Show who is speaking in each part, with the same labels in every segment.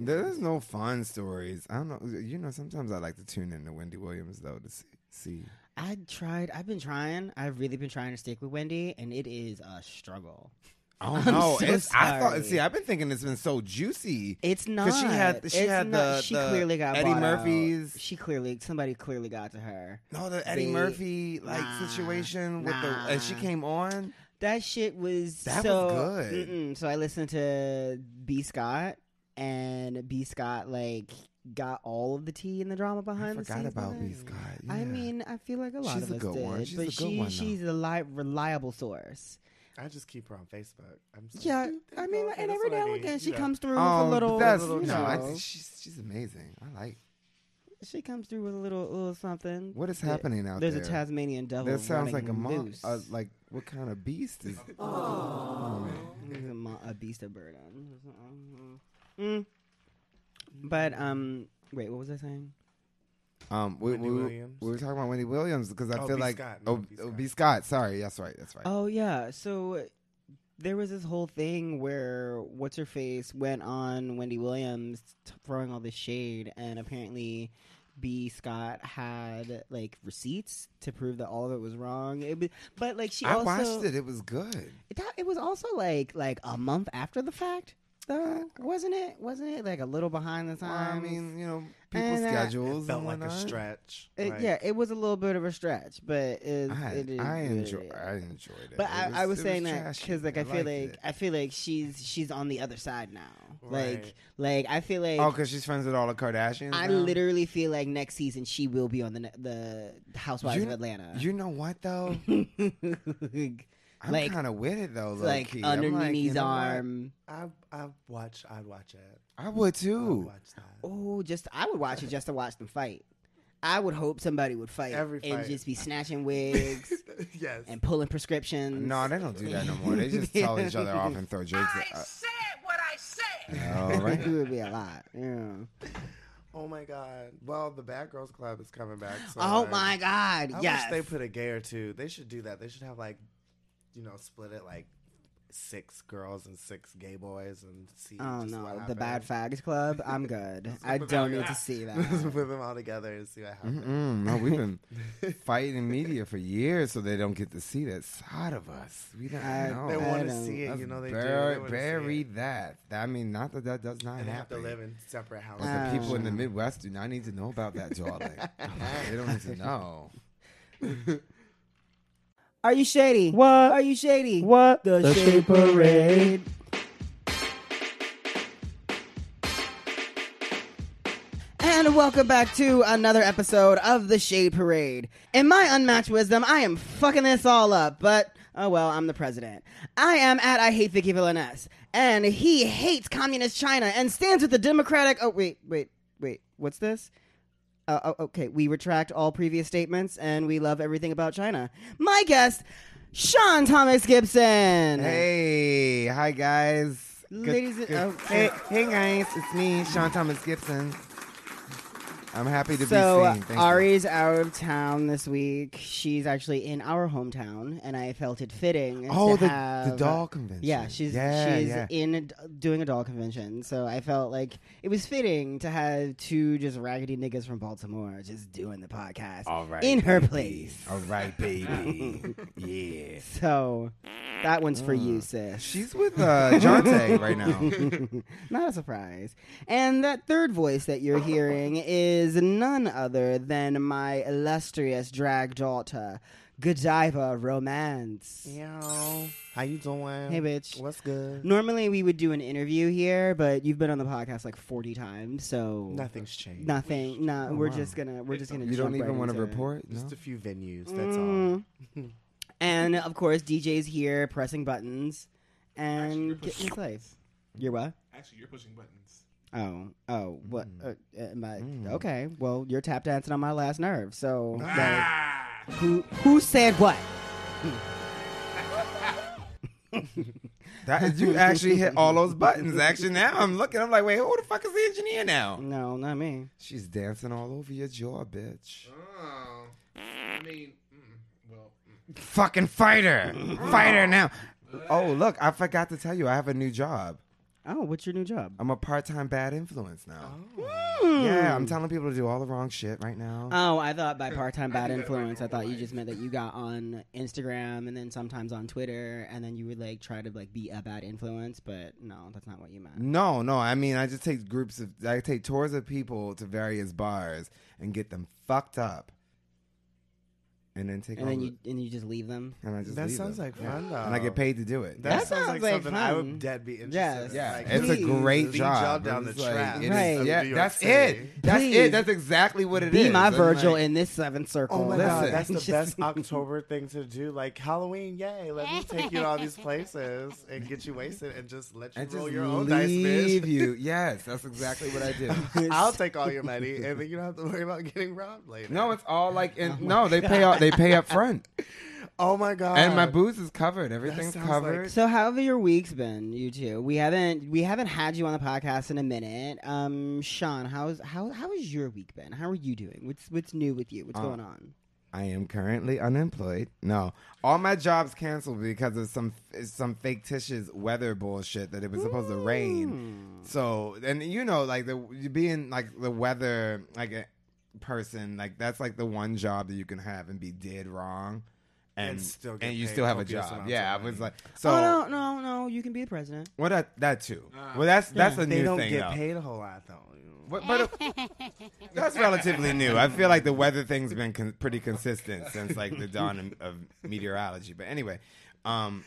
Speaker 1: There's no fun stories. I don't know. You know, sometimes I like to tune in to Wendy Williams though to see. see.
Speaker 2: I tried. I've been trying. I've really been trying to stick with Wendy, and it is a struggle.
Speaker 1: Oh
Speaker 2: I'm
Speaker 1: no!
Speaker 2: so
Speaker 1: it's, I thought. See, I've been thinking it's been so juicy.
Speaker 2: It's not.
Speaker 1: 'Cause she had- she
Speaker 2: It's
Speaker 1: had
Speaker 2: not-
Speaker 1: the-
Speaker 2: She
Speaker 1: the
Speaker 2: clearly got
Speaker 1: Eddie
Speaker 2: bought out.
Speaker 1: Murphy's-
Speaker 2: She clearly. Somebody clearly got to her.
Speaker 1: No, the Eddie
Speaker 2: They-
Speaker 1: Murphy like
Speaker 2: Nah,
Speaker 1: situation with the and she came on.
Speaker 2: That shit was
Speaker 1: That was
Speaker 2: so
Speaker 1: good.
Speaker 2: Mm-mm. So I listened to B Scott, and B Scott like got all of the tea in the drama
Speaker 1: I
Speaker 2: behind the
Speaker 1: forgot
Speaker 2: scenes.
Speaker 1: about
Speaker 2: with
Speaker 1: B
Speaker 2: it.
Speaker 1: Scott.
Speaker 2: I mean, I feel like a lot
Speaker 1: She's
Speaker 2: of
Speaker 1: a
Speaker 2: us
Speaker 1: good
Speaker 2: did,
Speaker 1: one. She's a
Speaker 2: but
Speaker 1: good
Speaker 2: she
Speaker 1: one,
Speaker 2: she's a li- reliable source.
Speaker 3: I just keep her on Facebook. I'm just
Speaker 2: Yeah,
Speaker 3: like,
Speaker 2: I mean,
Speaker 3: you
Speaker 2: and every
Speaker 3: that's what I
Speaker 2: now and again she
Speaker 3: Yeah.
Speaker 2: comes through
Speaker 1: Oh,
Speaker 2: with a little.
Speaker 1: that's
Speaker 2: you
Speaker 1: no. I,
Speaker 2: know,
Speaker 1: she's she's amazing. I like.
Speaker 2: she comes through with a little little something.
Speaker 1: What is
Speaker 2: There-
Speaker 1: happening out
Speaker 2: There's
Speaker 1: there?
Speaker 2: a Tasmanian devil.
Speaker 1: That sounds like a
Speaker 2: running
Speaker 1: mon- uh, like what kind of beast is?
Speaker 2: He's a, mo- a beast of burden. Mm. But um, wait, what was I saying?
Speaker 1: Um, we,
Speaker 3: Wendy
Speaker 1: we,
Speaker 3: Williams?
Speaker 1: we were talking about Wendy Williams because I
Speaker 3: Oh,
Speaker 1: feel
Speaker 3: B.
Speaker 1: like
Speaker 3: Scott.
Speaker 1: oh,
Speaker 3: No, B.
Speaker 1: oh,
Speaker 3: Scott.
Speaker 1: B. Scott. Sorry, that's right. That's right.
Speaker 2: Oh yeah, so there was this whole thing where what's her face went on Wendy Williams t- throwing all this shade, and apparently B Scott had like receipts to prove that all of it was wrong. It was, but like she
Speaker 1: I
Speaker 2: also
Speaker 1: watched it. It was good.
Speaker 2: It, it was also like like a month after the fact, though, wasn't it? Wasn't it like a little behind the
Speaker 1: Well,
Speaker 2: times?
Speaker 1: I mean, you know, people's
Speaker 2: And, uh,
Speaker 1: schedules
Speaker 3: It felt
Speaker 1: and
Speaker 3: like a stretch.
Speaker 2: It-
Speaker 3: like-
Speaker 2: yeah, it was a little bit of a stretch, but it,
Speaker 1: I,
Speaker 2: it is
Speaker 1: I
Speaker 2: what it
Speaker 1: enjoy.
Speaker 2: is.
Speaker 1: I enjoyed it.
Speaker 2: But
Speaker 1: It
Speaker 2: I, I was
Speaker 1: it
Speaker 2: saying that because like I, feel like
Speaker 1: it.
Speaker 2: I feel like she's she's on the other side now. Like
Speaker 3: Right.
Speaker 2: like I feel like
Speaker 1: oh, because she's friends with all the Kardashians.
Speaker 2: I
Speaker 1: now?
Speaker 2: literally feel like next season she will be on the the Housewives
Speaker 1: You-
Speaker 2: of Atlanta.
Speaker 1: You know what though? I'm
Speaker 2: Like-
Speaker 1: kind of with it though.
Speaker 2: like
Speaker 1: low-key.
Speaker 2: under
Speaker 1: like,
Speaker 2: Nini's
Speaker 1: you know
Speaker 2: arm.
Speaker 3: I I watch. I'd watch it.
Speaker 1: I would too.
Speaker 2: Oh, just I would watch it just to watch them fight. I would hope somebody would fight
Speaker 3: Every
Speaker 2: and just be snatching wigs
Speaker 3: yes.
Speaker 2: and pulling prescriptions.
Speaker 1: No, they don't do that no more. They just tell each other off and throw jokes.
Speaker 4: I
Speaker 1: At,
Speaker 4: said what I said.
Speaker 1: uh, all right.
Speaker 2: it would be a lot. Yeah.
Speaker 3: oh my god. Well, the Bad Girls Club is coming back. So
Speaker 2: Oh
Speaker 3: like,
Speaker 2: my God!
Speaker 3: I
Speaker 2: yes.
Speaker 3: wish they put a gay or two. They should do that. They should have like, you know, split it like six girls and six gay boys and see.
Speaker 2: Oh
Speaker 3: just
Speaker 2: no,
Speaker 3: what
Speaker 2: the Bad. Fags Club. I'm good. I don't need to
Speaker 3: all-
Speaker 2: see
Speaker 3: Just
Speaker 2: that.
Speaker 3: put them all together and see what happens.
Speaker 1: Mm-mm. No, we've been fighting media for years, so they don't get to see that side of us. We don't
Speaker 2: I-
Speaker 1: know.
Speaker 3: They want to see it.
Speaker 1: Let's
Speaker 3: You know they
Speaker 1: bury,
Speaker 3: do. They wanna see
Speaker 1: bury
Speaker 3: it.
Speaker 1: that. I mean, not that that does not
Speaker 3: And they have to live in separate houses.
Speaker 1: But the people in the
Speaker 2: Um,
Speaker 1: Midwest do not need to know about that, darling. they don't need to know.
Speaker 2: Are you shady? What? Are you shady? What? The, Shade Parade. And welcome back to another episode of the Shade Parade. In my unmatched wisdom, I am fucking this all up, but oh well, I'm the president. I am at I hate Viki Villainess, and he hates communist China and stands with the Democratic. Oh wait, wait, wait. What's this? Uh, oh, okay, we retract all previous statements, and we love everything about China. My guest, Shaun Thomas Gibson.
Speaker 1: Hey, hi guys.
Speaker 2: Ladies and- oh,
Speaker 1: hey, hey guys, it's me, Shaun Thomas Gibson. I'm happy to
Speaker 2: so
Speaker 1: be seen. Thank you.
Speaker 2: Ari's out of town this week. She's actually in our hometown, and I felt it fitting.
Speaker 1: Oh,
Speaker 2: to
Speaker 1: the,
Speaker 2: have,
Speaker 1: the doll convention.
Speaker 2: Yeah, she's
Speaker 1: yeah,
Speaker 2: she's
Speaker 1: yeah.
Speaker 2: in a, doing a doll convention, so I felt like it was fitting to have two just raggedy niggas from Baltimore just doing the podcast
Speaker 1: All right,
Speaker 2: in her
Speaker 1: baby.
Speaker 2: place.
Speaker 1: All right, baby. yeah.
Speaker 2: So that one's for you,
Speaker 1: Uh,
Speaker 2: sis.
Speaker 1: She's with uh, Jonte right now.
Speaker 2: Not a surprise. And that third voice that you're hearing is none other than my illustrious drag daughter, Godiva Romance.
Speaker 3: Yo, how you doing?
Speaker 2: Hey, bitch.
Speaker 3: What's good?
Speaker 2: Normally we would do an interview here, but you've been on the podcast like 40 times, so
Speaker 3: Nothing's changed.
Speaker 2: nothing. No,
Speaker 1: Oh,
Speaker 2: we're
Speaker 1: wow.
Speaker 2: just gonna we're just gonna.
Speaker 1: You don't
Speaker 2: jump
Speaker 1: even
Speaker 2: right
Speaker 1: want to
Speaker 2: into it.
Speaker 1: report? No?
Speaker 3: Just a few venues. That's
Speaker 2: Mm.
Speaker 3: all.
Speaker 2: And of course, DJ's here pressing buttons
Speaker 5: Actually, you're
Speaker 2: and
Speaker 5: pushing
Speaker 2: getting life. You're what?
Speaker 5: Actually, you're pushing buttons.
Speaker 2: Oh, oh, what? Uh, uh, my,
Speaker 1: Mm.
Speaker 2: Okay, well, you're tap dancing on my last nerve. So, like,
Speaker 5: Ah!
Speaker 2: who who said what?
Speaker 1: That you actually hit all those buttons. Actually, now I'm looking. I'm like, wait, who the fuck is the engineer now?
Speaker 2: No, not me.
Speaker 1: She's dancing all over your jaw, bitch.
Speaker 5: Oh, I mean, mm, well, mm.
Speaker 1: Fucking fighter, fighter now. Oh, look, I forgot to tell you, I have a new job.
Speaker 2: Oh, what's your new job?
Speaker 1: I'm a part-time bad influence now.
Speaker 3: Oh.
Speaker 1: Yeah, I'm hmm. telling people to do all the wrong shit right now.
Speaker 2: Oh, I thought by part-time bad influence, I thought you just meant that you got on Instagram and then sometimes on Twitter, and then you would like try to like be a bad influence. But no, that's not what you meant.
Speaker 1: no, no. I mean, I just take groups of, I take tours of people to various bars and get them fucked up, and then take
Speaker 2: And
Speaker 1: all
Speaker 2: then
Speaker 1: the-
Speaker 2: you and you just leave them.
Speaker 1: and I just
Speaker 3: That
Speaker 1: leave
Speaker 3: sounds
Speaker 1: them.
Speaker 3: like
Speaker 1: Yeah.
Speaker 3: fun, though.
Speaker 1: and I get paid to do it.
Speaker 3: That,
Speaker 2: That
Speaker 3: sounds
Speaker 2: sounds
Speaker 3: like
Speaker 2: like
Speaker 3: something I
Speaker 2: fun.
Speaker 3: would dead be interested.
Speaker 2: Yes.
Speaker 3: in.
Speaker 1: Yeah,
Speaker 3: Like,
Speaker 1: it's a
Speaker 2: please.
Speaker 1: great
Speaker 3: lead
Speaker 1: job.
Speaker 3: y'all down
Speaker 1: It's
Speaker 3: the
Speaker 1: like-
Speaker 3: track.
Speaker 1: it is-
Speaker 2: Right.
Speaker 3: of
Speaker 1: Yeah,
Speaker 3: New York
Speaker 1: that's
Speaker 3: City.
Speaker 1: it. That's
Speaker 2: Please.
Speaker 1: it. That's exactly what it is.
Speaker 2: Be my
Speaker 1: I'm
Speaker 2: Virgil
Speaker 1: like-
Speaker 2: in this seventh circle.
Speaker 3: Oh my
Speaker 1: Listen.
Speaker 3: god, that's the
Speaker 2: Just-
Speaker 3: best October thing to do. Like Halloween, yay! Let me take you to all these places and get you wasted and just let you
Speaker 1: and
Speaker 3: roll
Speaker 1: just
Speaker 3: your own dice,
Speaker 1: leave
Speaker 3: bitch.
Speaker 1: you. Yes, that's exactly what I do.
Speaker 3: I'll take all your money, and then you don't have to worry about getting robbed later.
Speaker 1: No, it's all like in, oh no. They pay up. They pay up front,
Speaker 3: oh my god,
Speaker 1: and my booze is covered. Everything's
Speaker 3: sounds
Speaker 1: covered.
Speaker 2: So how have your weeks been, you two? We haven't we haven't had you on the podcast in a minute. Um, Shaun, how's how how has your week been? How are you doing? What's what's new with you? What's
Speaker 1: Uh,
Speaker 2: going on?
Speaker 1: I am currently unemployed. No, all my jobs canceled because of some some fictitious weather bullshit that it was supposed to rain. So, and you know, like the being like the weather like a person, like that's like the one job that you can have and be dead wrong, and
Speaker 3: And still get
Speaker 1: and you still have a job. Yeah, I was like, so
Speaker 2: oh no no no! You can be the president.
Speaker 1: well that that too. Well, that's that's a
Speaker 3: They
Speaker 1: new
Speaker 3: don't
Speaker 1: thing.
Speaker 3: get
Speaker 1: though.
Speaker 3: paid a whole lot though.
Speaker 1: But, but it- that's relatively new. I feel like the weather thing's been con- pretty consistent since like the dawn of, of meteorology. But anyway, um,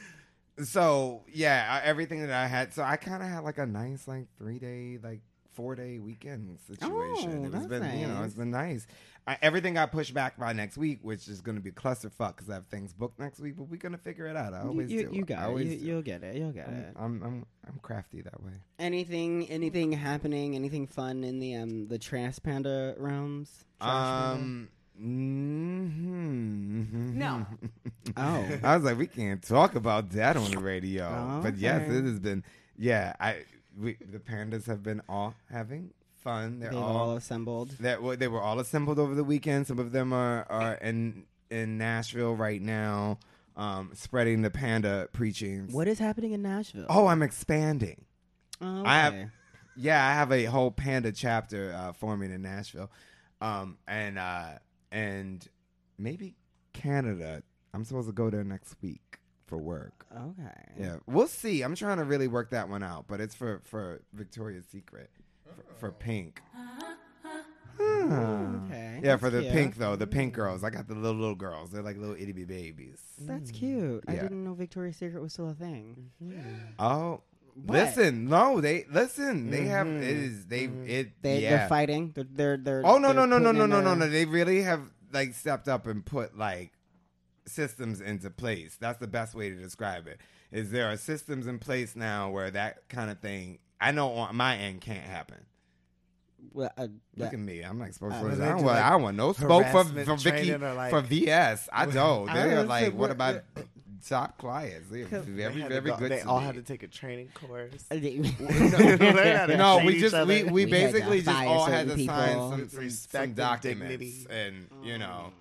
Speaker 1: so yeah, everything that I had. So I kind of had like a nice like three day like four day weekend situation.
Speaker 2: Oh,
Speaker 1: it was
Speaker 2: that's
Speaker 1: been you know
Speaker 2: nice.
Speaker 1: it's been nice. I, everything got pushed back by next week, which is going to be a clusterfuck because I have things booked next week. But we're going to figure it out. I
Speaker 2: You,
Speaker 1: always
Speaker 2: you,
Speaker 1: do.
Speaker 2: you
Speaker 1: I
Speaker 2: got it.
Speaker 1: always
Speaker 2: You,
Speaker 1: do.
Speaker 2: you'll get it. You'll get
Speaker 1: I'm,
Speaker 2: it.
Speaker 1: I'm I'm I'm crafty that way.
Speaker 2: Anything anything happening? Anything fun in the um the Trash Panda realms? Trash Panda?
Speaker 1: Um. mhm.
Speaker 2: No. Oh.
Speaker 1: I was like, we can't talk about that on the radio.
Speaker 2: Oh,
Speaker 1: But yes,
Speaker 2: okay.
Speaker 1: it has been. Yeah, I we, the pandas have been all having fun. They're all,
Speaker 2: all assembled.
Speaker 1: that well, they were all assembled over the weekend. Some of them are are in in Nashville right now, um, spreading the panda preaching.
Speaker 2: What is happening in Nashville?
Speaker 1: Oh, I'm expanding.
Speaker 2: Oh,
Speaker 1: I have- Yeah, I have a whole panda chapter uh, forming in Nashville, um, and uh, and maybe Canada. I'm supposed to go there next week for work.
Speaker 2: Okay.
Speaker 1: Yeah, we'll see. I'm trying to really work that one out, but it's for for Victoria's Secret, for, for Pink. Hmm.
Speaker 2: Okay.
Speaker 1: Yeah, for the
Speaker 2: cute.
Speaker 1: pink though, the pink girls. I got the little little girls. They're like little itty bitty babies.
Speaker 2: That's cute. I
Speaker 1: Yeah.
Speaker 2: didn't know Victoria's Secret was still a thing.
Speaker 1: Oh,
Speaker 2: What?
Speaker 1: listen, no, they listen. They have
Speaker 3: Mhm.
Speaker 1: it is they it
Speaker 2: They
Speaker 1: yeah.
Speaker 2: they're fighting. They're they're, they're
Speaker 1: Oh no
Speaker 2: they're
Speaker 1: no no no
Speaker 2: putting
Speaker 1: no
Speaker 2: in
Speaker 1: no no
Speaker 2: their-
Speaker 1: no! They really have like stepped up and put like systems into place. That's the best way to describe it. Is there are systems in place now where that kind of thing I know on my end can't happen.
Speaker 2: Well, uh,
Speaker 1: Look at me. I'm like spokesperson.
Speaker 2: Uh,
Speaker 1: I,
Speaker 3: Well,
Speaker 1: don't
Speaker 3: do,
Speaker 1: want,
Speaker 3: like,
Speaker 1: I don't want no smoke for,
Speaker 3: harassment
Speaker 1: for Vicky
Speaker 3: like-
Speaker 1: for VS. I don't. They're
Speaker 2: was
Speaker 1: like,
Speaker 2: like,
Speaker 1: what
Speaker 2: what-
Speaker 1: about top clients? They're
Speaker 2: Cause-
Speaker 1: very
Speaker 3: They had to
Speaker 1: very
Speaker 3: go-
Speaker 1: good.
Speaker 3: They all
Speaker 1: me.
Speaker 3: had to take a training course.
Speaker 2: They-
Speaker 3: Learn how
Speaker 1: no, we just we, we
Speaker 2: We
Speaker 1: basically just all had to
Speaker 2: certain
Speaker 1: sign some, some,
Speaker 3: respect
Speaker 1: some documents
Speaker 3: dignity.
Speaker 1: and you know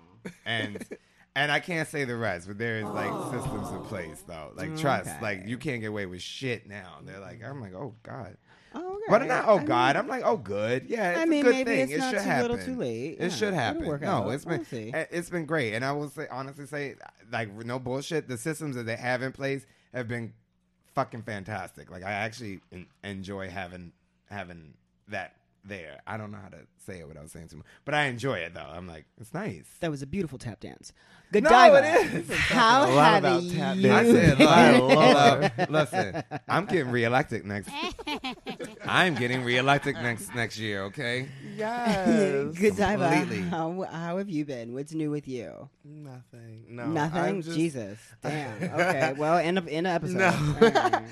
Speaker 1: and and I can't say the rest, but there is like oh. systems in place though. Like trust,
Speaker 2: Okay.
Speaker 1: like you can't get away with shit now. They're like, I'm like, oh god,
Speaker 2: oh, okay.
Speaker 1: but not oh
Speaker 2: I
Speaker 1: god.
Speaker 2: mean-
Speaker 1: I'm like, oh good, yeah. It's
Speaker 2: I mean,
Speaker 1: a good
Speaker 2: maybe
Speaker 1: thing.
Speaker 2: it's
Speaker 1: it
Speaker 2: not
Speaker 1: should
Speaker 2: too
Speaker 1: happen.
Speaker 2: little, too late.
Speaker 1: It
Speaker 2: Yeah,
Speaker 1: should happen.
Speaker 2: work
Speaker 1: No,
Speaker 2: out.
Speaker 1: it's been
Speaker 2: We'll
Speaker 1: it- it's been great, and I will say honestly say like no bullshit. The systems that they have in place have been fucking fantastic. Like I actually enjoy having having that there. I don't know how to say it without saying too much, but I enjoy it though. I'm like, it's nice.
Speaker 2: That was a beautiful tap dance. Good
Speaker 1: No, it is.
Speaker 2: How
Speaker 3: A lot
Speaker 2: have
Speaker 3: about
Speaker 2: you?
Speaker 3: tap
Speaker 1: I
Speaker 3: dance.
Speaker 1: said,
Speaker 3: My
Speaker 1: look,
Speaker 3: lord.
Speaker 1: look, listen, I'm getting reelected next. I'm getting reelected next next year. Okay.
Speaker 3: Yes.
Speaker 2: Godiva.
Speaker 1: Completely.
Speaker 2: How, how have you been? What's new with you?
Speaker 3: Nothing. No.
Speaker 2: Nothing.
Speaker 3: I'm just-
Speaker 2: Jesus. Damn. Okay. Well, end up in an episode.
Speaker 3: No.
Speaker 2: All right.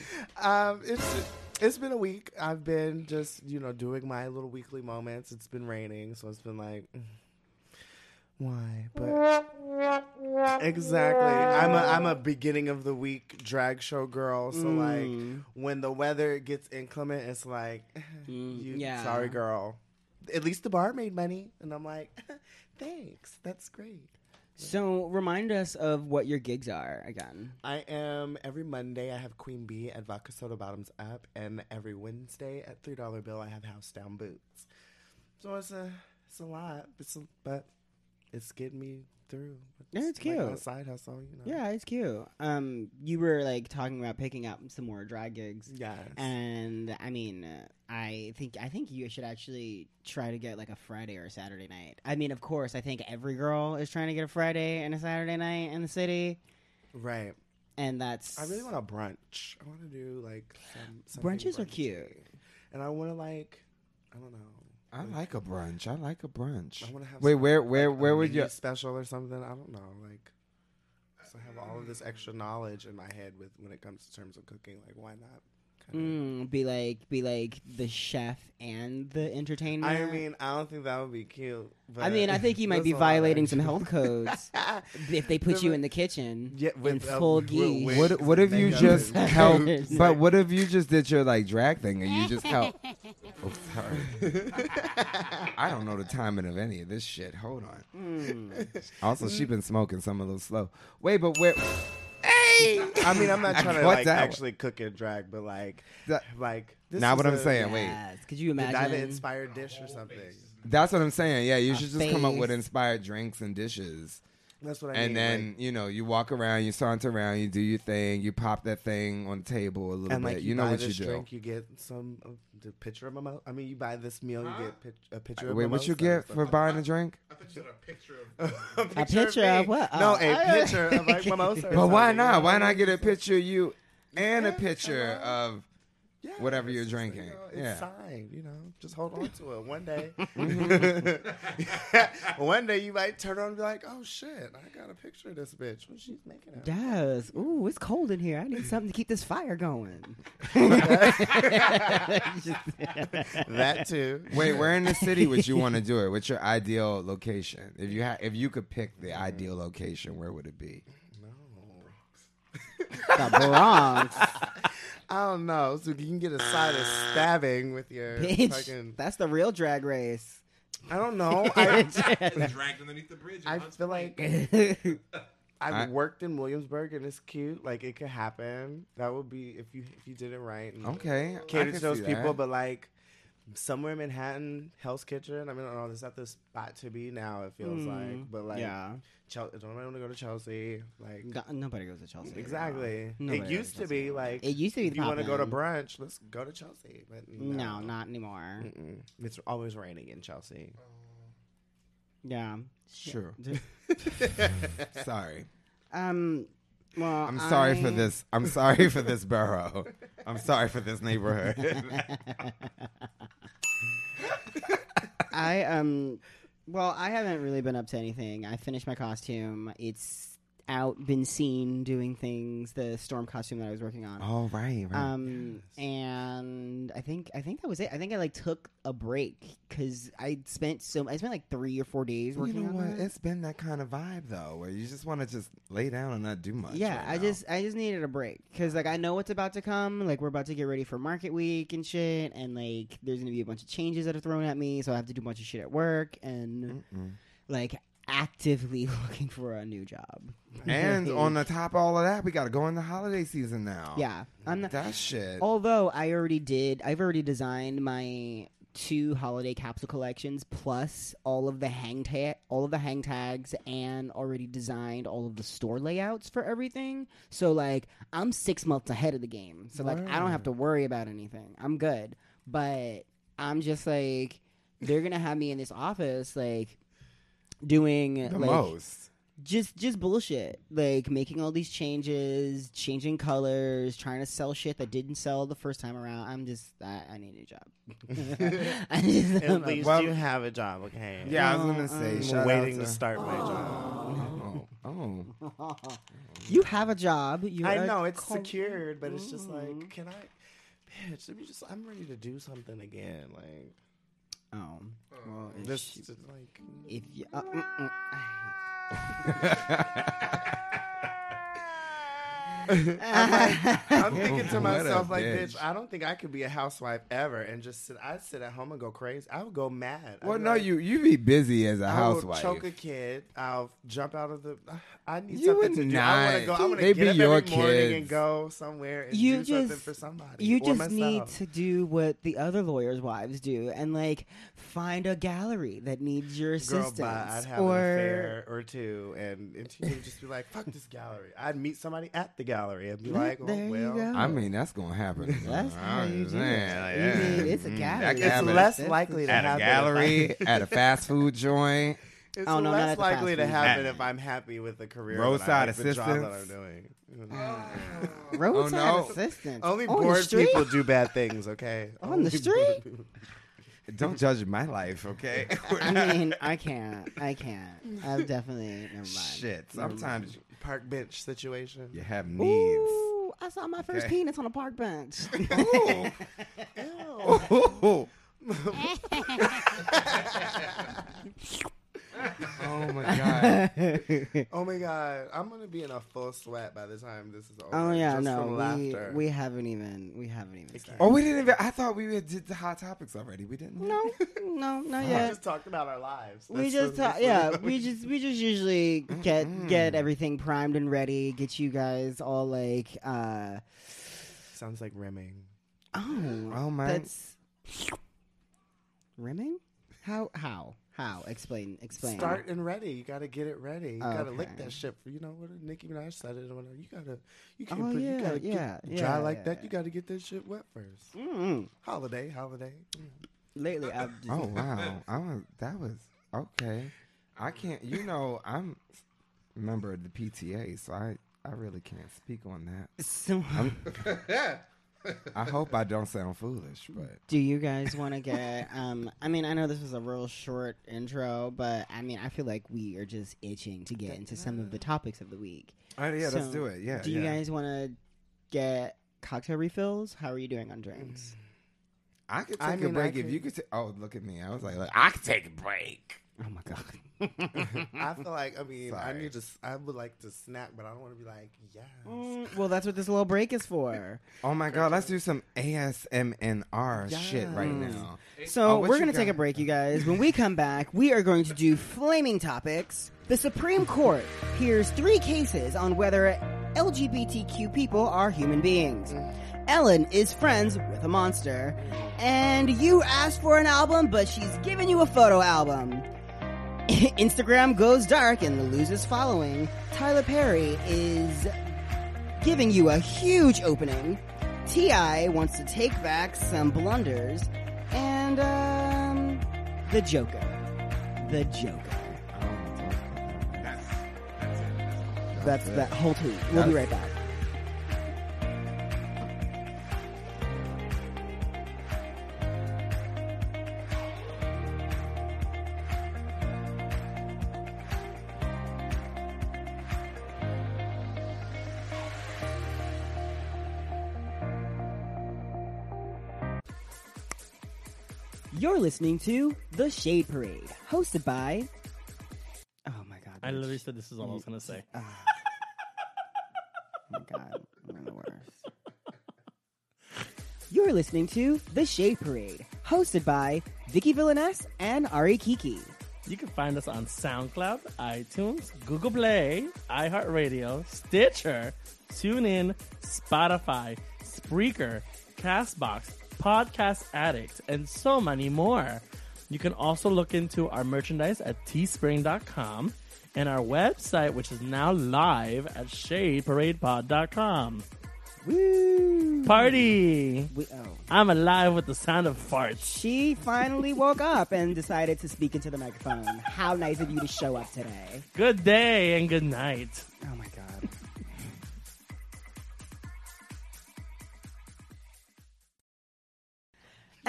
Speaker 3: um, it's it's been a week. I've been just you know doing my little weekly moments. It's been raining, so it's been like, why? But exactly, I'm a I'm a beginning of the week drag show girl. So
Speaker 2: Mm.
Speaker 3: like when the weather gets inclement, it's like,
Speaker 2: Mm,
Speaker 3: you,
Speaker 2: yeah.
Speaker 3: sorry, girl. At least the bar made money, and I'm like, thanks. That's great.
Speaker 2: So remind us of what your gigs are again.
Speaker 3: I am every Monday. I have Queen Bee at Vodka Soda Bottoms Up, and every Wednesday at Three Dollar Bill, I have House Down Boots. So it's a it's a lot, it's a, but it's getting me through.
Speaker 2: Yeah, it's
Speaker 3: like
Speaker 2: cute.
Speaker 3: side hustle, you know.
Speaker 2: Yeah, it's cute. Um, you were like talking about picking up some more drag gigs.
Speaker 3: Yes.
Speaker 2: And I mean, I think I think you should actually try to get like a Friday or a Saturday night. I mean, of course, I think every girl is trying to get a Friday and a Saturday night in the city,
Speaker 3: right.
Speaker 2: and that's
Speaker 3: I really want a brunch. I want to do like some
Speaker 2: Brunches are cute.
Speaker 3: and I want to like I don't know.
Speaker 1: I like a brunch. I like a brunch.
Speaker 3: I want to have.
Speaker 1: Wait, where, where,
Speaker 3: like,
Speaker 1: where would you?
Speaker 3: special or something? I don't know. Like, so I have all of this extra knowledge in my head with when it comes to terms of cooking. Like, why not? Kind
Speaker 2: mm, be like be like the chef and the entertainer.
Speaker 3: I mean, I don't think that would be cute. But
Speaker 2: I mean, I think you might be
Speaker 3: that's a lot of
Speaker 2: violating some health codes if they put you in the kitchen
Speaker 3: Yeah,
Speaker 2: in
Speaker 3: with, uh,
Speaker 2: full
Speaker 3: with-
Speaker 2: gi.
Speaker 1: What, what if you just
Speaker 3: and-
Speaker 1: help?
Speaker 2: It's
Speaker 1: But what if you just did your like drag thing and you just help? Oh, sorry. I don't know the timing of any of this shit. Hold on.
Speaker 2: Mm.
Speaker 1: Also, she's been smoking some a little slow. Wait, but where? Hey!
Speaker 3: I mean, I'm not trying to
Speaker 1: caught
Speaker 3: like
Speaker 1: that one.
Speaker 3: actually cook and drag, but like,
Speaker 1: That-
Speaker 3: like this
Speaker 1: Now
Speaker 3: is
Speaker 1: what I'm
Speaker 3: a
Speaker 1: saying, wait.
Speaker 2: Yes. Could you
Speaker 3: Diva
Speaker 2: imagine?
Speaker 3: inspired dish or something.
Speaker 1: That's what I'm saying. Yeah, you should just come up with
Speaker 2: face.
Speaker 1: inspired drinks and dishes.
Speaker 3: That's what I
Speaker 1: and
Speaker 3: mean.
Speaker 1: And then
Speaker 3: like-
Speaker 1: you know you walk around, you saunter around, you do your thing, you pop that thing on the table a little
Speaker 3: and
Speaker 1: bit.
Speaker 3: like
Speaker 1: you,
Speaker 3: you,
Speaker 1: know
Speaker 3: buy
Speaker 1: what you
Speaker 3: this
Speaker 1: do.
Speaker 3: drink, you get some of the picture of mimosa. I mean, you buy this meal, you get pic- a picture of
Speaker 1: Wait, what you get for
Speaker 3: stuff.
Speaker 1: buying a drink?
Speaker 5: I thought you said a picture of.
Speaker 3: a
Speaker 2: A picture of
Speaker 3: me.
Speaker 2: what?
Speaker 3: No, a
Speaker 2: I-
Speaker 3: picture of like mimosa.
Speaker 1: But why
Speaker 3: something, you know
Speaker 1: not? Why not get a picture of you and a picture of
Speaker 3: Yeah,
Speaker 1: whatever you're drinking.
Speaker 3: you know, it's
Speaker 1: Yeah.
Speaker 3: signed, you know. Just hold on to it. One day, mm-hmm. one day you might turn on and be like, "Oh shit, I got a picture of this bitch. What she's making of."
Speaker 2: Yes. Ooh, it's cold in here. I need something to keep this fire going.
Speaker 3: that too.
Speaker 1: Wait, where in the city would you want to do it? What's your ideal location? If you ha- if you could pick the ideal location, where would it be?
Speaker 2: The Bronx.
Speaker 3: I don't know. So you can get a side of stabbing with your
Speaker 2: Bitch.
Speaker 3: fucking.
Speaker 2: That's the real drag race.
Speaker 3: I don't know. I,
Speaker 5: dragged underneath the bridge.
Speaker 3: I feel like I've
Speaker 1: I-
Speaker 3: worked in Williamsburg and it's cute. Like it could happen. That would be if you if you did it right. And
Speaker 1: Okay,
Speaker 3: cater to those people,
Speaker 1: that.
Speaker 3: but like somewhere in Manhattan, Hell's Kitchen. I mean, I don't know. It's not the spot to be now. It feels
Speaker 2: Mm,
Speaker 3: like, but like,
Speaker 2: yeah.
Speaker 3: Chel- don't want to go to Chelsea. Like,
Speaker 2: Go- Nobody goes to Chelsea.
Speaker 3: exactly. It used to
Speaker 2: Chelsea.
Speaker 3: be like
Speaker 2: It used to be
Speaker 3: if you want to go to brunch, let's go to Chelsea. But
Speaker 2: No,
Speaker 3: no,
Speaker 2: not anymore.
Speaker 3: Mm-mm. It's always raining in Chelsea.
Speaker 2: Yeah.
Speaker 1: Sure. Sorry.
Speaker 2: Um. Well,
Speaker 1: I'm sorry for this. I'm sorry for this borough. I'm sorry for this neighborhood.
Speaker 2: I um well, I haven't really been up to anything. I finished my costume. It's out, been seen doing things. The storm costume that I was working on.
Speaker 1: oh right, right.
Speaker 2: Um and I think I think that was it. I think I like took a break because I spent so I spent like three or four days
Speaker 1: you
Speaker 2: working
Speaker 1: know
Speaker 2: on
Speaker 1: what?
Speaker 2: that.
Speaker 1: It's been that kind of vibe though, where you just want to just lay down and not do much.
Speaker 2: yeah,
Speaker 1: right
Speaker 2: I
Speaker 1: now.
Speaker 2: just I just needed a break because like I know what's about to come. Like we're about to get ready for Market Week and shit, and like there's gonna be a bunch of changes that are thrown at me, so I have to do a bunch of shit at work and
Speaker 1: Mm-mm.
Speaker 2: like actively looking for a new job.
Speaker 1: And on the top of all of that, we got to go in the holiday season now.
Speaker 2: yeah, I'm not,
Speaker 1: that shit.
Speaker 2: although I already did, I've already designed my two holiday capsule collections plus all of the hang tag all of the hang tags and already designed all of the store layouts for everything. So like i'm six months ahead of the game. So like i don't have to worry about anything. I'm good. But i'm just like they're gonna have me in this office like doing
Speaker 1: the
Speaker 2: like
Speaker 1: most.
Speaker 2: just just bullshit like making all these changes changing colors trying to sell shit that didn't sell the first time around i'm just i, I need a job I just,
Speaker 3: At least
Speaker 1: Well-
Speaker 3: you have a job, okay?
Speaker 1: Yeah, I was gonna say.
Speaker 2: um,
Speaker 1: shout
Speaker 3: I'm
Speaker 1: out
Speaker 3: waiting
Speaker 1: to
Speaker 3: to start my job.
Speaker 1: Oh, oh.
Speaker 2: you have a job you're
Speaker 3: I
Speaker 2: a
Speaker 3: know it's
Speaker 2: co-
Speaker 3: secured, but it's just
Speaker 2: Mm.
Speaker 3: like, can I, bitch? Let me just. I'm ready to do something again. Like
Speaker 2: oh well if,
Speaker 3: this,
Speaker 2: you-
Speaker 3: is like.
Speaker 2: if you uh, mm, mm,
Speaker 3: I'm, like, I'm thinking to myself, like,
Speaker 1: bitch.
Speaker 3: bitch, I don't think I could be a housewife ever and just sit. I'd sit at home and go crazy. I would go mad. I'd
Speaker 1: Well, no,
Speaker 3: like,
Speaker 1: you you be busy as a
Speaker 3: I
Speaker 1: housewife.
Speaker 3: will choke a kid. I'll jump out of the. I need
Speaker 1: You
Speaker 3: something
Speaker 1: would
Speaker 3: to do. I want to go. I want
Speaker 1: They
Speaker 3: to
Speaker 1: be
Speaker 3: get up
Speaker 1: your
Speaker 3: every morning and go somewhere and
Speaker 2: You
Speaker 3: do something for somebody.
Speaker 2: You just
Speaker 3: myself.
Speaker 2: need to do what the other lawyers' wives do and like find a gallery that needs your
Speaker 3: Girl,
Speaker 2: assistance.
Speaker 3: bye. I'd have
Speaker 2: or
Speaker 3: an affair or two, and, and she would just be like, "Fuck this gallery." I'd meet somebody at the gallery and be like, "Oh
Speaker 2: there
Speaker 3: well."
Speaker 2: go.
Speaker 1: I mean, that's gonna happen.
Speaker 2: That's how you
Speaker 1: just
Speaker 2: do it.
Speaker 1: saying, like,
Speaker 2: You
Speaker 1: yeah.
Speaker 2: mean, it's a
Speaker 1: Mm,
Speaker 2: gallery.
Speaker 3: It's less
Speaker 2: That's
Speaker 3: likely to
Speaker 1: at a
Speaker 3: happen.
Speaker 1: gallery, at a fast food joint.
Speaker 3: It's
Speaker 2: Oh, no, not
Speaker 3: less
Speaker 2: at the
Speaker 3: likely to
Speaker 2: food.
Speaker 3: happen
Speaker 1: At-
Speaker 3: if I'm happy with the career,
Speaker 1: Roadside
Speaker 3: that I, the job that I'm
Speaker 1: assistance.
Speaker 3: doing.
Speaker 2: roadside
Speaker 1: Oh, no.
Speaker 2: assistance.
Speaker 3: Only
Speaker 2: On the
Speaker 3: bored
Speaker 2: street?
Speaker 3: people do bad things. Okay,
Speaker 2: On the
Speaker 3: Only
Speaker 2: street?
Speaker 3: people.
Speaker 1: Don't judge my life, okay?
Speaker 2: I mean, I can't. I can't. I've definitely never mind.
Speaker 1: Shit. Sometimes
Speaker 3: Park bench situation.
Speaker 1: you have needs.
Speaker 2: Ooh, I saw my first
Speaker 1: Okay.
Speaker 2: penis on a park bench.
Speaker 1: Ooh. oh my god.
Speaker 3: Oh my god, I'm gonna be in a full sweat by the time this is over.
Speaker 2: oh yeah,
Speaker 3: just
Speaker 2: no,
Speaker 3: from
Speaker 2: we
Speaker 3: laughter.
Speaker 2: we haven't even we haven't even started.
Speaker 1: Oh, we didn't even. I thought we did the hot topics already. We didn't.
Speaker 2: No, no, not
Speaker 3: we just talked about our lives.
Speaker 2: We just
Speaker 3: the-
Speaker 2: talk, yeah, we just we just usually get
Speaker 1: Mm-mm.
Speaker 2: get everything primed and ready, get you guys all like uh
Speaker 3: sounds like rimming.
Speaker 2: oh
Speaker 1: Oh man.
Speaker 2: that's rimming? How how how explain explain.
Speaker 3: Start and ready. You gotta get it ready. You gotta lick that shit. For, you know what Nicki Minaj said it. or whatever. You gotta, you
Speaker 2: Oh,
Speaker 3: can't put,
Speaker 2: yeah,
Speaker 3: you gotta
Speaker 2: yeah,
Speaker 3: get
Speaker 2: yeah,
Speaker 3: dry like
Speaker 2: yeah,
Speaker 3: that. You gotta get that shit wet first.
Speaker 2: Mm-mm.
Speaker 3: Holiday, holiday. Mm.
Speaker 2: Lately, I've just,
Speaker 1: Oh wow. I was. That was okay. I can't. You know, I'm a member of the PTA, so I I really can't speak on that.
Speaker 2: So,
Speaker 1: I'm, I hope I don't sound foolish, but
Speaker 2: do you guys want to get? Um, I mean, I know this was a real short intro, but I mean, I feel like we are just itching to get into some of the topics of the week.
Speaker 1: oh, yeah, let's do it. Yeah.
Speaker 2: Do you
Speaker 1: yeah.
Speaker 2: guys want to get cocktail refills? How are you doing on drinks?
Speaker 1: I could take
Speaker 3: I
Speaker 1: a
Speaker 3: mean, I
Speaker 1: break if you could. ta- oh, look at me. I was like, look, I could take a break.
Speaker 2: Oh my god.
Speaker 3: I feel like I mean I need to. I would like to snack, but I don't want to be like yes.
Speaker 2: Mm, well, that's what this little break is for.
Speaker 1: Oh my god, let's do some ASMNR shit right now.
Speaker 2: So
Speaker 1: Oh,
Speaker 2: we're gonna take a break, you guys. When we come back, we are going to do flaming topics. The Supreme Court hears three cases on whether LGBTQ people are human beings. Ellen is friends with a monster, and you asked for an album, but she's giving you a photo album. Instagram goes dark and loses following. Tyler Perry is giving you a huge opening. Ti wants to take back some blunders, and um, the Joker, the Joker.
Speaker 1: That's, that's it.
Speaker 2: That's
Speaker 1: it.
Speaker 2: that whole tweet. We'll be right back. You're listening to The Shade Parade, hosted by. Oh my god.
Speaker 6: I
Speaker 2: bitch.
Speaker 6: literally said this is all I was gonna say.
Speaker 2: Ah. oh my god, we're the worst. You're listening to The Shade Parade, hosted by Viki Villainess and Ari Kiki.
Speaker 6: You can find us on SoundCloud, iTunes, Google Play, iHeartRadio, Stitcher, TuneIn, Spotify, Spreaker, Castbox, Podcast Addict, and so many more. You can also look into our merchandise at teespring.com and our website, which is now live at shadeparadepod.com.
Speaker 2: Woo!
Speaker 6: Party!
Speaker 2: We, oh.
Speaker 6: I'm alive with the sound of farts.
Speaker 2: She finally woke up and decided to speak into the microphone. How nice of you to show up today.
Speaker 6: Good day and good night.
Speaker 2: Oh my god.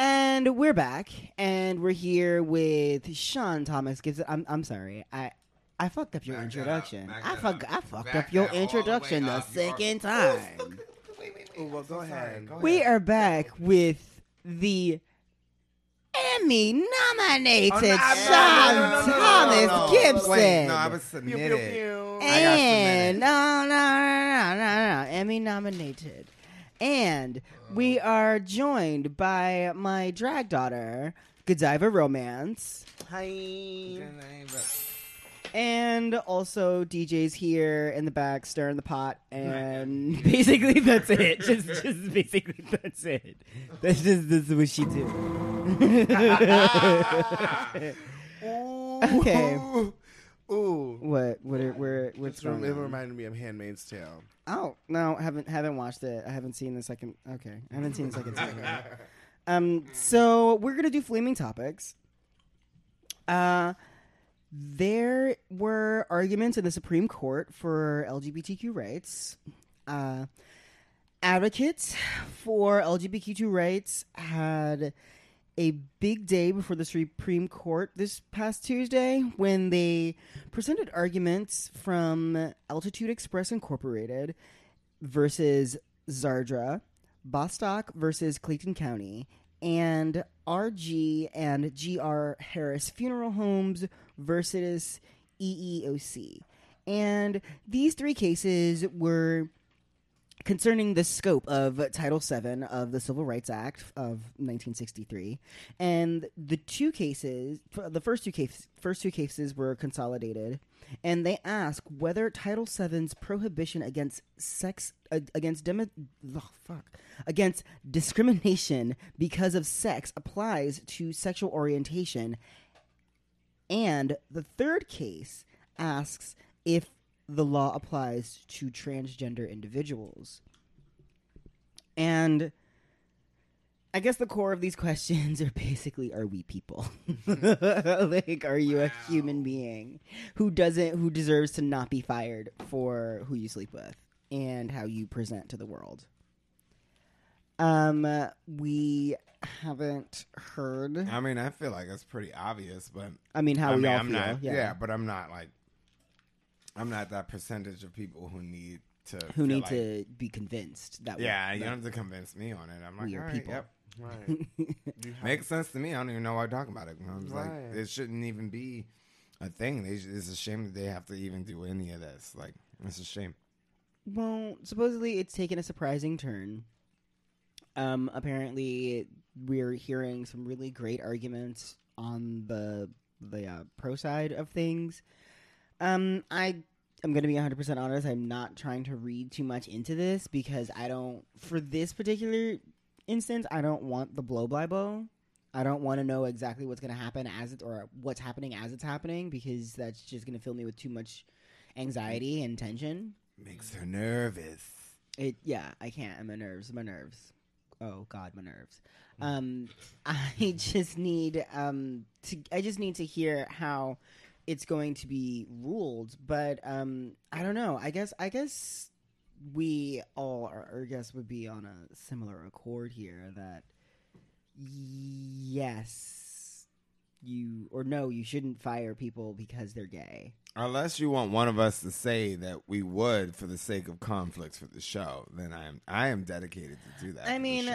Speaker 2: And we're back, and we're here with Shaun Thomas. Gibson. I'm I'm sorry, I I fucked up your
Speaker 1: Back
Speaker 2: introduction.
Speaker 1: up,
Speaker 2: I
Speaker 1: that
Speaker 2: fuck
Speaker 1: up.
Speaker 2: I fucked
Speaker 1: Back
Speaker 2: up your
Speaker 1: that all the way
Speaker 2: introduction the
Speaker 1: up. You are-
Speaker 2: second time.
Speaker 1: Wait, wait,
Speaker 3: Oh, well, go
Speaker 1: So sorry.
Speaker 3: ahead.
Speaker 1: Go
Speaker 2: We are back with the Emmy nominated
Speaker 1: Oh, no,
Speaker 2: Shaun
Speaker 1: no, no, no, no, no,
Speaker 2: Thomas
Speaker 1: no, no.
Speaker 2: Gibson.
Speaker 1: Wait, no, I was
Speaker 3: Pew,
Speaker 1: submitted.
Speaker 3: pew, pew.
Speaker 1: I got
Speaker 2: and
Speaker 1: submitted.
Speaker 2: no, no, no, no. no, no, Emmy nominated. And we are joined by my drag daughter, Godiva Romance,
Speaker 3: Hi.
Speaker 2: and also DJ's here in the back stirring the pot, and basically that's it. Just, just basically that's it. That's just this is what she do. Okay.
Speaker 3: Ooh.
Speaker 2: What? What? Are, where? What's
Speaker 3: it reminded me of Handmaid's Tale.
Speaker 2: Oh no, haven't haven't watched it. I haven't seen the second. Okay, I haven't seen the second season. Um, so we're gonna do flaming topics. Uh, there were arguments in the Supreme Court for LGBTQ rights. Uh, advocates for LGBTQ rights had a big day before the Supreme Court this past Tuesday when they presented arguments from Altitude Express Incorporated versus Zarda, Bostock versus Clayton County, and RG and GR Harris Funeral Homes versus EEOC. And these three cases were concerning the scope of Title VII of the Civil Rights Act of 1963, and the two cases, the first two cases, first two cases were consolidated, and they ask whether Title VII's prohibition against sex uh, against demo, oh, fuck against discrimination because of sex applies to sexual orientation, and the third case asks if the law applies to transgender individuals. And I guess the core of these questions are basically are we people? like are you a human being who doesn't who deserves to not be fired for who you sleep with and how you present to the world? Um we haven't heard
Speaker 1: I mean, I feel like it's pretty obvious, but
Speaker 2: I mean how
Speaker 1: I
Speaker 2: we
Speaker 1: mean,
Speaker 2: all
Speaker 1: I'm
Speaker 2: feel.
Speaker 1: not.
Speaker 2: yeah.
Speaker 1: but I'm not like. I'm not that percentage of people who need to.
Speaker 2: Who
Speaker 1: feel
Speaker 2: need
Speaker 1: like-
Speaker 2: to be convinced that
Speaker 1: Yeah,
Speaker 2: we,
Speaker 1: you don't have to convince me on it. I'm like,
Speaker 2: we are
Speaker 1: all right,
Speaker 2: people.
Speaker 1: Yep.
Speaker 3: Right.
Speaker 1: Makes sense to me. I don't even know why I'm talking about it. I was
Speaker 3: Right.
Speaker 1: like, it shouldn't even be a thing. They, it's a shame that they have to even do any of this. Like, it's a shame.
Speaker 2: Well, supposedly it's taken a surprising turn. Um, apparently we're hearing some really great arguments on the the uh, pro side of things. Um, I am going to be 100% honest. I'm not trying to read too much into this because I don't for this particular instance, I don't want the blow by blow. I don't want to know exactly what's going to happen as it or what's happening as it's happening because that's just going to fill me with too much anxiety and tension.
Speaker 1: Makes her nervous.
Speaker 2: It yeah, I can't. My nerves, my nerves. Oh God, my nerves. Um, I just need um to. I just need to hear how it's going to be ruled. But um, I don't know. I guess. I guess we all, I guess, would be on a similar accord here that yes, you or no, you shouldn't fire people because they're gay.
Speaker 1: Unless you want one of us to say that we would for the sake of conflicts for the show, then I am I am dedicated to do that.
Speaker 2: I mean.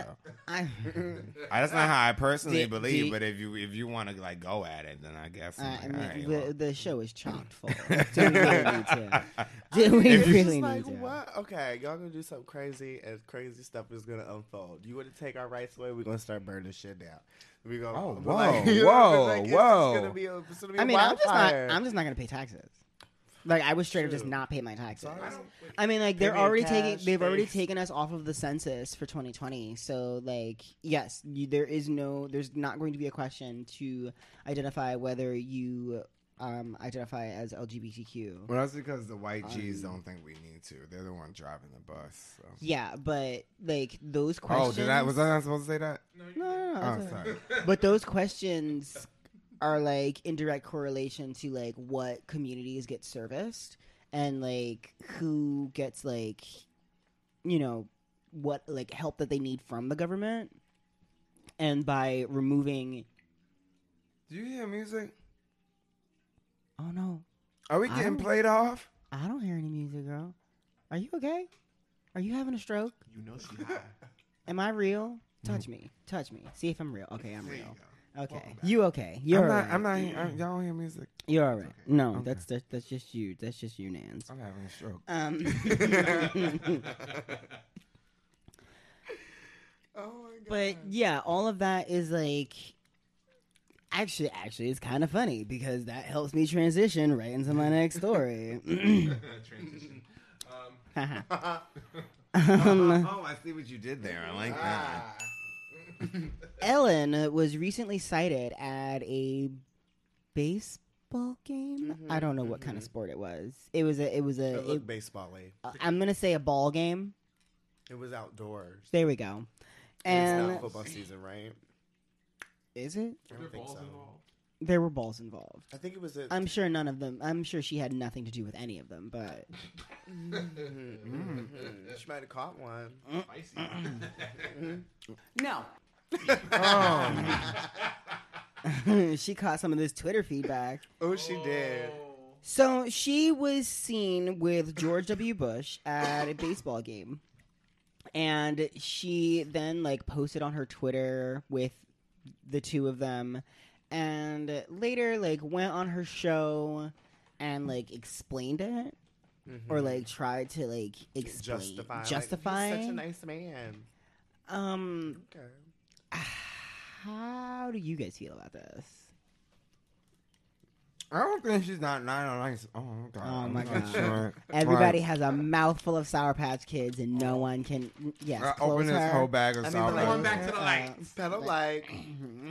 Speaker 2: I.
Speaker 1: I, that's not how I personally
Speaker 2: Do-
Speaker 1: believe.
Speaker 2: do-
Speaker 1: but if you if you want to like go at it, then I guess.
Speaker 2: Uh,
Speaker 1: like,
Speaker 2: I mean,
Speaker 1: all right,
Speaker 2: the,
Speaker 1: well.
Speaker 2: the show is chocked full. Do we really need to? Do we
Speaker 1: If
Speaker 2: really
Speaker 3: It's like,
Speaker 2: to?
Speaker 3: what? Okay, y'all gonna do something crazy, and crazy stuff is gonna unfold. You want to take our rights away? We're gonna start burning shit down. We gonna.
Speaker 1: Oh,
Speaker 3: but like,
Speaker 1: whoa,
Speaker 3: you know I mean?
Speaker 1: whoa,
Speaker 3: Like, it's just
Speaker 1: whoa.
Speaker 3: gonna be a- it's gonna be
Speaker 2: I
Speaker 3: a
Speaker 2: mean, I'm just not. I'm just not gonna pay taxes. Like I would straight up just not pay my taxes.
Speaker 3: Sorry.
Speaker 2: I mean, like they're already
Speaker 3: cash,
Speaker 2: taking. They've already taken us off of the census for 2020. So, like, yes, you, there is no. There's not going to be a question to identify whether you um, identify as LGBTQ.
Speaker 1: Well, that's because the white G's
Speaker 2: Um,
Speaker 1: don't think we need to. They're the one driving the bus. So.
Speaker 2: Yeah, but like those questions.
Speaker 1: Oh, did I? Was I not supposed to say that?
Speaker 2: No, no, no.
Speaker 1: Oh,
Speaker 2: that's all right.
Speaker 1: sorry.
Speaker 2: but those questions are like in direct correlation to like what communities get serviced and like who gets like you know what like help that they need from the government and by removing
Speaker 1: Do you hear music?
Speaker 2: Oh no
Speaker 1: Are we getting played off?
Speaker 2: i don't hear any music girl are you okay are you having a stroke
Speaker 5: You know she high.
Speaker 2: am i real touch me touch me see if i'm real okay i'm
Speaker 1: There you
Speaker 2: real
Speaker 1: go.
Speaker 2: Okay, you okay? You're
Speaker 1: I'm not.
Speaker 2: alright.
Speaker 1: I'm not. I'm, y'all don't hear music.
Speaker 2: You're all right. No,
Speaker 1: Okay.
Speaker 2: that's that, that's just you. That's just you, Nance.
Speaker 1: I'm having a stroke.
Speaker 2: Um,
Speaker 3: Oh my god.
Speaker 2: but yeah, all of that is like. Actually, actually, it's kind of funny because that helps me transition right into my next story.
Speaker 5: Transition. Um,
Speaker 2: um,
Speaker 1: oh, I see what you did there. I like that.
Speaker 5: ah.
Speaker 2: Ellen was recently sighted at a baseball game. I don't know what kind of sport it was. It was a. It was a.
Speaker 3: It
Speaker 2: It,
Speaker 3: looked baseball-y.
Speaker 2: uh, I'm gonna say a ball game.
Speaker 3: It was outdoors.
Speaker 2: There we go.
Speaker 3: And it's not football season, right?
Speaker 2: Is it?
Speaker 3: I
Speaker 5: Are there
Speaker 3: don't think
Speaker 5: balls
Speaker 3: so.
Speaker 5: involved?
Speaker 2: There were balls involved.
Speaker 3: I think it was a.
Speaker 2: I'm sure none of them. I'm sure she had nothing to do with any of them. But
Speaker 3: Mhm. She might have caught one.
Speaker 5: Spicy.
Speaker 2: no,
Speaker 1: Oh,
Speaker 2: she caught some of this Twitter feedback.
Speaker 3: Oh, she did.
Speaker 2: So she was seen with George W. Bush at a baseball game. And she then like posted on her Twitter with the two of them and later like went on her show and like explained it or like tried to like explain
Speaker 3: Justify. like,
Speaker 2: justify
Speaker 3: He's such a nice man.
Speaker 2: um
Speaker 3: Okay.
Speaker 2: how do you guys feel about this?
Speaker 1: I don't think she's not not nice. Oh, God.
Speaker 2: Oh, my God.
Speaker 1: Sure.
Speaker 2: Everybody
Speaker 1: Like,
Speaker 2: has a mouthful of Sour Patch Kids, and no one can. Yes,
Speaker 1: uh,
Speaker 2: close
Speaker 1: open this
Speaker 2: her.
Speaker 1: whole bag of
Speaker 3: I mean,
Speaker 1: sour
Speaker 3: but like-
Speaker 5: Going back to the
Speaker 2: Uh,
Speaker 5: lights.
Speaker 3: Pedal like,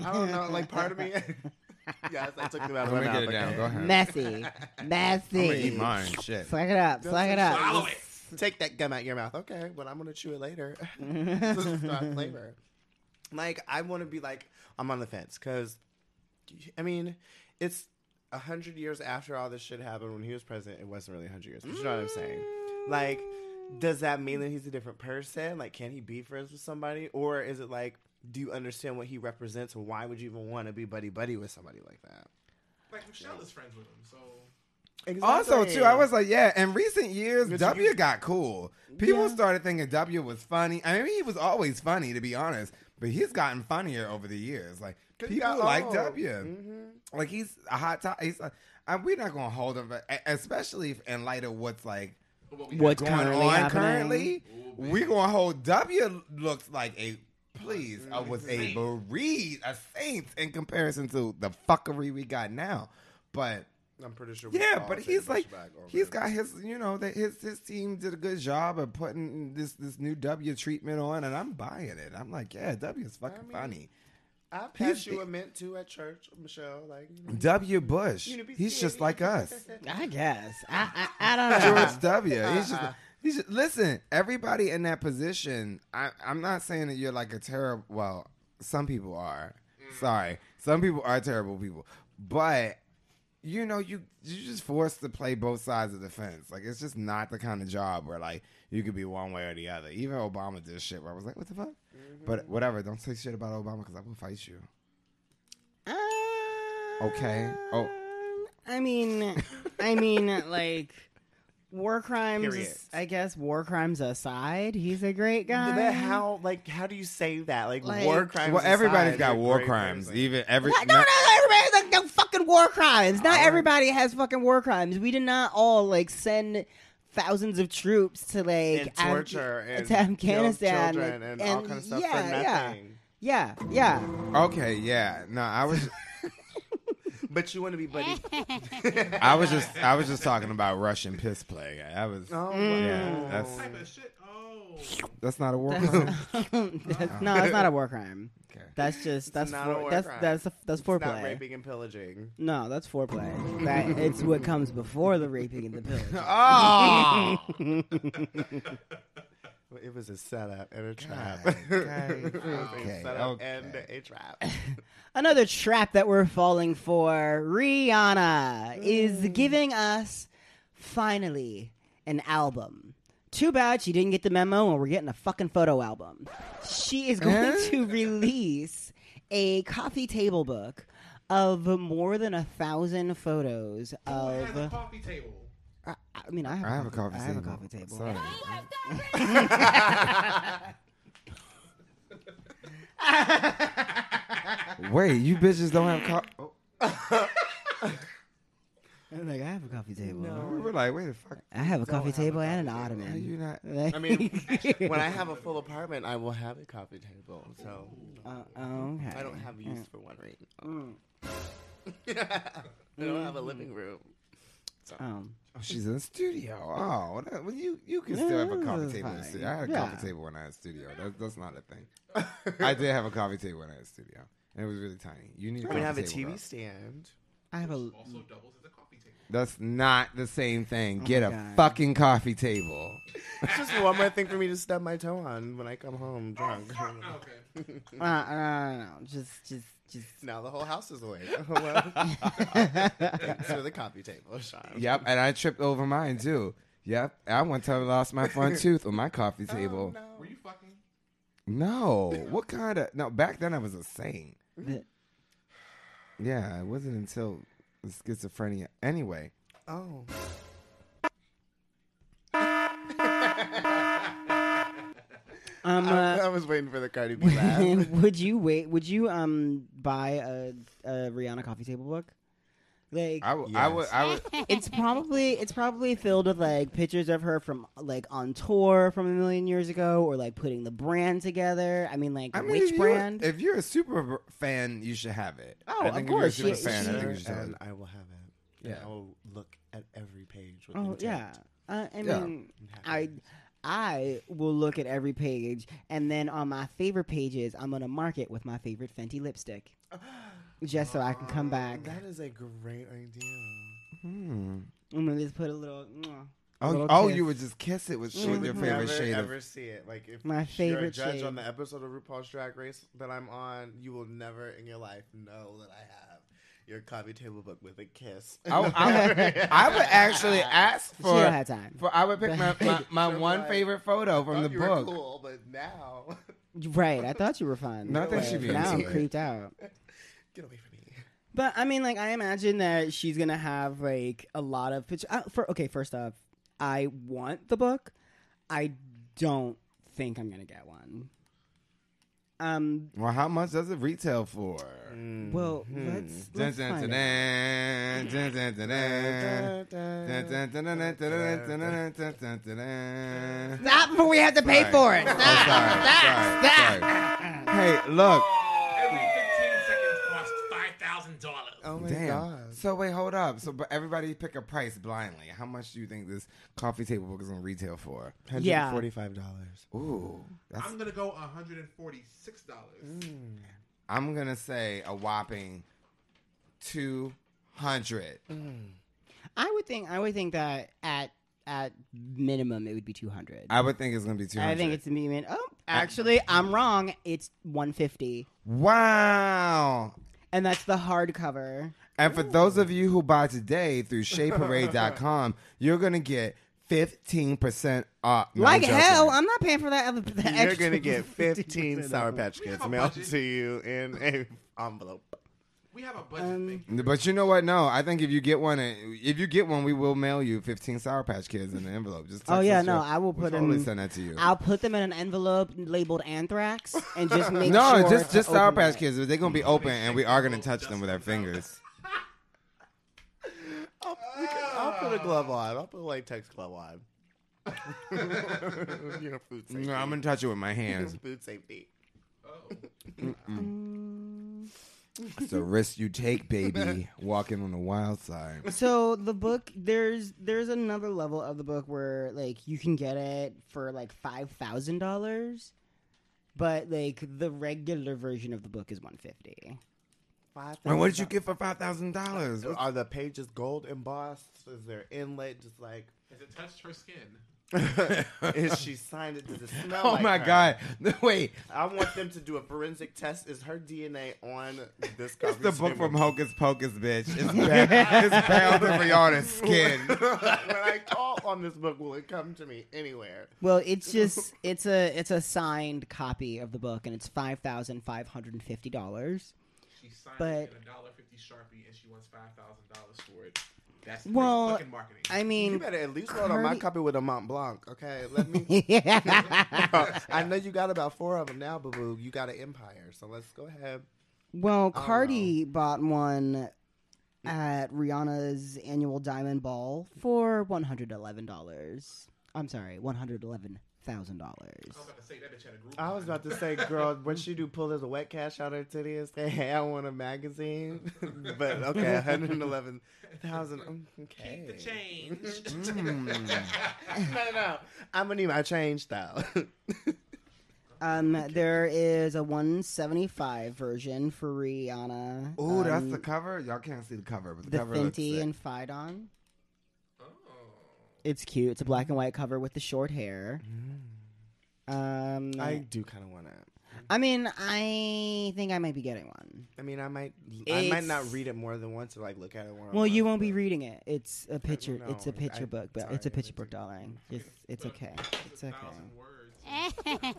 Speaker 3: I don't know, like part of me. yes, I took them out of
Speaker 1: Let me get it down.
Speaker 3: okay?
Speaker 1: Go ahead.
Speaker 2: Messy, messy.
Speaker 1: I'm gonna eat mine. Shit.
Speaker 2: Slack it up, slack it up.
Speaker 5: Swallow it.
Speaker 3: Take that gum out your mouth. Okay, but I'm gonna chew it later. this is not flavor. Like I want to be like I'm on the fence because, I mean, it's a hundred years after all this shit happened. When he was president, it wasn't really a hundred years. But you know what I'm saying? Like, does that mean that he's a different person? Like, can he be friends with somebody, or is it like, do you understand what he represents, and why would you even want to be buddy buddy with somebody like that?
Speaker 5: Like Michelle is friends with him, so Exactly.
Speaker 1: Also, too, I was like, yeah. In recent years,
Speaker 3: But
Speaker 1: W
Speaker 3: you-
Speaker 1: got cool. People
Speaker 2: Yeah.
Speaker 1: started thinking W was funny. I mean, he was always funny, to be honest. But he's gotten funnier over the years. Like
Speaker 3: 'Cause he
Speaker 1: people
Speaker 3: got
Speaker 1: like
Speaker 3: old.
Speaker 1: W.
Speaker 3: Mhm.
Speaker 1: Like he's a hot top. He's. A, uh, we're not gonna hold him, but- especially if- in light of what's like
Speaker 2: What's
Speaker 5: have
Speaker 1: going
Speaker 2: currently
Speaker 1: on
Speaker 2: happening.
Speaker 1: currently.
Speaker 5: Ooh,
Speaker 1: We gonna hold W looks like a please uh, was a
Speaker 5: Saint.
Speaker 1: bereaved a saint in comparison to the fuckery we got now. But
Speaker 3: I'm pretty sure.
Speaker 1: yeah, but he's like he's got his you know that his his team did a good job of putting this this new W treatment on, and I'm buying it. I'm like, yeah, W is fucking
Speaker 3: I mean,
Speaker 1: funny.
Speaker 3: I
Speaker 1: he's-
Speaker 3: passed you a mint too at church, Michelle. Like you know,
Speaker 1: W Bush,
Speaker 3: you know, be
Speaker 1: he's just like us.
Speaker 2: I guess. I I, I don't know.
Speaker 1: George W. He's just. He's just, listen. Everybody in that position. I, I'm not saying that you're like a terrible. Well, some people are. Mm. Sorry, some people are terrible people. But you know, you you just forced to play both sides of the fence. Like it's just not the kind of job where like you could be one way or the other. Even Obama did shit where I was like, what the fuck? But whatever. Don't say shit about Obama because I will fight you. Um, Okay. Oh.
Speaker 2: Um, I mean, I mean, like war crimes.
Speaker 3: Period.
Speaker 2: I guess war crimes aside, he's a great guy.
Speaker 3: But how like how do you say that? Like,
Speaker 2: Like-
Speaker 3: war crimes.
Speaker 1: Well, everybody's
Speaker 3: aside,
Speaker 1: got war crimes.
Speaker 3: person.
Speaker 1: Even every
Speaker 2: No, no, no, no fucking war crimes. Not
Speaker 1: Alright.
Speaker 2: everybody has fucking war crimes. We did not all like send thousands of troops to like
Speaker 3: and
Speaker 2: Af-
Speaker 3: torture and
Speaker 2: to Afghanistan
Speaker 3: kill children and, all kind of stuff
Speaker 2: yeah,
Speaker 3: for
Speaker 2: yeah,
Speaker 3: nothing.
Speaker 2: yeah, yeah.
Speaker 1: Okay, yeah. No, I was
Speaker 3: But you want to be buddy.
Speaker 1: I was just I was just talking about Russian piss play. I was
Speaker 3: Oh,
Speaker 1: yeah, that's
Speaker 5: What type of shit? Oh,
Speaker 1: that's not a war crime.
Speaker 2: That's- no, it's not a war crime.
Speaker 1: Okay.
Speaker 2: That's just that's
Speaker 3: not a
Speaker 2: for,
Speaker 3: war
Speaker 2: that's
Speaker 3: crime.
Speaker 2: that's that's
Speaker 3: It's not raping and pillaging.
Speaker 2: No, that's foreplay. That it's what comes before the raping and the pillaging.
Speaker 1: Oh, ah!
Speaker 3: Well, It was a setup and a trap. It was
Speaker 1: okay,
Speaker 3: setup
Speaker 1: okay.
Speaker 3: and a trap.
Speaker 2: Another trap that we're falling for. Rihanna is giving us finally an album. Too bad she didn't get the memo and we're getting a fucking photo album. She is going
Speaker 1: Eh?
Speaker 2: to release a coffee table book of more than a thousand photos of.
Speaker 5: who has a coffee table?
Speaker 2: I, I mean, I have,
Speaker 1: I have a coffee table.
Speaker 2: I have a coffee table.
Speaker 1: Sorry. Wait, you bitches don't have coffee? Oh.
Speaker 2: I'm like, I have a coffee table. No.
Speaker 1: We were like, wait the fuck.
Speaker 2: I have a coffee table and an
Speaker 1: Are
Speaker 2: ottoman.
Speaker 1: you not?
Speaker 2: Like-
Speaker 3: I mean, when I have a full apartment, I will have a coffee table. So
Speaker 2: Uh, okay.
Speaker 3: I don't have use for one right now.
Speaker 2: Mm.
Speaker 3: I don't have a living room.
Speaker 2: Um,
Speaker 1: Oh, she's in the studio. Oh, that, well you you can still have a coffee
Speaker 2: that's
Speaker 1: table. In the studio. I had a
Speaker 2: Yeah.
Speaker 1: coffee table when I had a studio. That, that's not a thing. I did have a coffee table when I had a studio, and it was really tiny. You need. A
Speaker 3: I mean, I have a TV
Speaker 1: girl.
Speaker 3: stand.
Speaker 2: I have a.
Speaker 1: That's not the same thing. Get a
Speaker 2: God.
Speaker 1: fucking coffee table.
Speaker 3: It's just one more thing for me to stub my toe on when I come home
Speaker 5: Oh,
Speaker 3: drunk.
Speaker 5: fuck. Okay.
Speaker 2: Uh, uh, no, just, just, just.
Speaker 3: now the whole house is awake. well, thanks for the coffee table, Shaun.
Speaker 1: Yep, and I tripped over mine too. Yep, I one time lost my front tooth on my coffee table.
Speaker 5: Were you fucking?
Speaker 1: No, what kind of? No, back then I was a saint. Yeah, it wasn't until schizophrenia. Anyway,
Speaker 3: Oh.
Speaker 2: Um,
Speaker 3: I,
Speaker 2: uh,
Speaker 3: I was waiting for the Cardi B laugh.
Speaker 2: would you wait? Would you um buy a, a Rihanna coffee table book? Like,
Speaker 1: I would, I would,
Speaker 3: Yes.
Speaker 1: I would.
Speaker 2: it's probably it's probably filled with like pictures of her from like on tour from a million years ago, or like putting the brand together. I mean, like
Speaker 1: I mean,
Speaker 2: which
Speaker 1: if you're,
Speaker 2: brand?
Speaker 1: if you're a super fan, you should have it.
Speaker 2: Oh,
Speaker 1: I
Speaker 2: of course,
Speaker 1: If you're a
Speaker 2: she-
Speaker 1: super fan, I think you should have
Speaker 3: and
Speaker 1: it.
Speaker 3: I will have it.
Speaker 1: Yeah.
Speaker 3: And I will look at every page. With
Speaker 2: oh
Speaker 3: intent.
Speaker 2: yeah, uh, I
Speaker 1: Yeah.
Speaker 2: mean, I I will look at every page, and then on my favorite pages, I'm gonna mark it with my favorite Fenty lipstick, just so I can come back.
Speaker 3: That is a great idea.
Speaker 1: Hmm.
Speaker 2: I'm gonna just put a little. mwah,
Speaker 1: Oh, oh,
Speaker 2: kiss.
Speaker 1: you would just kiss it with sh-
Speaker 2: Mhm.
Speaker 1: your
Speaker 3: Would
Speaker 1: favorite
Speaker 3: never,
Speaker 1: shade of.
Speaker 3: ever see it. Like if
Speaker 2: My
Speaker 3: you're a
Speaker 2: favorite
Speaker 3: judge
Speaker 2: shade.
Speaker 3: on the episode of RuPaul's Drag Race that I'm on, you will never in your life know that I have your coffee table book with a kiss.
Speaker 1: I, would- I would, I would actually ask
Speaker 2: She
Speaker 1: for.
Speaker 2: don't have time.
Speaker 1: For I would pick my, my, my one
Speaker 3: right.
Speaker 1: favorite photo from
Speaker 3: Thought
Speaker 1: the
Speaker 3: you were
Speaker 1: book.
Speaker 3: cool, but now
Speaker 2: Right, I thought you were fun.
Speaker 1: No, I think
Speaker 2: but
Speaker 1: she'd be
Speaker 2: now I'm creeped out.
Speaker 3: Get away from me.
Speaker 2: But I mean, like, I imagine that she's gonna have like a lot of pictures. Uh, for okay, first off, I want the book. I don't think I'm gonna get one. Um.
Speaker 1: Well, how much does it retail for?
Speaker 2: Well, let's. Stop before we have to pay for it. Stop.
Speaker 1: Oh,
Speaker 2: Stop. Stop.
Speaker 1: Hey, look.
Speaker 5: $5,000.
Speaker 3: Oh my
Speaker 1: Damn.
Speaker 3: god.
Speaker 1: So wait, hold up. So, but everybody pick a price blindly. How much do you think this coffee table book is gonna retail for?
Speaker 2: Yeah.
Speaker 3: Forty-five dollars.
Speaker 1: Ooh, that's.
Speaker 5: I'm going to go $146. Mm.
Speaker 1: I'm gonna say a whopping two hundred. Mm.
Speaker 2: I would think. I would think that at at minimum it would be two hundred.
Speaker 1: I would think it's gonna be two hundred.
Speaker 2: I think it's a minimum. Oh, actually, I'm wrong. It's one fifty,
Speaker 1: wow.
Speaker 2: And that's the hardcover.
Speaker 1: And for those of you who buy today through ShadeParade.com, you're gonna get fifteen percent off. No,
Speaker 2: like
Speaker 1: I'm
Speaker 2: hell, I'm not paying for that. Other, that
Speaker 3: You're
Speaker 2: extra
Speaker 3: gonna get 15
Speaker 2: 15%
Speaker 3: Sour. Patch Kids oh
Speaker 5: have a
Speaker 3: mailed
Speaker 5: budget.
Speaker 3: to you in a envelope.
Speaker 5: We have a budget
Speaker 2: Um,
Speaker 5: thing.
Speaker 1: But you know what? No, I think if you get one, if you get one, we will mail you fifteen Sour Patch Kids in an envelope. Just
Speaker 2: Oh yeah, no, I will
Speaker 1: we'll
Speaker 2: put
Speaker 1: totally send that to you.
Speaker 2: I'll put them in an envelope labeled anthrax and just make
Speaker 1: no,
Speaker 2: sure
Speaker 1: just just Sour Patch
Speaker 2: it.
Speaker 1: Kids. They're gonna be open, and we are gonna touch them with our fingers.
Speaker 3: I'll, can- I'll put a glove on. I'll put a latex glove on. you know, food safety.
Speaker 1: No, I'm gonna touch it with my hands.
Speaker 3: food safety.
Speaker 1: It's a risk you take, baby. Walking on the wild side.
Speaker 2: So the book, there's there's another level of the book where like you can get it for like five thousand dollars, but like the regular version of the book is one fifty.
Speaker 3: Five
Speaker 1: And what did you get for five thousand dollars?
Speaker 3: Are the pages gold embossed? Is there inlay just like?
Speaker 5: Has it touched her skin?
Speaker 3: Is she signed it? Does it smell
Speaker 1: Oh
Speaker 3: like
Speaker 1: my
Speaker 3: her?
Speaker 1: god! Wait,
Speaker 3: I want them to do a forensic test. Is her DNA on this?
Speaker 1: it's the book from Hocus Pocus, bitch. It's bound, it's bound to Rihanna's skin.
Speaker 3: when I call on this book, will it come to me anywhere?
Speaker 2: Well, it's just it's a it's a signed copy of the book, and it's five thousand five hundred and fifty dollars.
Speaker 5: She signed
Speaker 2: But-
Speaker 5: it in a dollar fifty sharpie, and she wants five thousand dollars for it. That's great
Speaker 2: Well,
Speaker 5: fucking marketing.
Speaker 2: I mean, You
Speaker 3: better at least write on my copy with a Mont Blanc, okay? Let me. I know you got about four of them now, boo boo. You got an empire, so let's go ahead.
Speaker 2: Well, Cardi bought one at Rihanna's annual Diamond Ball for one hundred eleven dollars. I'm sorry, one hundred eleven thousand dollars.
Speaker 5: I was about to say that bitch had a group.
Speaker 3: I was about to say, girl, when she do pull the wet cash out of her titty and say, "Hey, I want a magazine," but okay, one hundred eleven thousand. Okay,
Speaker 5: Keep the change.
Speaker 1: Mm.
Speaker 3: no, no, I'm gonna need my change though.
Speaker 2: Um, there is a one seventy five version for Rihanna.
Speaker 1: Ooh, that's
Speaker 2: um,
Speaker 1: the cover. Y'all can't see the cover, but the,
Speaker 2: the
Speaker 1: cover looks
Speaker 2: Fenty
Speaker 1: sick.
Speaker 2: and Fidon. It's cute. It's a black and white cover with the short hair. Um,
Speaker 3: Mm. I
Speaker 2: I,
Speaker 3: do kind of want to.
Speaker 2: mean, I think I might be getting one.
Speaker 3: I mean, I might, I might not read it more than once or like look at it more. than
Speaker 2: Well, you won't be reading it. It's a picture. It's a
Speaker 3: know.
Speaker 2: picture
Speaker 3: I-
Speaker 2: book, but it's a
Speaker 3: I
Speaker 2: picture book, darling. It's it's okay. It's okay.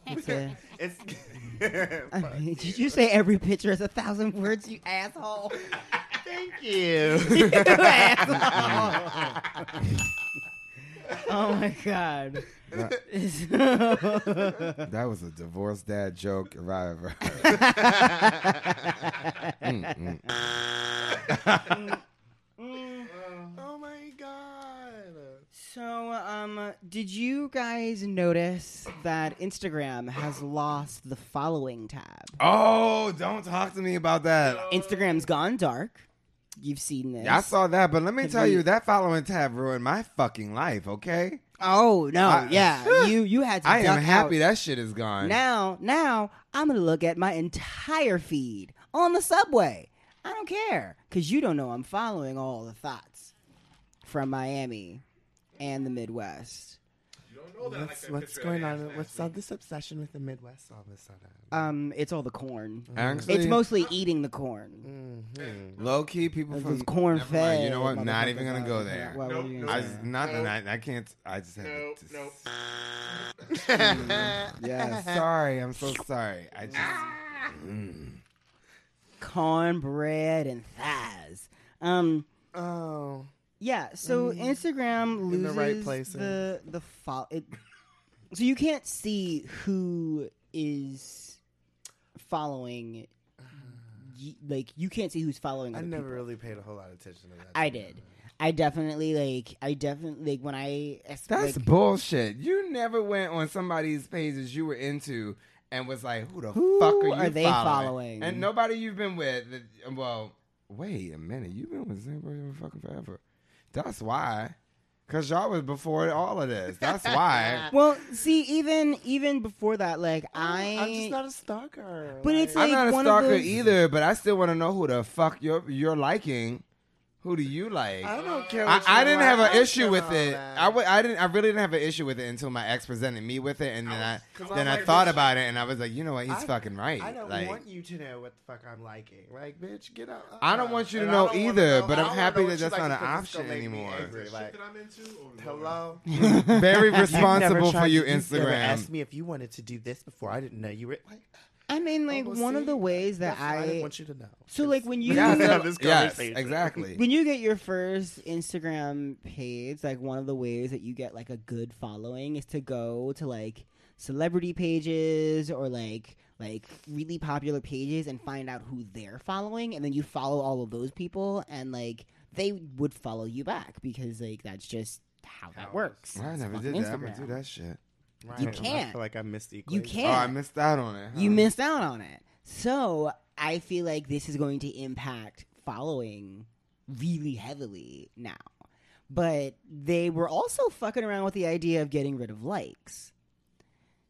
Speaker 2: It's a,
Speaker 3: It's.
Speaker 2: I mean, did you say every picture is a thousand words, you asshole?
Speaker 3: Thank you.
Speaker 2: You asshole. Oh my god.
Speaker 1: That was a divorced dad joke if I. Mm, mm.
Speaker 3: oh my god.
Speaker 2: so, um, did you guys notice that Instagram has lost the following tab?
Speaker 1: Oh, don't talk to me about that.
Speaker 2: Instagram's gone dark. You've seen this.
Speaker 1: I saw that, but let me
Speaker 2: Have
Speaker 1: tell
Speaker 2: you-
Speaker 1: you, that following tab ruined my fucking life. Okay,
Speaker 2: Oh no,
Speaker 1: I-
Speaker 2: yeah, you you had to.
Speaker 1: I am happy
Speaker 2: out.
Speaker 1: that shit is gone.
Speaker 2: Now, now I'm gonna look at my entire feed on the subway. I don't care because you don't know I'm following all the thoughts from Miami and the Midwest.
Speaker 3: What's,
Speaker 5: that
Speaker 3: what's going on?
Speaker 5: Ass
Speaker 3: What's all this obsession with the Midwest all of a sudden?
Speaker 2: Um, it's all the corn.
Speaker 1: Actually,
Speaker 2: It's mostly eating the corn.
Speaker 3: Mhm.
Speaker 1: low key people
Speaker 2: Those
Speaker 1: from
Speaker 2: corn
Speaker 1: never mind,
Speaker 2: fed.
Speaker 1: You know what? Not even gonna go
Speaker 2: there.
Speaker 1: there.
Speaker 2: What- what
Speaker 5: Nope,
Speaker 2: you
Speaker 5: nope.
Speaker 2: gonna
Speaker 1: I
Speaker 2: say?
Speaker 1: just not.
Speaker 5: Nope.
Speaker 1: I, I can't. I just have
Speaker 5: Nope,
Speaker 1: to.
Speaker 5: nope.
Speaker 1: Yeah, sorry. I'm so sorry. I just. Mm.
Speaker 2: cornbread and thighs. Um,
Speaker 3: Oh.
Speaker 2: Yeah. So mm-hmm. Instagram
Speaker 3: In
Speaker 2: loses
Speaker 3: the right places.
Speaker 2: the the fo- it, So you can't see who is following. y- Like you can't see who's following.
Speaker 3: I
Speaker 2: other
Speaker 3: never
Speaker 2: people.
Speaker 3: really paid a whole lot of attention to that.
Speaker 2: I did. I definitely like. I definitely like when I.
Speaker 1: That's
Speaker 2: like,
Speaker 1: bullshit. You never went on somebody's pages you were into and was like, "Who the
Speaker 2: Who
Speaker 1: fuck are you
Speaker 2: are they
Speaker 1: following?
Speaker 2: following?
Speaker 1: And nobody you've been with. Uh, well, wait a minute. You've been with the same person fucking forever. That's why. Cause y'all was before all of this. That's why.
Speaker 2: Well, see, even even before that, like oh, I.
Speaker 3: I'm just not a stalker.
Speaker 2: But it's
Speaker 1: I'm not a
Speaker 2: one
Speaker 1: stalker
Speaker 2: those-
Speaker 1: either, but I still want to know who the fuck you're you're liking. Who do you like?
Speaker 3: I don't care.
Speaker 1: I,
Speaker 3: you
Speaker 1: I didn't have
Speaker 3: like.
Speaker 1: an issue with it.
Speaker 3: that.
Speaker 1: I, w- I didn't. I really didn't have an issue with it until my ex presented me with it, and then I,
Speaker 3: 'Cause
Speaker 1: then
Speaker 3: I'm
Speaker 1: I
Speaker 3: like,
Speaker 1: thought
Speaker 3: bitch,
Speaker 1: about it, and I was like, you know what? He's
Speaker 3: I-
Speaker 1: fucking right.
Speaker 3: I don't
Speaker 1: like,
Speaker 3: want you to know what the fuck I'm liking. Like, bitch, get out.
Speaker 1: I don't want you to know
Speaker 3: I don't wanna
Speaker 1: either,
Speaker 3: know-
Speaker 1: but
Speaker 3: I
Speaker 1: I'm happy that
Speaker 3: what you
Speaker 1: that's
Speaker 3: like
Speaker 1: not an option
Speaker 3: gonna make me
Speaker 1: anymore.
Speaker 3: Like,
Speaker 5: that I'm into? Or what?
Speaker 3: hello.
Speaker 1: Very
Speaker 3: You've
Speaker 1: responsible for
Speaker 3: tried-
Speaker 1: you,
Speaker 3: you've never
Speaker 1: Instagram.
Speaker 3: asked me if you wanted to do this before. I didn't know you were like.
Speaker 2: I mean, like
Speaker 3: oh, well,
Speaker 2: one of the ways that
Speaker 3: I
Speaker 2: I.
Speaker 3: want you to know.
Speaker 2: So, like when you.
Speaker 1: Yeah,
Speaker 3: have
Speaker 1: so-
Speaker 3: this
Speaker 1: yes, exactly.
Speaker 2: when you get your first Instagram page, like one of the ways that you get like a good following is to go to like celebrity pages or like like really popular pages and find out who they're following and then you follow all of those people and like they would follow you back because like that's just how that works.
Speaker 1: I never did that. I'm gonna do that shit.
Speaker 3: Right.
Speaker 2: You can't.
Speaker 3: I feel like I missed the
Speaker 2: You
Speaker 3: equation.
Speaker 1: Oh, I missed out on it.
Speaker 2: you missed out on it. So I feel like this is going to impact following really heavily now. But they were also fucking around with the idea of getting rid of likes.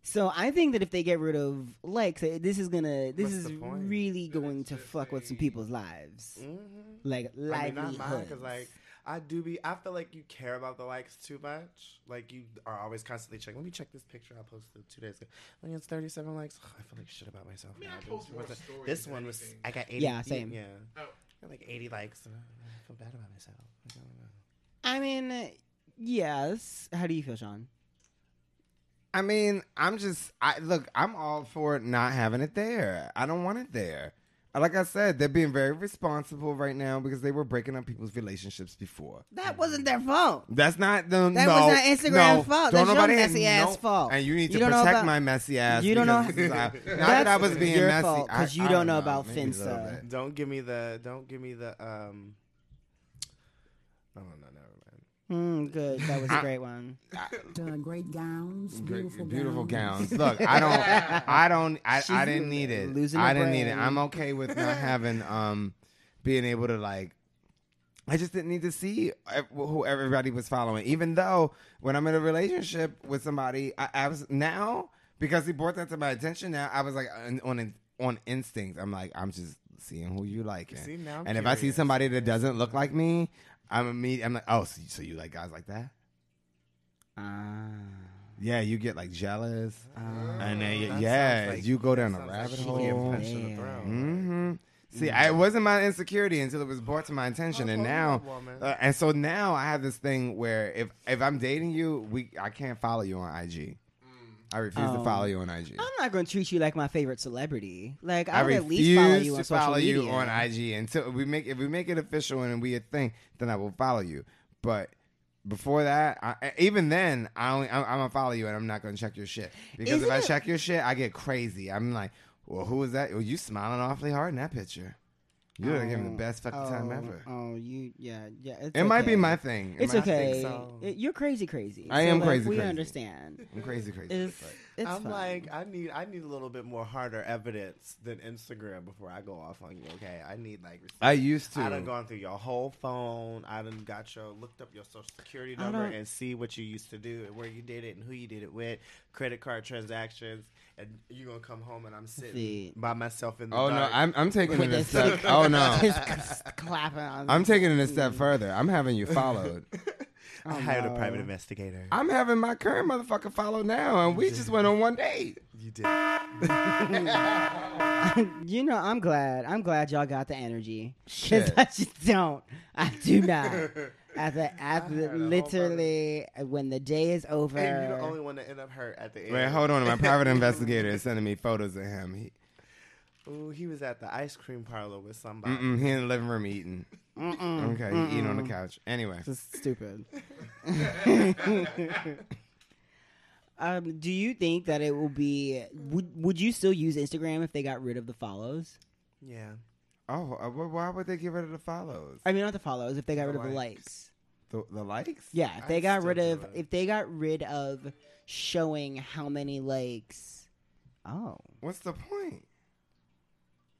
Speaker 2: So I think that if they get rid of likes, eh, this is gonna this
Speaker 3: What's
Speaker 2: is really going to fuck with some people's lives,
Speaker 3: Mhm.
Speaker 2: like
Speaker 3: I mean,
Speaker 2: livelihoods.
Speaker 3: not mine, because like I do be. I feel like you care about the likes too much. Like you are always constantly checking. Let me check this picture I posted two days ago. When it's thirty-seven likes, I feel like shit about myself.
Speaker 5: I mean,
Speaker 3: now,
Speaker 5: I post more stories
Speaker 3: This one was.
Speaker 5: anything.
Speaker 3: I got eighty.
Speaker 2: Yeah, same.
Speaker 3: Yeah,
Speaker 5: Oh.
Speaker 3: I got like eighty likes. And I feel bad about myself. I don't know.
Speaker 2: I mean, yes. How do you feel, Shaun?
Speaker 1: I mean, I'm just I look, I'm all for not having it there. I don't want it there. Like I said, they're being very responsible right now because they were breaking up people's relationships before.
Speaker 2: That wasn't their fault.
Speaker 1: That's not the
Speaker 2: That
Speaker 1: no,
Speaker 2: was not Instagram's
Speaker 1: no,
Speaker 2: fault.
Speaker 1: Don't
Speaker 2: That's your
Speaker 1: nobody
Speaker 2: messy ass
Speaker 1: no,
Speaker 2: fault.
Speaker 1: And you need
Speaker 2: You
Speaker 1: to
Speaker 2: don't
Speaker 1: protect
Speaker 2: about-
Speaker 1: my messy ass.
Speaker 2: You don't know-
Speaker 1: this is not, not that I was being
Speaker 2: your
Speaker 1: messy.
Speaker 2: fault, 'cause
Speaker 1: I-
Speaker 2: you
Speaker 1: I
Speaker 2: don't know about
Speaker 1: maybe
Speaker 2: Finsta.
Speaker 3: Don't give me the. Don't give me the. Um. No, no, no, never mind.
Speaker 2: Mm, good. That was a great one.
Speaker 7: uh, great gowns,
Speaker 1: Great-
Speaker 7: beautiful,
Speaker 1: beautiful
Speaker 7: gowns.
Speaker 1: gowns. Look, I don't, I don't, I, I didn't need it.
Speaker 2: losing
Speaker 1: I didn't need it. I'm okay with not having, um, being able to like. I just didn't need to see who everybody was following, even though when I'm in a relationship with somebody, I, I was now because he brought that to my attention. Now I was like on on, on instinct. I'm like I'm just seeing who you like,
Speaker 3: See, now
Speaker 1: and if I see somebody that doesn't look like me, I'm imme- I'm like, oh, so, so you like guys like that?
Speaker 2: Ah.
Speaker 1: Yeah, you get like jealous, and then you- yeah,
Speaker 3: like-
Speaker 1: you go down a
Speaker 3: sounds like
Speaker 1: rabbit hole.
Speaker 3: impression to
Speaker 2: Yeah.
Speaker 3: throw.
Speaker 1: See, I, it wasn't my insecurity until it was brought to my attention, and
Speaker 3: Oh,
Speaker 1: now, uh, and so now I have this thing where if if I'm dating you, we I can't follow you on IG. I refuse to
Speaker 2: Oh.
Speaker 1: follow um, you on IG.
Speaker 2: I'm not going to treat you like my favorite celebrity. Like
Speaker 1: I
Speaker 2: I would at least follow you
Speaker 1: to
Speaker 2: on social
Speaker 1: follow
Speaker 2: media.
Speaker 1: you on IG until we make if we make it official and we a thing, then I will follow you. But before that, I, even then, I only I'm, I'm gonna follow you and I'm not gonna check your shit because
Speaker 2: Isn't
Speaker 1: if I check your shit, I get crazy. I'm like, well, who is that? Well, you smiling awfully hard in that picture. You would have given the um, best fucking time
Speaker 2: Oh,
Speaker 1: ever.
Speaker 2: Oh, you, yeah, yeah. It's
Speaker 1: It might be my thing. It
Speaker 2: It's okay.
Speaker 3: so.
Speaker 2: It- you're crazy, crazy.
Speaker 1: I
Speaker 2: So,
Speaker 1: am
Speaker 2: like,
Speaker 1: crazy,
Speaker 2: We
Speaker 1: crazy.
Speaker 2: understand.
Speaker 1: I'm crazy, crazy.
Speaker 2: It's, it's
Speaker 3: I'm
Speaker 2: fine.
Speaker 3: like, I need, I need a little bit more harder evidence than Instagram before I go off on you. Okay, I need like. receipts.
Speaker 1: I used to.
Speaker 3: I done gone through your whole phone. I done got your looked up your social security number and see what you used to do and where you did it and who you did it with, credit card transactions, and you're gonna come home and I'm sitting
Speaker 2: See.
Speaker 3: by myself in the
Speaker 1: Oh no. I'm I'm taking
Speaker 2: With
Speaker 1: it a step. Oh no,
Speaker 2: clapping. On
Speaker 1: I'm taking it a step oh, further. I'm having you followed.
Speaker 3: I hired
Speaker 2: no.
Speaker 3: a private investigator.
Speaker 1: I'm having my current motherfucker follow now, and we just went on one date.
Speaker 3: you did.
Speaker 2: you know, I'm glad. I'm glad y'all got the energy. Cause I just don't. I do not. At the at the
Speaker 3: a whole
Speaker 2: literally when the day is over.
Speaker 3: And you're the only one that end up hurt at the end.
Speaker 1: Wait, hold on. My private investigator is sending me photos of him. He,
Speaker 3: Ooh, he was at the ice cream parlor with somebody.
Speaker 1: mm-mm, he in the living room eating.
Speaker 2: Mm-mm,
Speaker 1: Okay, he eating on the couch. Anyway,
Speaker 2: Just stupid. um, do you think that it will be? Would Would you still use Instagram if they got rid of the follows?
Speaker 3: Yeah.
Speaker 1: Oh, uh, wh- why would they get rid of the follows?
Speaker 2: I mean, not the follows. If they got
Speaker 3: The
Speaker 2: rid of the
Speaker 3: likes.
Speaker 2: likes.
Speaker 1: The, the likes?
Speaker 2: Yeah, if they
Speaker 3: I'd
Speaker 2: got
Speaker 3: still
Speaker 2: rid
Speaker 3: do
Speaker 2: of
Speaker 3: it.
Speaker 2: if they got rid of showing how many likes. Oh,
Speaker 1: What's the point?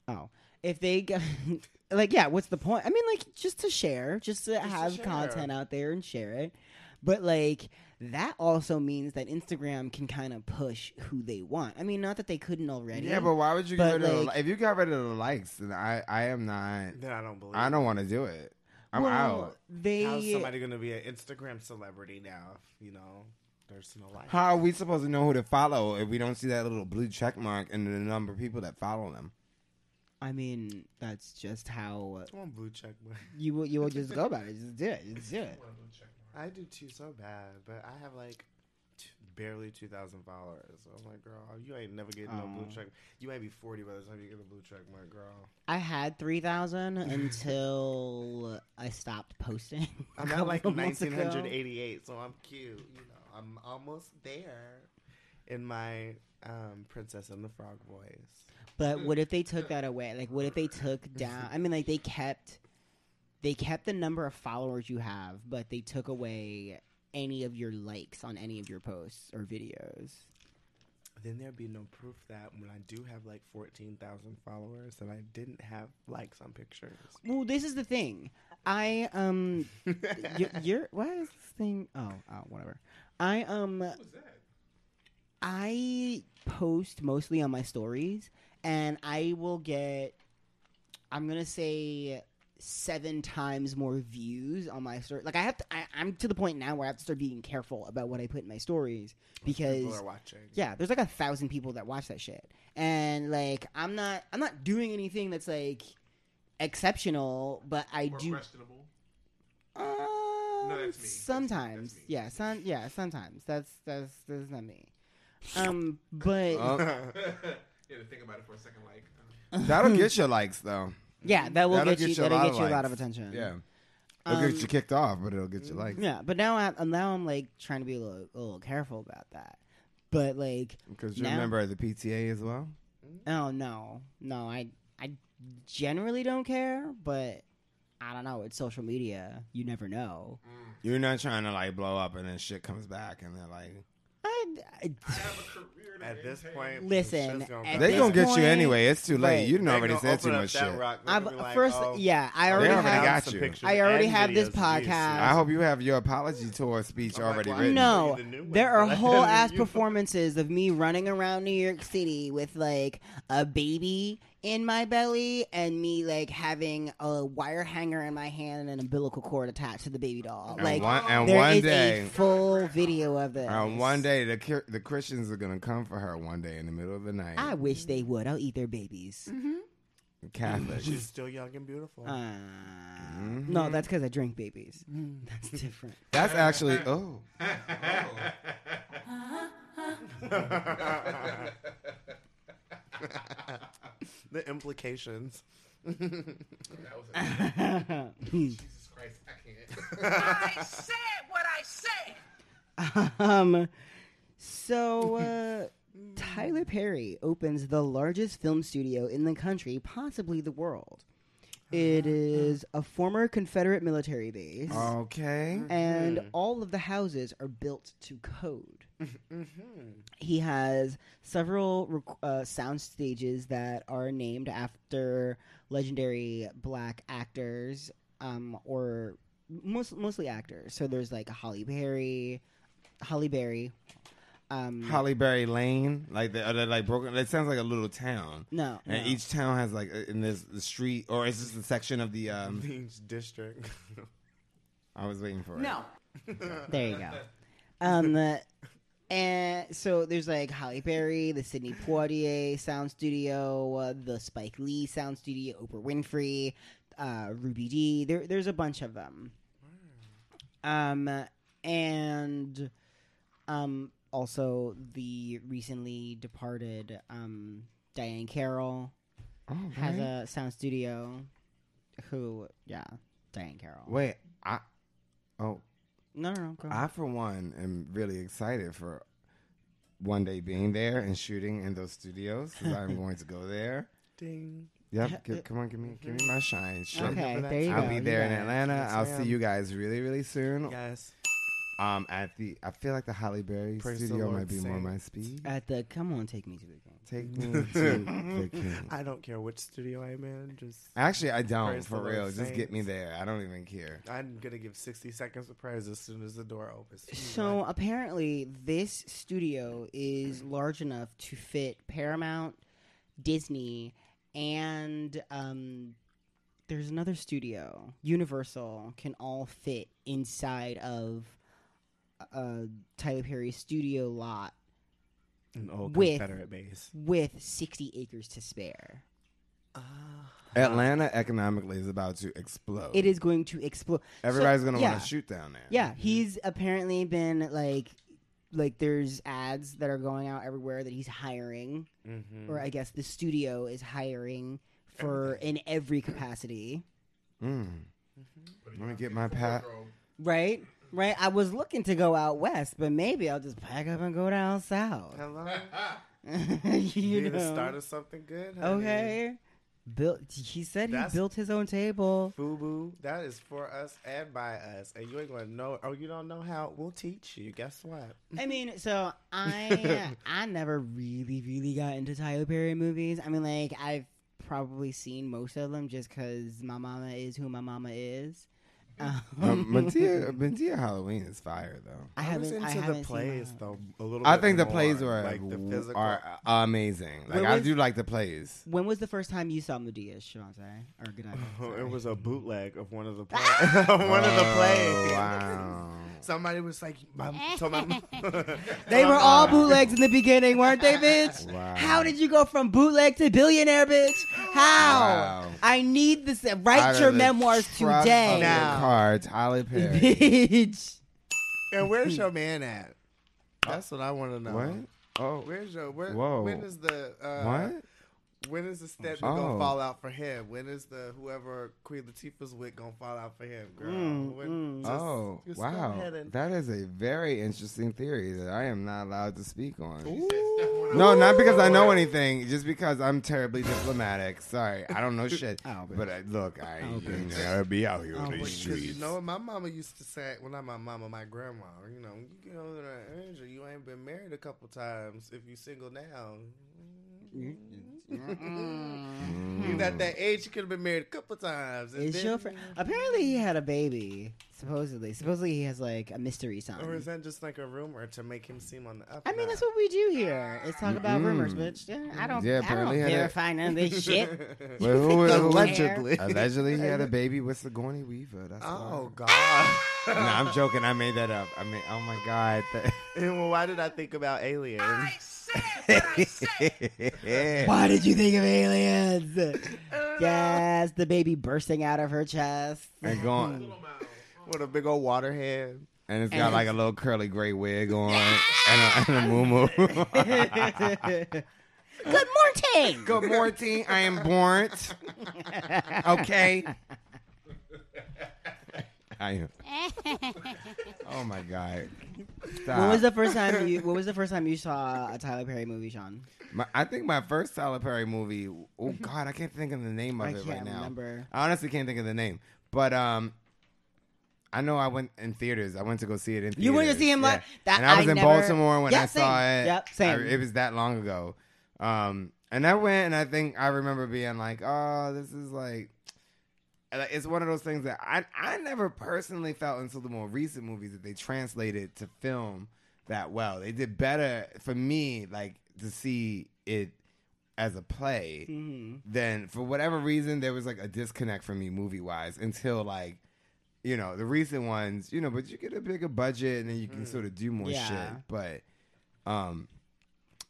Speaker 2: oh. If they got like yeah, what's the point? I mean, like just to share, just to
Speaker 3: to
Speaker 2: have
Speaker 3: share.
Speaker 2: content out there and share it. But like that also means that Instagram can kind of push who they want. I mean, not that they couldn't already.
Speaker 1: Yeah, but why would you get
Speaker 2: But,
Speaker 1: rid of the,
Speaker 2: like-
Speaker 1: li- if you got rid of the likes? Then I I am not.
Speaker 3: Then I don't believe.
Speaker 1: I don't want to do it. I'm
Speaker 2: well,
Speaker 1: out.
Speaker 2: They
Speaker 3: How's somebody gonna be an Instagram celebrity now? You know, there's no life.
Speaker 1: How are we supposed to know who to follow if we don't see that little blue check mark and the number of people that follow them?
Speaker 2: I mean, that's just how
Speaker 3: Come on, blue check mark.
Speaker 2: you will you will just go about it. Just do it. Just do it.
Speaker 3: I do too so bad, but I have like t- barely two thousand followers. So I'm like, girl, you ain't never getting no blue
Speaker 2: Oh.
Speaker 3: check. You might be forty by the time you get a blue check mark, girl.
Speaker 2: I had three thousand until I stopped posting. a
Speaker 3: I'm at like
Speaker 2: of months ago.
Speaker 3: 1988, so I'm cute. You know, I'm almost there in my um, Princess and the Frog voice.
Speaker 2: But what if they took that away? Like, what if they took down? I mean, like they kept, they kept the number of followers you have, but they took away any of your likes on any of your posts or videos.
Speaker 3: Then there'd be no proof that when I do have like 14,000 followers, that I didn't have likes on pictures.
Speaker 2: Well, this is the thing. I um, y- you're what is this thing? Oh, oh, whatever. I um, what I post mostly on my stories, and I will get. I'm gonna say seven times more views on my story. Like I have to. I, I'm to the point now where I have to start being careful about what I put in my stories because
Speaker 3: People
Speaker 2: because
Speaker 3: are watching.
Speaker 2: yeah, there's like a thousand people that watch that shit, and like I'm not. I'm not doing anything that's like exceptional, but I
Speaker 5: Or
Speaker 2: do.
Speaker 5: questionable.
Speaker 2: Um,
Speaker 5: that's me.
Speaker 2: Sometimes,
Speaker 5: That's me.
Speaker 2: yeah, some, yeah, sometimes. That's that's that's not me. Um, but
Speaker 1: Oh,
Speaker 5: you to think about it for a second, like. uh,
Speaker 1: That'll get your likes though.
Speaker 2: Yeah, that will
Speaker 1: That'll
Speaker 2: get you.
Speaker 1: get a
Speaker 2: that'll
Speaker 1: lot
Speaker 2: get
Speaker 1: of
Speaker 2: you a lot
Speaker 1: likes.
Speaker 2: of attention.
Speaker 1: Yeah. It'll get
Speaker 2: Um,
Speaker 1: you kicked off, but it'll get you like.
Speaker 2: Yeah, but now I'm now I'm like trying to be a little, a little careful about that. But like,
Speaker 1: Because you're
Speaker 2: Now-
Speaker 1: a member of the PTA as well.
Speaker 2: oh no, no, I I generally don't care, but I don't know. It's social media. You never know.
Speaker 1: You're not trying to like blow up and then shit comes back and they're like,
Speaker 2: I, I,
Speaker 3: At this point,
Speaker 2: Listen,
Speaker 3: shit's gonna
Speaker 2: at
Speaker 3: come
Speaker 1: they
Speaker 2: this
Speaker 1: gonna get
Speaker 2: point-
Speaker 1: you anyway. It's too late.
Speaker 2: Right.
Speaker 1: You done
Speaker 3: They
Speaker 1: already
Speaker 3: gonna
Speaker 1: said too
Speaker 3: open up
Speaker 1: much
Speaker 3: that
Speaker 1: shit.
Speaker 3: rock. They're
Speaker 2: I've
Speaker 3: gonna be like,
Speaker 2: first,
Speaker 3: oh,
Speaker 2: yeah, I
Speaker 1: They
Speaker 2: already
Speaker 1: already
Speaker 2: have.
Speaker 1: got
Speaker 3: some
Speaker 1: you.
Speaker 3: pictures
Speaker 2: I already
Speaker 3: and
Speaker 2: have this
Speaker 3: videos of you,
Speaker 2: podcast.
Speaker 1: I hope you have your apology tour speech oh
Speaker 3: I'm like,
Speaker 1: already
Speaker 3: well,
Speaker 1: written.
Speaker 2: No,
Speaker 3: The new one,
Speaker 2: there are whole ass
Speaker 3: used-
Speaker 2: performances of me running around New York City with like a baby in my belly and me like having a wire hanger in my hand and an umbilical cord attached to the baby doll.
Speaker 1: And
Speaker 2: like
Speaker 1: one- and
Speaker 2: there
Speaker 1: one
Speaker 2: is
Speaker 1: day-
Speaker 2: a full video of this.
Speaker 1: One day the the Christians are gonna come for her one day in the middle of the night.
Speaker 2: I wish they would. I'll eat their babies.
Speaker 1: Catholic.
Speaker 3: She's still young and beautiful.
Speaker 2: Uh,
Speaker 1: Mhm.
Speaker 2: No, that's because I drink babies. That's different.
Speaker 1: That's actually oh.
Speaker 3: the implications.
Speaker 5: That was a, Jesus Christ, I can't.
Speaker 4: I said what I said.
Speaker 2: um, so uh, Tyler Perry opens the largest film studio in the country, possibly the world. It is a former Confederate military base,
Speaker 1: Okay.
Speaker 2: and all of the houses are built to code. He has several rec- uh, sound stages that are named after legendary black actors, um, or most, mostly actors. So there's like Halle Berry, Halle Berry. Um,
Speaker 1: Halle Berry Lane, like the, they're like broken. It sounds like a little town,
Speaker 2: no,
Speaker 1: and
Speaker 2: no.
Speaker 1: each town has like in this the street, or is this a section of the? um
Speaker 3: Each district.
Speaker 1: I was waiting for it.
Speaker 2: No. there you go. Um, uh, and so there's like Halle Berry, the Sidney Poitier Sound Studio, uh, the Spike Lee Sound Studio, Oprah Winfrey, uh, Ruby Dee There, there's a bunch of them. Um, and um, also the recently departed um, Diahann Carroll
Speaker 1: Oh,
Speaker 2: has a sound studio. Who, yeah, Diahann Carroll.
Speaker 1: Wait, I oh
Speaker 2: No, no, no. Go
Speaker 1: I for one am really excited for one day being there and shooting in those studios because I'm going to go there.
Speaker 3: Ding.
Speaker 1: Yep, gi- come on, give me give me my shine. Shit.
Speaker 2: Okay, there you
Speaker 1: I'll be
Speaker 2: you
Speaker 1: there in. Atlanta.
Speaker 3: Yes,
Speaker 1: I'll see you guys really, really soon.
Speaker 3: Yes.
Speaker 1: Um, at the I feel like the Halle Berry
Speaker 3: Praise
Speaker 1: studio might be more my speed.
Speaker 2: At the come on, take me to the game.
Speaker 1: Take me to the king.
Speaker 3: I don't care which studio I'm in. Just
Speaker 1: Actually, I don't for
Speaker 3: the Lord,
Speaker 1: real. Just get me there. I don't even care.
Speaker 3: I'm gonna give 60 seconds of praise as soon as the door opens.
Speaker 2: So apparently, this studio is large enough to fit Paramount, Disney, and um, there's another studio, Universal, can all fit inside of uh, Tyler Perry's studio lot
Speaker 3: an old
Speaker 2: with-
Speaker 3: Confederate base.
Speaker 2: with 60 acres to spare.
Speaker 1: Atlanta economically is about to explode.
Speaker 2: It is going to explode.
Speaker 1: Everybody's
Speaker 2: So,
Speaker 1: gonna
Speaker 2: yeah.
Speaker 1: want to shoot down there.
Speaker 2: Yeah, he's apparently been like, like there's ads that are going out everywhere that he's hiring,
Speaker 3: Mm-hmm.
Speaker 2: or I guess the studio is hiring for in every capacity.
Speaker 1: Mm. Let me get my pat.
Speaker 2: Right, right. I was looking to go out west, but maybe I'll just pack up and go down south.
Speaker 3: Hello.
Speaker 2: you
Speaker 3: You
Speaker 2: know.
Speaker 3: to start of something good. honey.
Speaker 2: Okay. Built. He said
Speaker 3: That's-
Speaker 2: he built his own table.
Speaker 3: Fubu, that is for us and by us, and you ain't gonna know, or you don't know how. We'll teach you. Guess what?
Speaker 2: I mean, so I I never really really got into Tyler Perry movies. I mean, like I've probably seen most of them just because my mama is who my mama is. Um,
Speaker 1: Um, Madea, Madea Halloween is fire though.
Speaker 2: I
Speaker 3: I
Speaker 2: haven't.
Speaker 3: into
Speaker 2: I
Speaker 3: the
Speaker 2: haven't
Speaker 3: plays
Speaker 2: seen
Speaker 3: though a little.
Speaker 1: I
Speaker 3: bit
Speaker 1: think the
Speaker 3: more,
Speaker 1: plays were
Speaker 3: like the physical.
Speaker 1: are amazing. Like
Speaker 2: Where
Speaker 1: I
Speaker 2: was-
Speaker 1: do like the plays.
Speaker 2: When was the first time you saw Madea, Shavante? Or good night.
Speaker 3: Oh,
Speaker 2: sorry.
Speaker 3: it was a bootleg of one of the plays. one of the
Speaker 1: Oh,
Speaker 3: plays.
Speaker 1: Wow.
Speaker 3: Somebody was like, eh. my, told my,
Speaker 2: They were all bootlegs in the beginning, weren't they, bitch?
Speaker 1: Wow.
Speaker 2: How did you go from bootleg to billionaire, bitch? How?
Speaker 1: Wow.
Speaker 2: I need this. Uh, write
Speaker 1: Out
Speaker 2: your
Speaker 1: of the
Speaker 2: memoirs
Speaker 1: trunk
Speaker 2: today,
Speaker 1: of the
Speaker 3: Now.
Speaker 1: car, Tyler Perry.
Speaker 2: bitch.
Speaker 3: and where's your man at? Uh, That's what I want to know.
Speaker 1: what? Oh,
Speaker 3: Where's your? Where,
Speaker 1: Whoa.
Speaker 3: When is the? Uh,
Speaker 1: what?
Speaker 3: When is the step
Speaker 1: Oh.
Speaker 3: gonna fall out for him? When is the whoever Queen Latifah's with gonna fall out for him, girl?
Speaker 2: Mm,
Speaker 3: When- just-
Speaker 1: oh,
Speaker 3: just
Speaker 1: wow.
Speaker 3: and-
Speaker 1: That is a very interesting theory that I am not allowed to speak on. No, not because I know anything, just because I'm terribly diplomatic. Sorry, I don't know shit.
Speaker 2: Oh,
Speaker 1: but I, look, I
Speaker 2: Oh,
Speaker 1: you
Speaker 2: bitch.
Speaker 1: know, I'll be out here
Speaker 2: Oh,
Speaker 1: on
Speaker 2: bitch.
Speaker 1: these
Speaker 3: Because you know my mama used to say, well not my mama, my grandma, you know, you get over that age you ain't been married a couple times if you single now. Mm-hmm. He's at that age you could have been married a couple times. and
Speaker 2: Is
Speaker 3: then-
Speaker 2: your friend? Mm-hmm. Apparently, he had a baby. Supposedly, supposedly he has like a mystery son.
Speaker 3: Or is that just like a rumor to make him seem on the up?
Speaker 2: I mean, that's what we do here. Is talk about rumors, bitch. Yeah, I don't.
Speaker 1: Yeah,
Speaker 2: I don't
Speaker 1: apparently had a-
Speaker 2: verify none of this shit.
Speaker 1: Wait, who- who- who-
Speaker 3: Allegedly.
Speaker 1: Allegedly, he had a baby with Sigourney Weaver. That's
Speaker 3: Oh
Speaker 1: why.
Speaker 3: God!
Speaker 1: no, I'm joking. I made that up. I mean, oh my god.
Speaker 3: And well, why did I think about aliens?
Speaker 4: I said what I said.
Speaker 2: Why did you think of aliens? yes, the baby bursting out of her chest.
Speaker 1: and going,
Speaker 5: hmm.
Speaker 3: With a big old water head.
Speaker 1: and it's got like a little curly gray wig on and a, and a moo
Speaker 2: Good morning.
Speaker 1: Good morning. I am Bornt. Okay. I am. Oh my god. Stop.
Speaker 2: When was the first time you? When was the first time you saw a Tyler Perry movie, Shaun?
Speaker 1: My, I think my first Tyler Perry movie. Oh God, I can't think of the name of
Speaker 2: I
Speaker 1: it
Speaker 2: can't
Speaker 1: right now.
Speaker 2: remember.
Speaker 1: I honestly can't think of the name, but um, I know I went in theaters. I went to go see it in. Theaters.
Speaker 2: You went to see him
Speaker 1: yeah.
Speaker 2: like that?
Speaker 1: and I was in
Speaker 2: never-
Speaker 1: Baltimore when
Speaker 2: Yeah,
Speaker 1: I
Speaker 2: same.
Speaker 1: saw it.
Speaker 2: Yep, same.
Speaker 1: I- it was that long ago. Um, and I went, and I think I remember being like, "Oh, this is like." It's one of those things that I I never personally felt until the more recent movies that they translated to film that well. They did better for me, like to see it as a play
Speaker 2: Mhm.
Speaker 1: then for whatever reason there was like a disconnect for me movie wise until like you know the recent ones you know but you get a bigger budget and then you can sort of do more
Speaker 2: Yeah.
Speaker 1: shit but um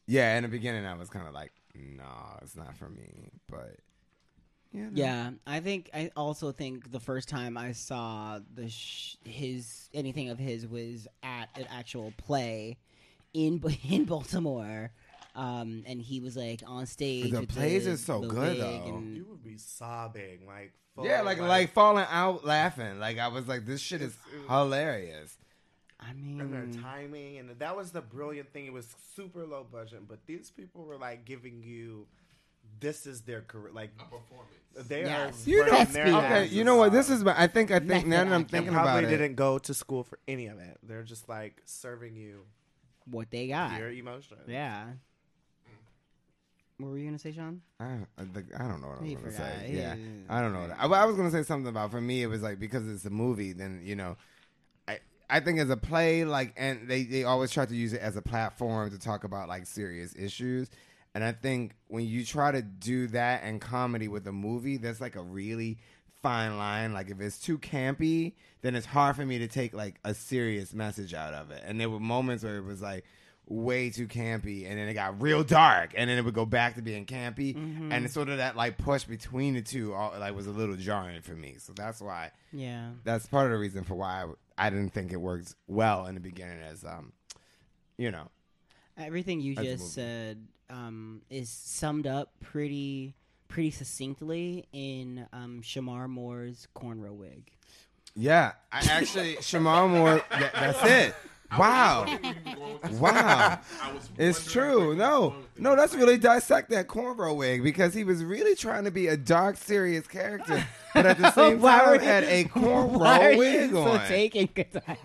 Speaker 1: yeah in the beginning i was kind of like no it's not for me but yeah no.
Speaker 2: Yeah, I think I also think the first time I saw the sh- his anything of his was at an actual play in in Baltimore. Um, and he was like on stage.
Speaker 1: The plays
Speaker 2: the,
Speaker 1: are so good, though.
Speaker 2: and-
Speaker 3: You would be sobbing like.
Speaker 1: yeah
Speaker 3: full,
Speaker 1: like like falling out laughing like i was like this shit is hilarious
Speaker 2: I mean,
Speaker 3: and
Speaker 2: mean,
Speaker 3: their timing, and that was the brilliant thing. It was super low budget, but these people were like giving you, this is their career. Like
Speaker 5: A performance.
Speaker 3: they
Speaker 2: Yes.
Speaker 3: are.
Speaker 1: you know
Speaker 3: working their
Speaker 1: okay you know what this is my- i think i think
Speaker 2: Method
Speaker 1: now that i'm thinking
Speaker 3: and probably
Speaker 1: about it
Speaker 3: didn't go to school for any of it. They're just like serving you
Speaker 2: what they got.
Speaker 3: Your emotion.
Speaker 2: Yeah. What were you gonna say, Shaun?
Speaker 1: I, I, I don't know what I'm
Speaker 2: He
Speaker 1: going to
Speaker 2: forgot.
Speaker 1: say.
Speaker 2: He-
Speaker 1: Yeah, I don't know. What I, I was going to say something about for me. It was like because it's a movie. Then you know, I I think as a play, like, and they they always try to use it as a platform to talk about like serious issues. And I think when you try to do that and comedy with a movie, that's like a really fine line. Like if it's too campy, then it's hard for me to take like a serious message out of it. And there were moments where it was like way too campy and then it got real dark and then it would go back to being campy and it's sort of that like push between the two all, like was a little jarring for me so that's why
Speaker 2: Yeah.
Speaker 1: that's part of the reason for why I, I didn't think it worked well in the beginning as um you know
Speaker 2: Everything you just said um, is summed up pretty pretty succinctly in um, Shemar Moore's cornrow wig.
Speaker 1: yeah I actually Shemar Moore that, that's it wow Wow. It's true. No, no, let's really dissect that cornrow wig because he was really trying to be a dark, serious character, but at the same time
Speaker 2: you-
Speaker 1: had a
Speaker 2: Why are
Speaker 1: cornrow
Speaker 2: you
Speaker 1: wig
Speaker 2: so
Speaker 1: on,
Speaker 2: taken? 'Cause I-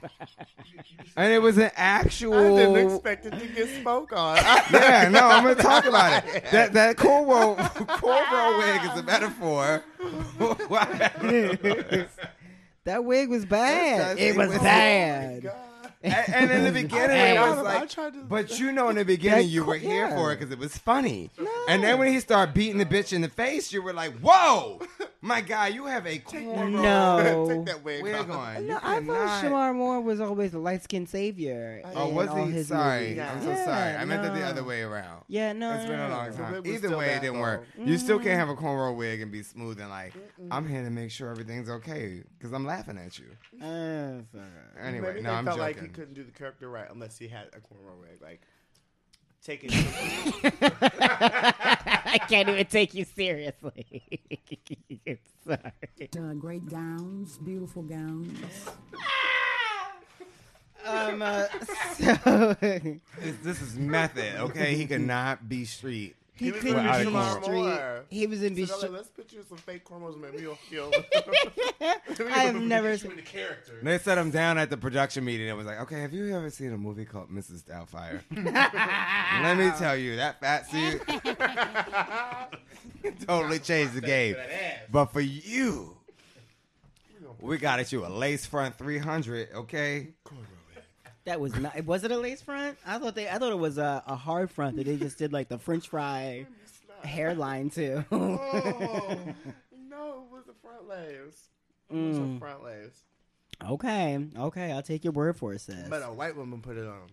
Speaker 1: and it was an actual.
Speaker 3: I didn't expect it to get spoke on.
Speaker 1: yeah, no, I'm gonna talk about it. That that cornrow cornrow wig is a metaphor.
Speaker 2: that wig was bad.
Speaker 1: That
Speaker 2: it
Speaker 1: wig
Speaker 2: was
Speaker 1: was-
Speaker 2: bad.
Speaker 3: Oh
Speaker 1: And, and in the beginning, it
Speaker 3: I
Speaker 1: was
Speaker 3: tried
Speaker 1: like,
Speaker 3: to-
Speaker 1: but you know, in the beginning, you were here
Speaker 2: yeah.
Speaker 1: for it because it was funny. And then when he started beating the bitch in the face, you were like, "Whoa, my guy, you have a cornrow
Speaker 2: No.
Speaker 3: Take that wig,
Speaker 1: wig
Speaker 3: off.
Speaker 1: on.
Speaker 2: No, I thought Shemar Moore was always the light skinned savior.
Speaker 1: Oh, was he?
Speaker 2: his
Speaker 1: Sorry. I'm so sorry. I meant it the other way around.
Speaker 2: Yeah, no,
Speaker 1: It's been a long
Speaker 2: no.
Speaker 1: Time. Either way, it didn't
Speaker 3: though.
Speaker 1: work. You still can't have a cornrow wig and be smooth and like, I'm here to make sure everything's okay because I'm laughing at you.
Speaker 2: Uh.
Speaker 1: Anyway, no, I'm joking.
Speaker 3: like couldn't do the character right unless he had a cornrow wig. Like take it.
Speaker 2: I can't even take you seriously. Sorry.
Speaker 7: Uh, great gowns, beautiful gowns.
Speaker 2: Um, uh, so
Speaker 1: This, this is method, okay? He cannot be street.
Speaker 2: He
Speaker 3: was
Speaker 2: couldn't
Speaker 1: in
Speaker 2: be street.
Speaker 3: more.
Speaker 2: He was in
Speaker 3: So they're like, let's put you in some fake cornrows and make me feel.
Speaker 2: I have never
Speaker 5: You
Speaker 2: seen.
Speaker 5: in the character.
Speaker 1: They set him down at the production meeting. It was like, okay, have you ever seen a movie called Mrs. Doubtfire? Let me tell you, that fat suit totally changed the game. But for you, we got at you a lace front 300, okay?
Speaker 2: That was not. Was it a lace front? I thought they. I thought it was a, a hard front that they just did like the French fry hairline too.
Speaker 3: oh, no, it was the front lace. It was
Speaker 2: Mm.
Speaker 3: a front lace.
Speaker 2: okay, okay, I'll take your word for it, sis.
Speaker 3: But a white woman put it on.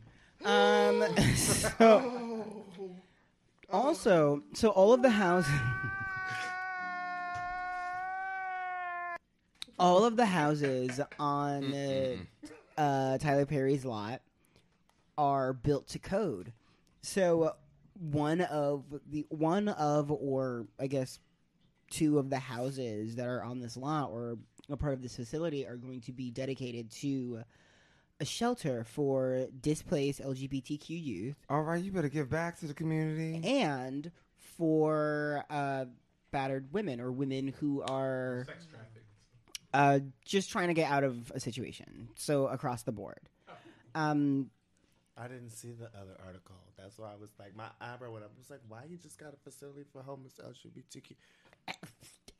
Speaker 2: Um. So, also, so all of the houses, all of the houses on uh, uh, Tyler Perry's lot are built to code. So uh, one of the one of, or I guess two of the houses that are on this lot or a part of this facility are going to be dedicated to a shelter for displaced LGBTQ youth
Speaker 1: All right, you better give back to the community.
Speaker 2: and for uh, battered women or women who are
Speaker 5: Sex traffic.
Speaker 2: Uh, just trying to get out of a situation. So across the board. Um,
Speaker 3: I didn't see the other article. That's why I was like, my eyebrow went up. I was like, why you just got a facility for homeless LGBTQ?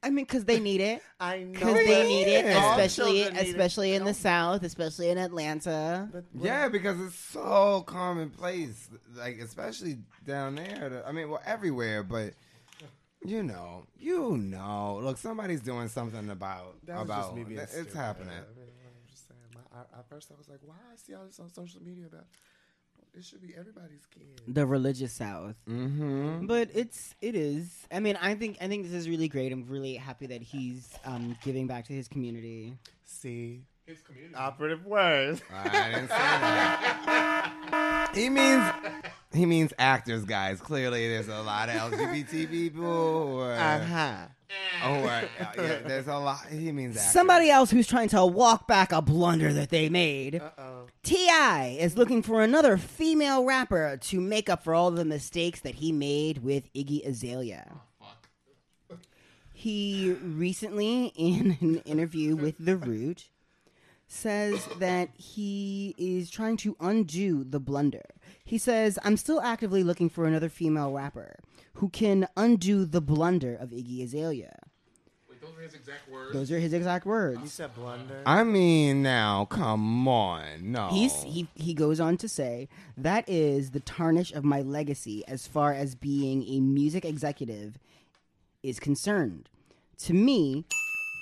Speaker 2: I mean, because they need it.
Speaker 3: I know
Speaker 2: Because they need it,
Speaker 3: All
Speaker 2: especially
Speaker 3: children need it.
Speaker 2: especially in the South, especially in Atlanta.
Speaker 3: but-
Speaker 1: Yeah, because it's so commonplace, like especially down there. I mean, well, everywhere, but you know, you know. Look, somebody's doing something about
Speaker 3: That
Speaker 1: about
Speaker 3: just me being
Speaker 1: it's
Speaker 3: stupid.
Speaker 1: happening.
Speaker 3: I mean, I'm just saying. My, I, at first, I was like, why I see all this on social media about? It should be everybody's kid.
Speaker 2: The religious South.
Speaker 1: Mm-hmm.
Speaker 2: But it's it is. I mean, I think I think this is really great. I'm really happy that he's um, giving back to his community.
Speaker 3: See,
Speaker 5: His community.
Speaker 3: operative words.
Speaker 1: I didn't say that. he means he means actors, guys. Clearly, there's a lot of LGBT people. Or,
Speaker 3: Uh huh.
Speaker 1: or yeah, yeah, there's a lot. He means actors.
Speaker 2: Somebody else who's trying to walk back a blunder that they made.
Speaker 3: Uh oh.
Speaker 2: T.I. is looking for another female rapper to make up for all the mistakes that he made with Iggy Azalea. He recently, in an interview with The Root, says that he is trying to undo the blunder. He says, I'm still actively looking for another female rapper who can undo the blunder of Iggy Azalea.
Speaker 5: Wait, those are his exact words.
Speaker 2: Those are his exact words.
Speaker 3: You said blunder.
Speaker 1: I mean, now, come on, no.
Speaker 2: He's, he he goes on to say that is the tarnish of my legacy as far as being a music executive is concerned. To me,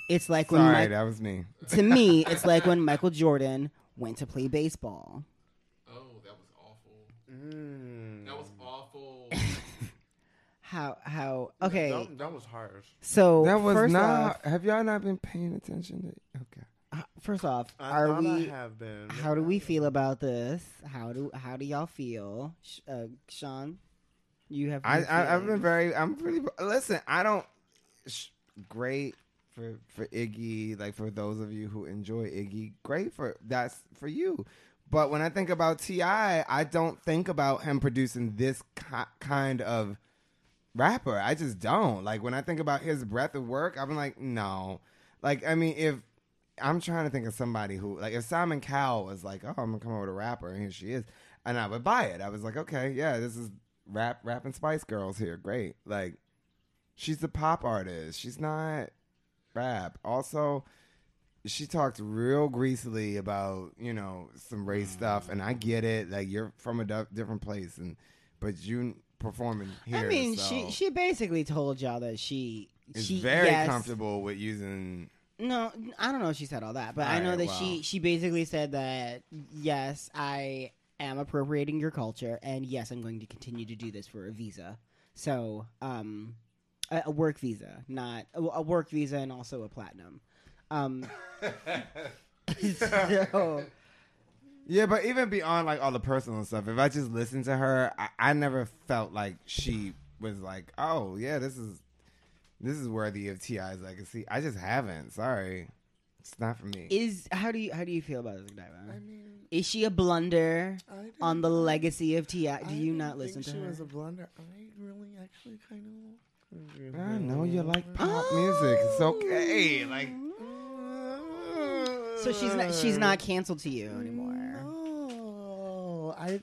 Speaker 2: it's like when Mike,
Speaker 1: that was me.
Speaker 2: to me it's like when Michael Jordan went to play baseball.
Speaker 5: Oh, that was awful.
Speaker 3: Mm.
Speaker 5: That was awful.
Speaker 2: How how okay?
Speaker 3: That, that was harsh.
Speaker 2: So
Speaker 1: That was
Speaker 2: first
Speaker 1: not.
Speaker 2: off,
Speaker 1: have y'all not been paying attention? To, okay.
Speaker 2: uh, first off,
Speaker 3: I
Speaker 2: are we?
Speaker 3: have been.
Speaker 2: How do we feel about this? How do how do y'all feel, uh, Shaun? You have
Speaker 1: I, I I've been very. I'm pretty. Listen, I don't. Sh- great for for Iggy. Like for those of you who enjoy Iggy, great for that's for you. But when I think about T.I., I don't think about him producing this ki- kind of rapper. I just don't. Like when I think about his breadth of work, I'm like, no. Like I mean, if I'm trying to think of somebody who, like, if Simon Cowell was like, "Oh, I'm gonna come over a rapper," and here she is, and I would buy it. I was like, "Okay, yeah, this is rap, rap and Spice Girls here, great." Like, she's a pop artist. She's not rap. Also, she talked real greasily about you know some race stuff, and I get it. Like, you're from a different place, and but you performing here.
Speaker 2: I mean,
Speaker 1: so
Speaker 2: she she basically told y'all that she
Speaker 1: is
Speaker 2: she
Speaker 1: very
Speaker 2: yes,
Speaker 1: comfortable with using.
Speaker 2: No, I don't know if she said all that, but I know
Speaker 1: Alright,
Speaker 2: that she she basically said that yes, I am appropriating your culture, and yes, I'm going to continue to do this for a visa. So, um, a, a work visa, not a, a work visa, and also a platinum. Um, so
Speaker 1: Yeah, but even beyond like all the personal stuff, if I just listened to her, I, I never felt like she was like, oh yeah, this is this is worthy of T.I.'s legacy. I just haven't. Sorry, it's not for me.
Speaker 2: Is how do you how do you feel about this, Godiva?
Speaker 3: I mean,
Speaker 2: Is she a blunder on the legacy of T.I.? Do
Speaker 3: I
Speaker 2: you
Speaker 3: didn't
Speaker 2: listen
Speaker 3: think
Speaker 2: to
Speaker 3: she
Speaker 2: her?
Speaker 3: was a blunder. I really actually kind of.
Speaker 1: I know you like pop music. It's okay. Like
Speaker 2: So she's not she's not canceled to you anymore.
Speaker 3: Oh, I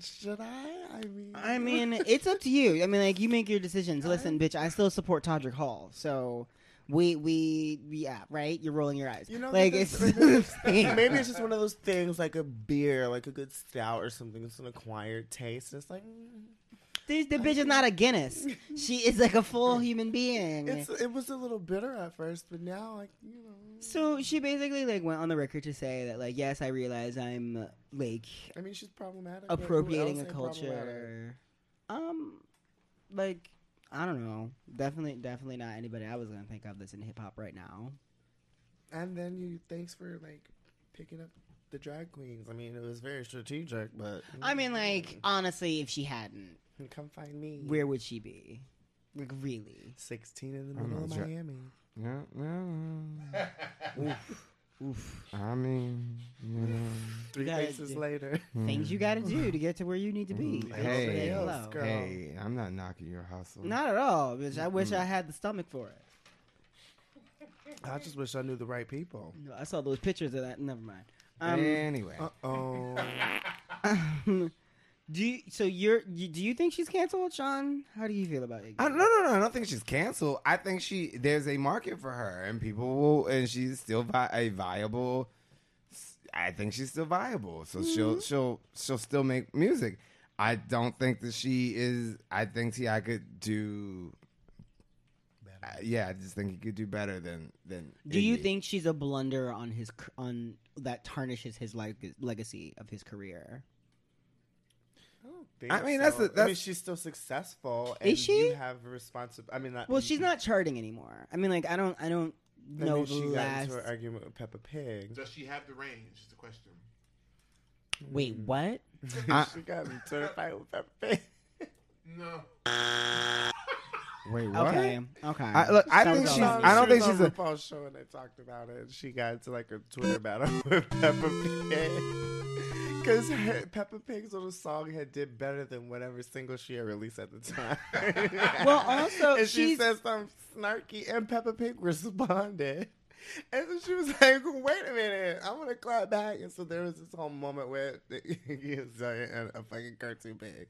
Speaker 3: should I? I mean,
Speaker 2: I mean, it's up to you. I mean, like you make your decisions. Listen, bitch, I still support Todrick Hall, so we we yeah, right. You're rolling your eyes.
Speaker 3: You know,
Speaker 2: like it's
Speaker 3: this- maybe it's just one of those things like a beer, like a good stout or something. It's an acquired taste. It's like mm,
Speaker 2: This- the bitch is not a Guinness. She is like a full human being.
Speaker 3: it's it was a little bitter at first, but now like you know.
Speaker 2: so she basically like went on the record to say that like yes, I realize I'm like
Speaker 3: I mean, she's problematic.
Speaker 2: appropriating a
Speaker 3: else ain't problematic?
Speaker 2: culture. Um, like I don't know. Definitely, definitely not anybody I was gonna think of that's in hip hop right now.
Speaker 3: And then you, thanks for like picking up the drag queens. I mean, it was very strategic, but
Speaker 2: I mean, like honestly, if she hadn't,
Speaker 3: come find me.
Speaker 2: where would she be? Like really?
Speaker 3: sixteen in the
Speaker 1: I'm
Speaker 3: middle of
Speaker 1: not.
Speaker 3: Miami.
Speaker 1: yeah, yeah.
Speaker 2: Oof.
Speaker 1: I mean, you know.
Speaker 3: Three
Speaker 2: gotta
Speaker 3: faces later.
Speaker 2: Things you got to do to get to where you need to be.
Speaker 3: Mm,
Speaker 1: Hey,
Speaker 3: Stay
Speaker 2: Hello.
Speaker 3: close, girl.
Speaker 1: hey, I'm not knocking your hustle.
Speaker 2: Not at all, bitch. I wish I had the stomach for it.
Speaker 3: I just wish I knew the right people.
Speaker 2: No, I saw those pictures of that. Never mind. Um,
Speaker 1: anyway,
Speaker 3: Uh oh.
Speaker 2: do you, so you're you, do you think she's canceled, Shaun? How do you feel about it?
Speaker 1: I, no, no, no. I don't think she's canceled. I think she there's a market for her, and people will, and she's still vi- a viable. I think she's still viable, so she'll she'll she'll still make music. I don't think that she is. I think T.I could do. Uh, yeah, I just think he could do better than than.
Speaker 2: Do you think she's a blunder on his on that tarnishes his leg- legacy of his career?
Speaker 3: I think
Speaker 1: I mean, that's
Speaker 3: so.
Speaker 1: the-
Speaker 3: I mean,
Speaker 1: that's-
Speaker 3: she's still successful.
Speaker 2: Is
Speaker 3: and
Speaker 2: she?
Speaker 3: You have responsibility. I mean, not,
Speaker 2: Well, she's not charting anymore. I mean, like I don't I don't
Speaker 3: I
Speaker 2: know
Speaker 3: mean,
Speaker 2: the
Speaker 3: she got into an argument with Peppa Pig.
Speaker 5: Does she have the range? Is the question.
Speaker 2: Wait, hmm. what?
Speaker 1: I-
Speaker 3: she got into a fight with Peppa Pig.
Speaker 5: No.
Speaker 1: Wait, what?
Speaker 2: Okay, okay.
Speaker 1: I, look, I
Speaker 2: Sounds
Speaker 1: think she's.
Speaker 2: right.
Speaker 1: I don't
Speaker 3: She
Speaker 1: think
Speaker 3: was
Speaker 1: she's
Speaker 3: on
Speaker 1: a.
Speaker 3: RuPaul's show and they talked about it. She got into like a Twitter battle with Peppa Pig because Peppa Pig's little song had did better than whatever single she had released at the time.
Speaker 2: Well, also,
Speaker 3: and she said something snarky, and Peppa Pig responded. And so she was like, "Wait a minute, I want to clap back." And so there was this whole moment where he was like a, a fucking cartoon pig.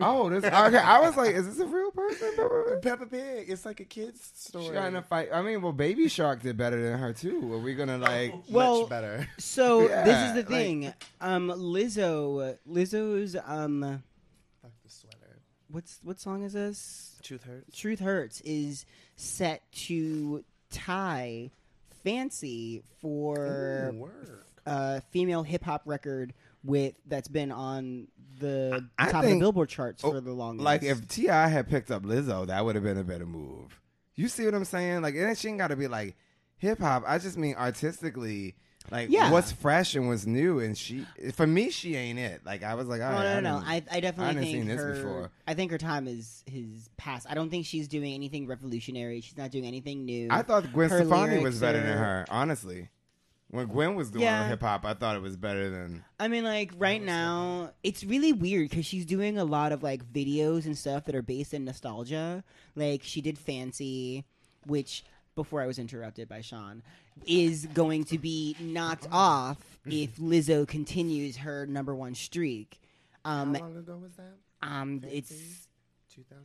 Speaker 1: Oh, this. Okay, I was like, is this a real person?
Speaker 3: Peppa Pig, it's like a kid's story.
Speaker 1: She got in fight. I mean, well, Baby Shark did better than her too. Are we gonna like?
Speaker 2: well,
Speaker 3: Much better.
Speaker 2: So this is the
Speaker 1: like-
Speaker 2: thing. um, Lizzo, Lizzo's um,
Speaker 3: Fuck the sweater.
Speaker 2: what's what song is this?
Speaker 3: Truth hurts.
Speaker 2: Truth Hurts is set to tie Fancy for
Speaker 3: Ooh, work.
Speaker 2: uh, female hip hop record with that's been on the
Speaker 1: I-
Speaker 2: top of the Billboard charts
Speaker 1: oh,
Speaker 2: for the longest.
Speaker 1: Like if T.I had picked up Lizzo, that would have been a better move. You see what I'm saying? Like, and she ain't got to be like hip hop. I just mean artistically. Like,
Speaker 2: Yeah.
Speaker 1: what's fresh and what's new? And she, for me, she ain't it. Like, I was like, all
Speaker 2: Oh,
Speaker 1: right,
Speaker 2: no,
Speaker 1: I
Speaker 2: no, no. I, I definitely
Speaker 1: I
Speaker 2: think
Speaker 1: seen this
Speaker 2: her.
Speaker 1: before.
Speaker 2: I think her time is his past. I don't think she's doing anything revolutionary. She's not doing anything new.
Speaker 1: I thought Gwen
Speaker 2: Her
Speaker 1: Stefani was better than her. Honestly, when Gwen was doing
Speaker 2: Yeah.
Speaker 1: hip hop, I thought it was better than.
Speaker 2: I mean, like right now, it's really weird because she's doing a lot of like videos and stuff that are based in nostalgia. Like she did Fancy, which before I was interrupted by Shaun, is going to be knocked off if Lizzo continues her number one streak. Um,
Speaker 3: How long ago was that?
Speaker 2: um,
Speaker 3: Fancy?
Speaker 2: it's
Speaker 3: 2000.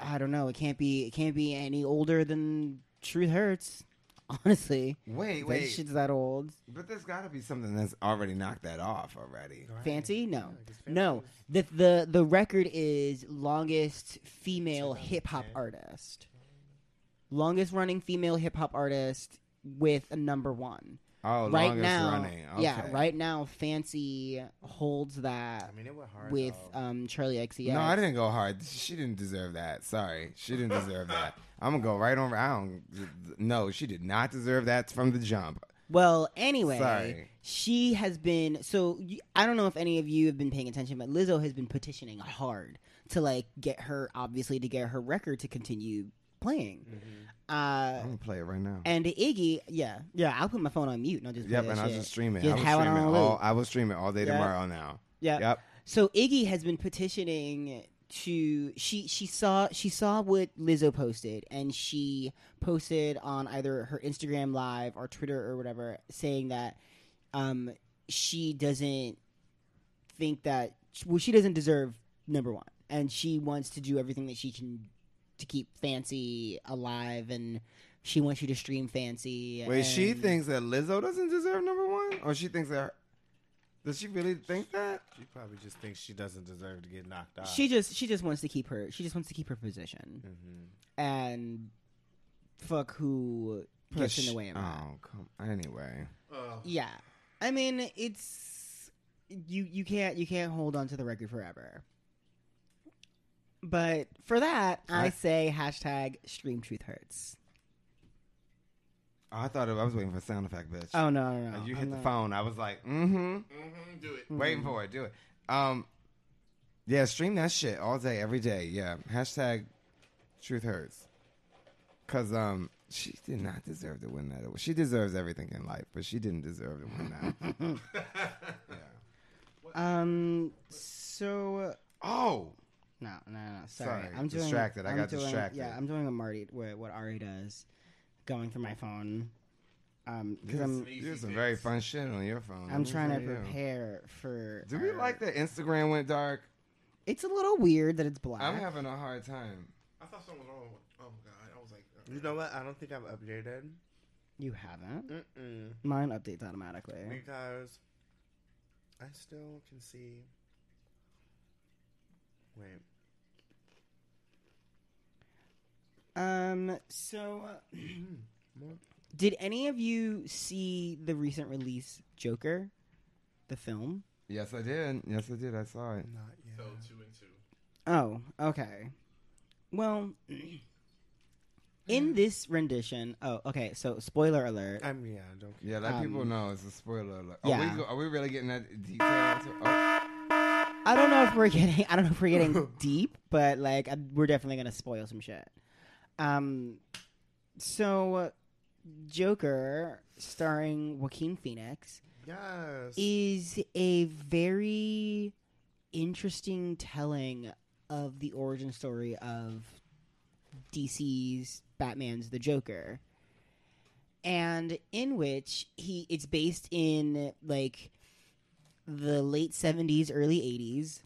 Speaker 2: I don't know. It can't be. It can't be any older than Truth Hurts. Honestly,
Speaker 1: Wait,
Speaker 2: that
Speaker 1: wait,
Speaker 2: shit's that old.
Speaker 1: but there's got to be something that's already knocked that off already.
Speaker 2: Fancy? No,
Speaker 3: 'cause Fancy
Speaker 2: no.
Speaker 3: was-
Speaker 2: The the the record is longest female hip hop artist, longest running female hip hop artist with a number one.
Speaker 1: Oh,
Speaker 2: right
Speaker 1: longest
Speaker 2: now,
Speaker 1: running. Okay.
Speaker 2: yeah, right now, Fancy holds that
Speaker 3: I mean, it went hard.
Speaker 2: with
Speaker 3: though.
Speaker 2: um Charli XCX.
Speaker 1: No, I didn't go hard. She didn't deserve that. Sorry, she didn't deserve that. I'm gonna go right on. I don't. No, she did not deserve that from the jump.
Speaker 2: Well, anyway,
Speaker 1: Sorry.
Speaker 2: she has been. So I don't know if any of you have been paying attention, but Lizzo has been petitioning hard to like get her, obviously, to get her record to continue playing. Uh,
Speaker 1: I'm gonna play it right now.
Speaker 2: and Iggy, yeah, yeah, I'll put my phone on mute and I'll just
Speaker 1: Yep, and
Speaker 2: that
Speaker 1: I'll just stream it.
Speaker 2: Just
Speaker 1: I will
Speaker 2: have it
Speaker 1: stream it all.
Speaker 2: loop.
Speaker 1: I will stream it all day
Speaker 2: Yeah.
Speaker 1: tomorrow. Now.
Speaker 2: Yeah.
Speaker 1: Yep.
Speaker 2: So Iggy has been petitioning to she she saw she saw what Lizzo posted and she posted on either her Instagram live or Twitter or whatever saying that um she doesn't think that well she doesn't deserve number 1 and she wants to do everything that she can to keep Fancy alive and she wants you to stream Fancy
Speaker 1: Wait, she thinks that Lizzo doesn't deserve number one, or she thinks that. Does she really think that?
Speaker 3: She probably just thinks she doesn't deserve to get knocked out.
Speaker 2: she just she just wants to keep her she just wants to keep her position
Speaker 3: Mhm.
Speaker 2: and fuck who gets in the way of that.
Speaker 1: Oh, come. Anyway,
Speaker 2: Yeah, I mean it's you you can't you can't hold on to the record forever. But for that, I,
Speaker 1: I-
Speaker 2: say hashtag stream truth hurts.
Speaker 1: Oh, I thought it, I was waiting for a sound effect, bitch.
Speaker 2: Oh no no no!
Speaker 1: Like, you
Speaker 2: I'm
Speaker 1: hit the
Speaker 2: not-
Speaker 1: phone. I was like, mm-hmm,
Speaker 5: Mm-hmm, do it.
Speaker 1: waiting for it. Do it. Um, yeah, stream that shit all day, every day. Yeah, hashtag truth hurts. Cause um, she did not deserve to win that. award. She deserves everything in life, but she didn't deserve to win that. yeah.
Speaker 2: Um. So
Speaker 1: Oh,
Speaker 2: no no no. Sorry,
Speaker 1: Sorry,
Speaker 2: I'm doing,
Speaker 1: distracted. I
Speaker 2: I'm
Speaker 1: got
Speaker 2: doing-
Speaker 1: distracted.
Speaker 2: Yeah, I'm doing a Marty what what Ari does, going through my phone. Um, because I'm
Speaker 1: some- you did some very fun shit on your phone.
Speaker 2: I'm
Speaker 1: Good
Speaker 2: trying to
Speaker 1: for you.
Speaker 2: prepare for.
Speaker 1: Do we
Speaker 2: our-
Speaker 1: like that Instagram went dark?
Speaker 2: It's a little weird that it's black.
Speaker 1: I'm having a hard time.
Speaker 5: I thought something was wrong. Oh god! I was like, uh,
Speaker 3: You know what? I don't think I've updated.
Speaker 2: You haven't.
Speaker 3: Mm-mm.
Speaker 2: Mine updates automatically.
Speaker 3: Because I still can see. Wait.
Speaker 2: Um. So, uh, did any of you see the recent release Joker, the film?
Speaker 1: Yes, I did. Yes, I did. I saw it.
Speaker 3: Not yet.
Speaker 5: so two and two.
Speaker 2: Oh, okay. Well, in this rendition, oh, okay. So, spoiler alert.
Speaker 3: I'm yeah. Don't.
Speaker 1: Yeah, let
Speaker 2: Um,
Speaker 1: people know it's a spoiler alert.
Speaker 2: yeah.
Speaker 1: Are, we, go- are we really getting that detail? To, oh,
Speaker 2: I don't know if we're getting. I don't know if we're getting deep, but like, I, we're definitely gonna spoil some shit. Um. So, Joker, starring Joaquin Phoenix.
Speaker 3: Yes.
Speaker 2: is a very interesting telling of the origin story of DC's Batman's The Joker. And in which he it's based in like the late 70s early 80s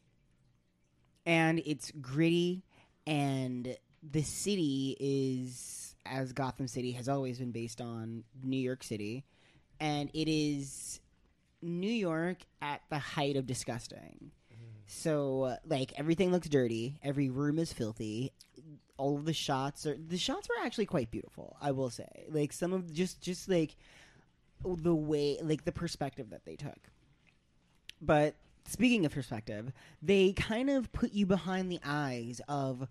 Speaker 2: and it's gritty and the city is as Gotham City has always been based on New York City and it is New York at the height of disgusting. So, like, everything looks dirty. Every room is filthy. All of the shots are the shots were actually quite beautiful. I will say, like some of just just like the way, like the perspective that they took. But speaking of perspective, they kind of put you behind the eyes of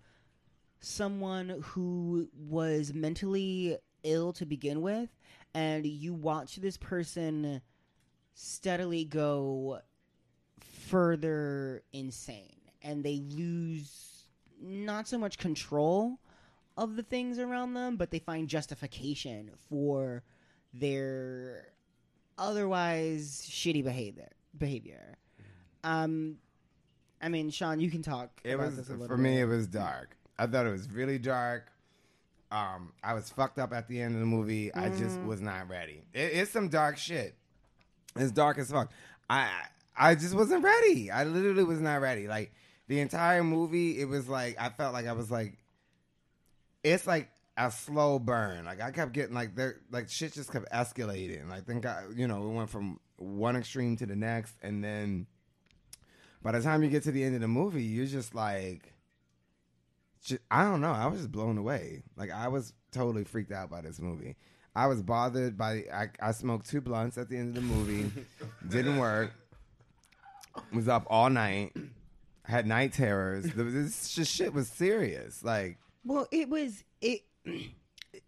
Speaker 2: someone who was mentally ill to begin with, and you watch this person steadily go further insane and they lose not so much control of the things around them but they find justification for their otherwise shitty behavior behavior um i mean shaun you can talk
Speaker 1: it
Speaker 2: about
Speaker 1: was for
Speaker 2: little
Speaker 1: me. It was dark. I thought it was really dark. Um, I was fucked up at the end of the movie. I just
Speaker 2: Mm-hmm.
Speaker 1: was not ready. It, it's some dark shit. It's dark as fuck. I I just wasn't ready. I literally was not ready. Like the entire movie, it was like I felt like I was like, it's like a slow burn. Like I kept getting like there, like shit just kept escalating. Like think I, you know, it went from one extreme to the next, and then by the time you get to the end of the movie, you're just like, ju- I don't know. I was just blown away. Like I was totally freaked out by this movie. I was bothered by. I, I smoked two blunts at the end of the movie. Didn't work. Was up all night. Had night terrors. This just shit was serious. Like
Speaker 2: Well, it was it.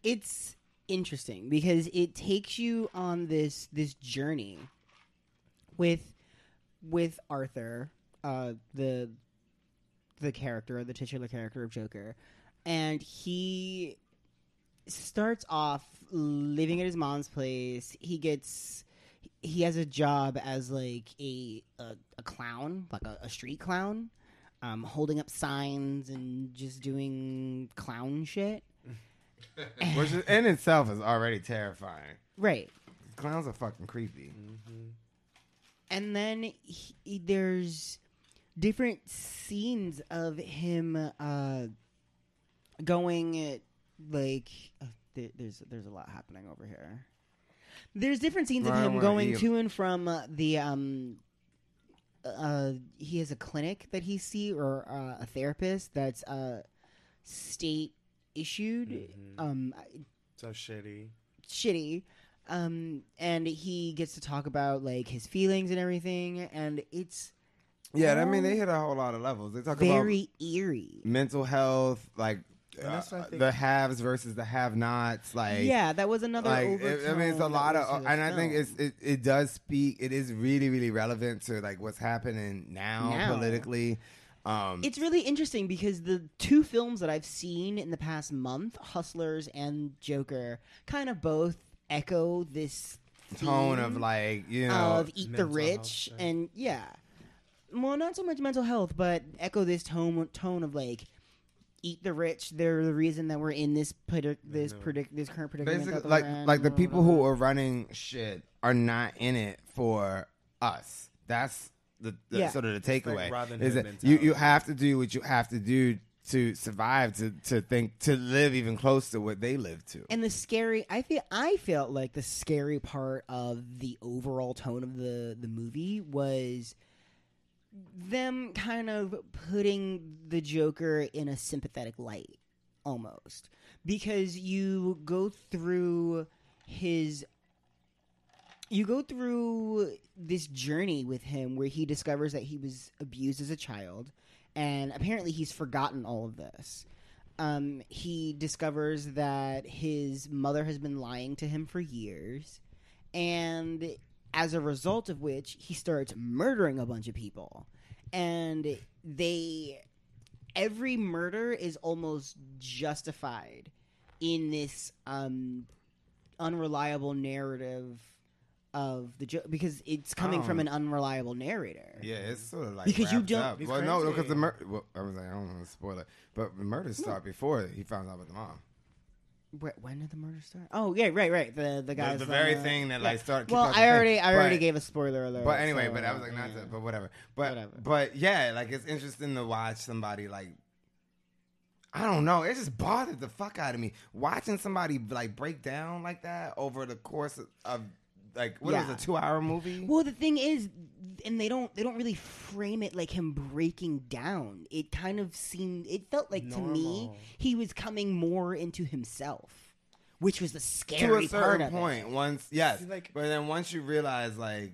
Speaker 2: It's interesting because it takes you on this this journey with with Arthur, uh, the the character, the titular character of Joker, and he starts off living at his mom's place. He gets he has a job as like a a, a clown, like a, a street clown, um, holding up signs and just doing clown shit.
Speaker 1: Which is, in itself is already terrifying.
Speaker 2: Right.
Speaker 1: Clowns are fucking creepy.
Speaker 2: and then he, there's different scenes of him uh, going like uh, there, there's there's a lot happening over here. There's different scenes of
Speaker 1: Right,
Speaker 2: him going to and from uh, the um. Uh, he has a clinic that he see or uh, a therapist that's uh, state issued.
Speaker 3: Mhm.
Speaker 2: Um,
Speaker 3: So shitty.
Speaker 2: shitty. Um, and he gets to talk about like his feelings and everything, and it's
Speaker 1: Yeah, I mean they hit a whole lot of levels. They talk about
Speaker 2: very eerie.
Speaker 1: mental health, like
Speaker 3: And that's what I
Speaker 1: uh, the haves versus the have-nots. Like
Speaker 2: yeah, that was another.
Speaker 1: like it- I mean, it's a lot of,
Speaker 2: was to
Speaker 1: and I think it's it, it does speak. It is really really relevant to like what's happening now,
Speaker 2: Now.
Speaker 1: politically. Um,
Speaker 2: It's really interesting because the two films that I've seen in the past month, Hustlers and Joker, kind of both echo this
Speaker 1: tone of like you know
Speaker 2: of eat the rich
Speaker 3: health, yeah.
Speaker 2: and yeah, well, not so much mental health, but echo this tone tone of like eat the rich. They're the reason that we're in this predic- this
Speaker 3: know.
Speaker 2: predict this current predicament.
Speaker 1: basically
Speaker 2: that
Speaker 1: like
Speaker 2: in,
Speaker 1: like the people who are running shit are not in it for us. That's the, the
Speaker 2: Yeah.
Speaker 1: sort of the takeaway
Speaker 3: Robin
Speaker 1: is
Speaker 3: Hood
Speaker 1: that you you have to do what you have to do to survive to to think to live even close to what they live to.
Speaker 2: And the scary, I feel, I felt like the scary part of the overall tone of the the movie was them kind of putting the Joker in a sympathetic light, almost because you go through his. You go through this journey with him where he discovers that he was abused as a child, and apparently he's forgotten all of this um, he discovers that his mother has been lying to him for years, and as a result of which, he starts murdering a bunch of people. And they, every murder is almost justified in this um, unreliable narrative of the joke because it's coming from
Speaker 1: Oh.
Speaker 2: an unreliable narrator.
Speaker 1: Yeah, it's sort of like
Speaker 2: Because you
Speaker 1: wrapped
Speaker 2: don't-
Speaker 1: Up.
Speaker 3: It's
Speaker 1: Well, no, because the murder. Well, I was like, I don't want to spoil it, but the murders start before he found out about the mom.
Speaker 2: Wh- When did the murder start? Oh yeah, right, right. The the
Speaker 1: The,
Speaker 2: guys.
Speaker 1: the
Speaker 2: on
Speaker 1: very
Speaker 2: the-
Speaker 1: thing that
Speaker 2: yeah.
Speaker 1: like started.
Speaker 2: Well, I
Speaker 1: thing.
Speaker 2: already, I already
Speaker 1: But-
Speaker 2: gave a spoiler alert.
Speaker 1: But anyway,
Speaker 2: so,
Speaker 1: but I was like, not
Speaker 2: yeah.
Speaker 1: to, but whatever. But
Speaker 2: Whatever.
Speaker 1: but yeah, like it's interesting to watch somebody like. I don't know. It just bothered the fuck out of me watching somebody like break down like that over the course of, of like what
Speaker 2: Yeah.
Speaker 1: was a two hour movie.
Speaker 2: Well, the thing is, and they don't they don't really frame it like him breaking down. It kind of seemed it felt like to me he was coming more into himself, which was the
Speaker 1: to
Speaker 2: scary
Speaker 1: a
Speaker 2: part
Speaker 1: certain
Speaker 2: of
Speaker 1: point,
Speaker 2: it.
Speaker 1: once yes,
Speaker 3: like-
Speaker 1: but then once you realize like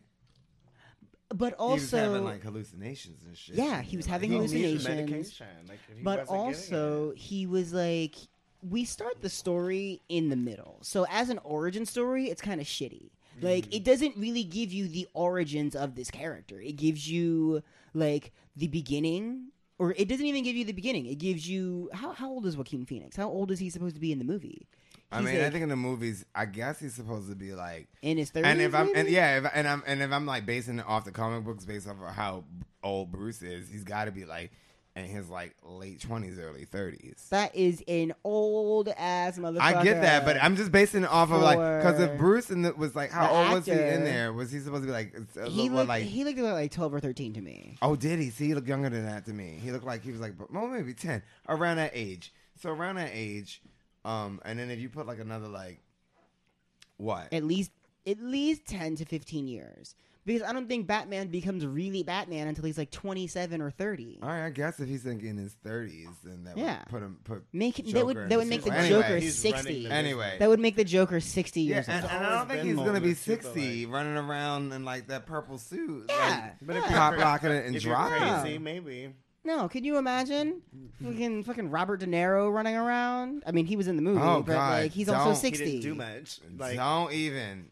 Speaker 2: But
Speaker 1: he was having
Speaker 2: also,
Speaker 1: like hallucinations and shit.
Speaker 2: Yeah, he was having
Speaker 3: He
Speaker 2: hallucinations.
Speaker 3: Like,
Speaker 2: but also he was like we start the story in the middle so as an origin story it's kind of shitty like
Speaker 3: Mm.
Speaker 2: it doesn't really give you the origins of this character. It gives you like the beginning or it doesn't even give you the beginning. It gives you how, how old is joaquin phoenix? How old is he supposed to be in the movie?
Speaker 1: I
Speaker 2: He's,
Speaker 1: mean, I think in the movies, I guess he's supposed to be like
Speaker 2: in his 30s
Speaker 1: and if I'm and yeah, if, and I'm and if I'm like basing it off the comic books, based off of how old Bruce is, he's got to be like in his like late twenties, early thirties.
Speaker 2: that is an old ass motherfucker
Speaker 1: I get that, but I'm just basing it off of like because if Bruce in the, was like how old was he in there? Was he supposed to be like a
Speaker 2: he
Speaker 1: little,
Speaker 2: looked,
Speaker 1: like?
Speaker 2: he looked like 12 or 13 to me
Speaker 1: oh, did he? See, he looked younger than that to me. He looked like he was like well, maybe ten, around that age. So around that age, um, and then if you put like another like what?
Speaker 2: at least at least 10 to 15 years because i don't think batman becomes really batman until he's like 27 or 30
Speaker 1: All right, I guess if he's thinking in his thirties, then that
Speaker 2: Yeah.
Speaker 1: would put him put
Speaker 2: make him, that would that would make the
Speaker 1: sequel.
Speaker 2: joker
Speaker 1: Anyway,
Speaker 2: 60
Speaker 3: the-
Speaker 1: Anyway,
Speaker 2: that would make the joker 60
Speaker 1: yeah,
Speaker 2: years
Speaker 1: and,
Speaker 2: old
Speaker 1: and I don't think he's gonna be
Speaker 3: moments too,
Speaker 1: sixty,
Speaker 3: like-
Speaker 1: running around in like that purple suit,
Speaker 2: yeah,
Speaker 3: But
Speaker 2: yeah.
Speaker 3: if you're
Speaker 1: pop
Speaker 3: cra-
Speaker 1: locking it and
Speaker 3: if you're
Speaker 1: drop.
Speaker 3: crazy, maybe.
Speaker 2: No, can you imagine fucking fucking Robert De Niro running around? I mean, he was in the movie,
Speaker 1: Oh,
Speaker 2: but
Speaker 1: God,
Speaker 2: like he's
Speaker 1: don't.
Speaker 2: also
Speaker 1: He
Speaker 3: He
Speaker 2: sixty.
Speaker 3: didn't do much. Like,
Speaker 1: don't even.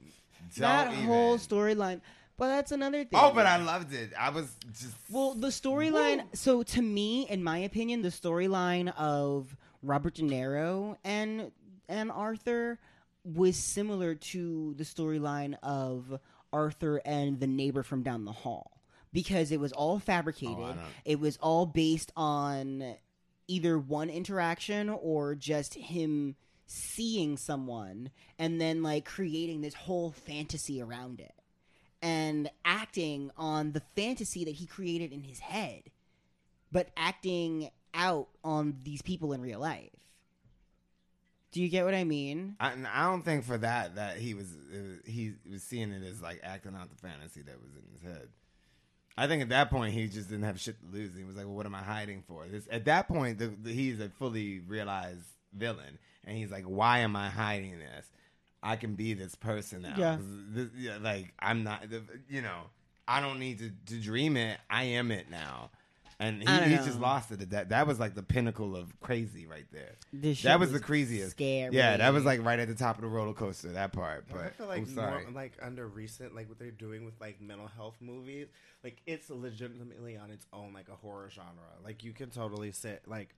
Speaker 1: Don't
Speaker 2: that
Speaker 1: even.
Speaker 2: whole storyline. But that's another thing.
Speaker 1: Oh, but I loved it. I was just.
Speaker 2: Well, the storyline. So, to me, in my opinion, the storyline of Robert De Niro and and Arthur was similar to the storyline of Arthur and the neighbor from down the hall because it was all fabricated.
Speaker 1: Oh,
Speaker 2: it was all based on either one interaction or just him seeing someone and then like creating this whole fantasy around it and acting on the fantasy that he created in his head, but acting out on these people in real life. Do you get what I mean?
Speaker 1: I, I don't think for that that he was was- he was seeing it as like acting out the fantasy that was in his head. I think at that point he just didn't have shit to lose. He was like, "Well, what am I hiding for?" This, at that point, the, the, he's a fully realized villain, and he's like, "Why am I hiding this? I can be this person now.
Speaker 2: Yeah.
Speaker 1: 'Cause This, yeah, like I'm not. the- You know, I don't need to, to dream it. I am it now." And he, he just lost it. That that was like the pinnacle of crazy right there.
Speaker 2: This shit
Speaker 1: That was,
Speaker 2: was
Speaker 1: the craziest.
Speaker 2: scary.
Speaker 1: Yeah, that was like right at the top of the roller coaster. That part, but
Speaker 3: I feel like
Speaker 1: I'm sorry.
Speaker 3: more, like under recent, like what they're doing with like mental health movies, like it's legitimately on its own like a horror genre. Like you can totally sit like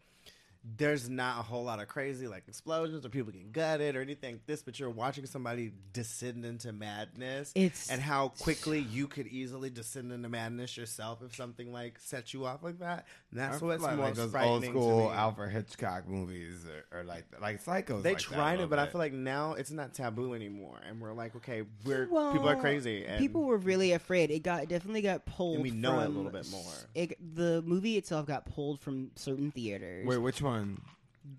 Speaker 3: there's not a whole lot of crazy like explosions or people getting gutted or anything like this, but you're watching somebody descend into madness.
Speaker 2: It's-
Speaker 3: and how quickly you could easily descend into madness yourself if something like sets you off like that. And that's
Speaker 1: feel
Speaker 3: what's
Speaker 1: like,
Speaker 3: most
Speaker 1: like those old
Speaker 3: frightening to
Speaker 1: school
Speaker 3: me.
Speaker 1: Alfred Hitchcock movies are, are like like Psychos.
Speaker 3: They
Speaker 1: like
Speaker 3: tried
Speaker 1: little
Speaker 3: it, but I feel like now it's not taboo anymore, and we're like, okay, we're
Speaker 2: Well,
Speaker 3: people are crazy, and
Speaker 2: people were really afraid. It got definitely got pulled.
Speaker 3: And we know it a little bit more.
Speaker 2: It, the movie itself got pulled from certain theaters.
Speaker 1: Wait, which one?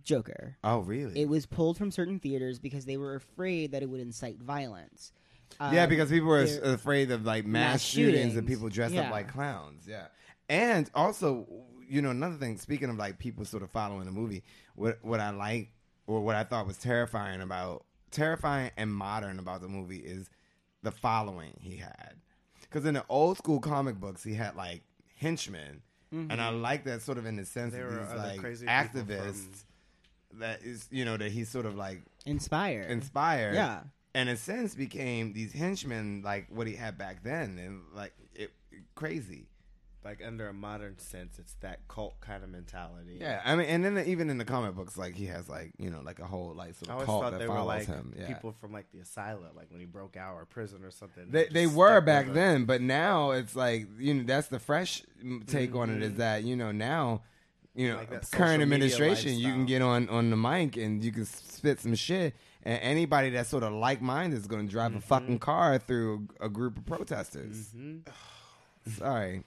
Speaker 2: Joker.
Speaker 1: Oh, really?
Speaker 2: It was pulled from certain theaters because they were afraid that it would incite violence.
Speaker 1: yeah,
Speaker 2: Um,
Speaker 1: because people were
Speaker 2: there-
Speaker 1: afraid of like mass,
Speaker 2: mass
Speaker 1: shootings, and
Speaker 2: shootings.
Speaker 1: people dressed
Speaker 2: Yeah.
Speaker 1: up like clowns. Yeah, and also, you know, another thing. Speaking of like people sort of following the movie, what what I like or what I thought was terrifying about terrifying and modern about the movie is the following he had. Because in the old school comic books, he had like henchmen, and I mm-hmm. like that sort of in the sense
Speaker 3: There
Speaker 1: of
Speaker 3: were
Speaker 1: these like
Speaker 3: crazy people
Speaker 1: activists. That is, you know, that he's sort of like
Speaker 2: inspired.
Speaker 1: inspired.
Speaker 2: Yeah.
Speaker 1: And in a sense became these henchmen like what he had back then and like it crazy.
Speaker 3: Like under a modern sense, it's that cult kind of mentality.
Speaker 1: Yeah. I mean and then even in the comic books like he has like, you know, like a whole like sort of
Speaker 3: always
Speaker 1: cult
Speaker 3: thought
Speaker 1: that
Speaker 3: they were
Speaker 1: follows
Speaker 3: like
Speaker 1: him. Yeah.
Speaker 3: people from like the asylum, like when he broke out or prison or something.
Speaker 1: they, they were back then, but now it's like you know that's the fresh take on it is that you know now you know
Speaker 3: Like
Speaker 1: current administration you can get on on the mic and you can spit some shit and anybody that's sort of like minded is going to drive
Speaker 3: Mm-hmm.
Speaker 1: a fucking car through a group of protesters.
Speaker 3: Mm-hmm.
Speaker 1: Sorry,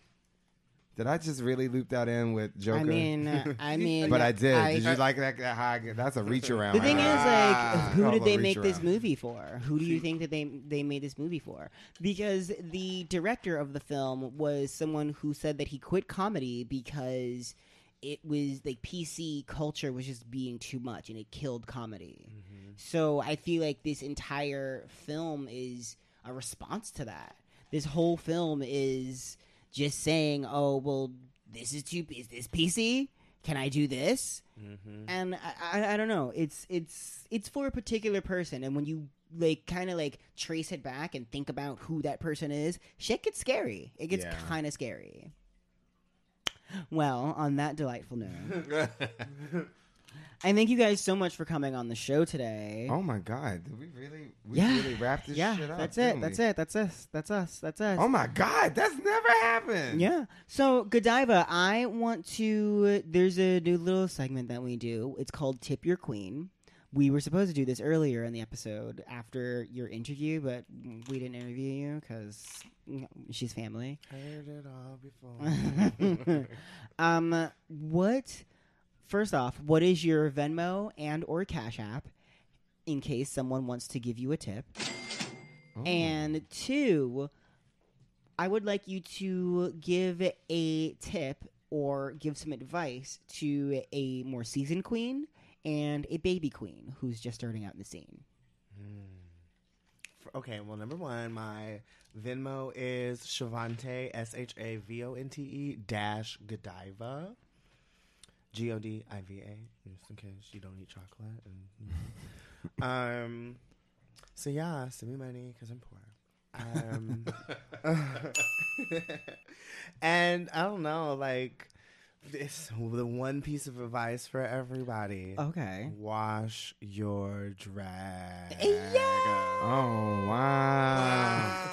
Speaker 1: did I just really loop that in with Joker?
Speaker 2: I mean, uh, I mean,
Speaker 1: but I did.
Speaker 2: I-
Speaker 1: did you like that? that how I get- that's a reach around.
Speaker 2: The thing is,
Speaker 1: Ah,
Speaker 2: like, who did they
Speaker 1: reach
Speaker 2: make this movie for? Who do you think that they they made this movie for? Because the director of the film was someone who said that he quit comedy because it was like PC culture was just being too much and it killed comedy. So I feel like this entire film is a response to that. This whole film is just saying, "Oh, well, this is too. Is this PC? Can I do this?" Mm-hmm. And I, I, I don't know. It's it's it's for a particular person, and when you like kind of like trace it back and think about who that person is, shit gets scary. It gets
Speaker 1: Yeah.
Speaker 2: kind of scary. Well, on that delightful note, I thank you guys so much for coming on the show today.
Speaker 1: Oh my god! Did we really? We
Speaker 2: yeah,
Speaker 1: really wrapped this
Speaker 2: yeah,
Speaker 1: shit up.
Speaker 2: that's it. That's
Speaker 1: we?
Speaker 2: it. That's us. That's us. That's us.
Speaker 1: Oh my god! That's never happened.
Speaker 2: Yeah. So, Godiva, I want to. There's a new little segment that we do. It's called Tip Your Queen. We were supposed to do this earlier in the episode after your interview, but we didn't interview you because she's family.
Speaker 3: Heard it all before.
Speaker 2: um, what? First off, what is your Venmo and or Cash App, in case someone wants to give you a tip?
Speaker 1: Oh.
Speaker 2: And two, I would like you to give a tip or give some advice to a more seasoned queen and a baby queen who's just starting out in the scene.
Speaker 3: f- okay, well, number one, my Venmo is Shavonte S H A V O N T E dash Godiva. G O D I V A, just in case you don't eat chocolate. And, um, so yeah, send me money because I'm poor. Um, and I don't know, like, this the one piece of advice for everybody.
Speaker 2: Okay.
Speaker 3: Wash your drag. Yeah.
Speaker 1: Oh wow.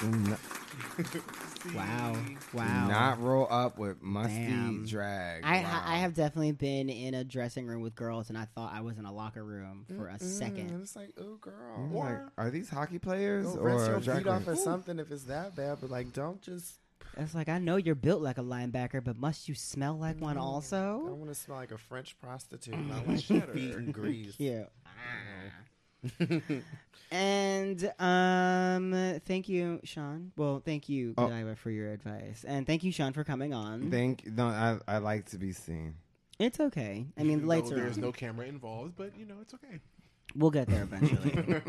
Speaker 1: Do not,
Speaker 2: Wow.
Speaker 1: do
Speaker 2: Wow.
Speaker 1: not roll up with musty
Speaker 2: Damn.
Speaker 1: drag.
Speaker 2: I,
Speaker 1: Wow.
Speaker 2: I have definitely been in a dressing room with girls, and I thought I was in a locker room for a
Speaker 3: Mm,
Speaker 2: second.
Speaker 3: it's like, oh, girl. Or
Speaker 1: like, are these hockey players
Speaker 3: go
Speaker 1: or
Speaker 3: rinse your
Speaker 1: drag
Speaker 3: feet off or something if it's that bad. But like, don't just.
Speaker 2: It's like I know you're built like a linebacker, but must you smell like one also?
Speaker 3: I
Speaker 2: also?
Speaker 3: want to smell like a French prostitute. not like feet and grease.
Speaker 2: Yeah. and um, thank you, Shaun. Well, thank you,
Speaker 1: Oh.
Speaker 2: Godiva, for your advice, and thank you, Shaun, for coming on.
Speaker 1: Thank no, I I like to be seen.
Speaker 2: it's okay. I mean, the lights
Speaker 5: no,
Speaker 2: are
Speaker 5: There's
Speaker 2: on.
Speaker 5: no camera involved, but you know it's okay.
Speaker 2: We'll get there eventually.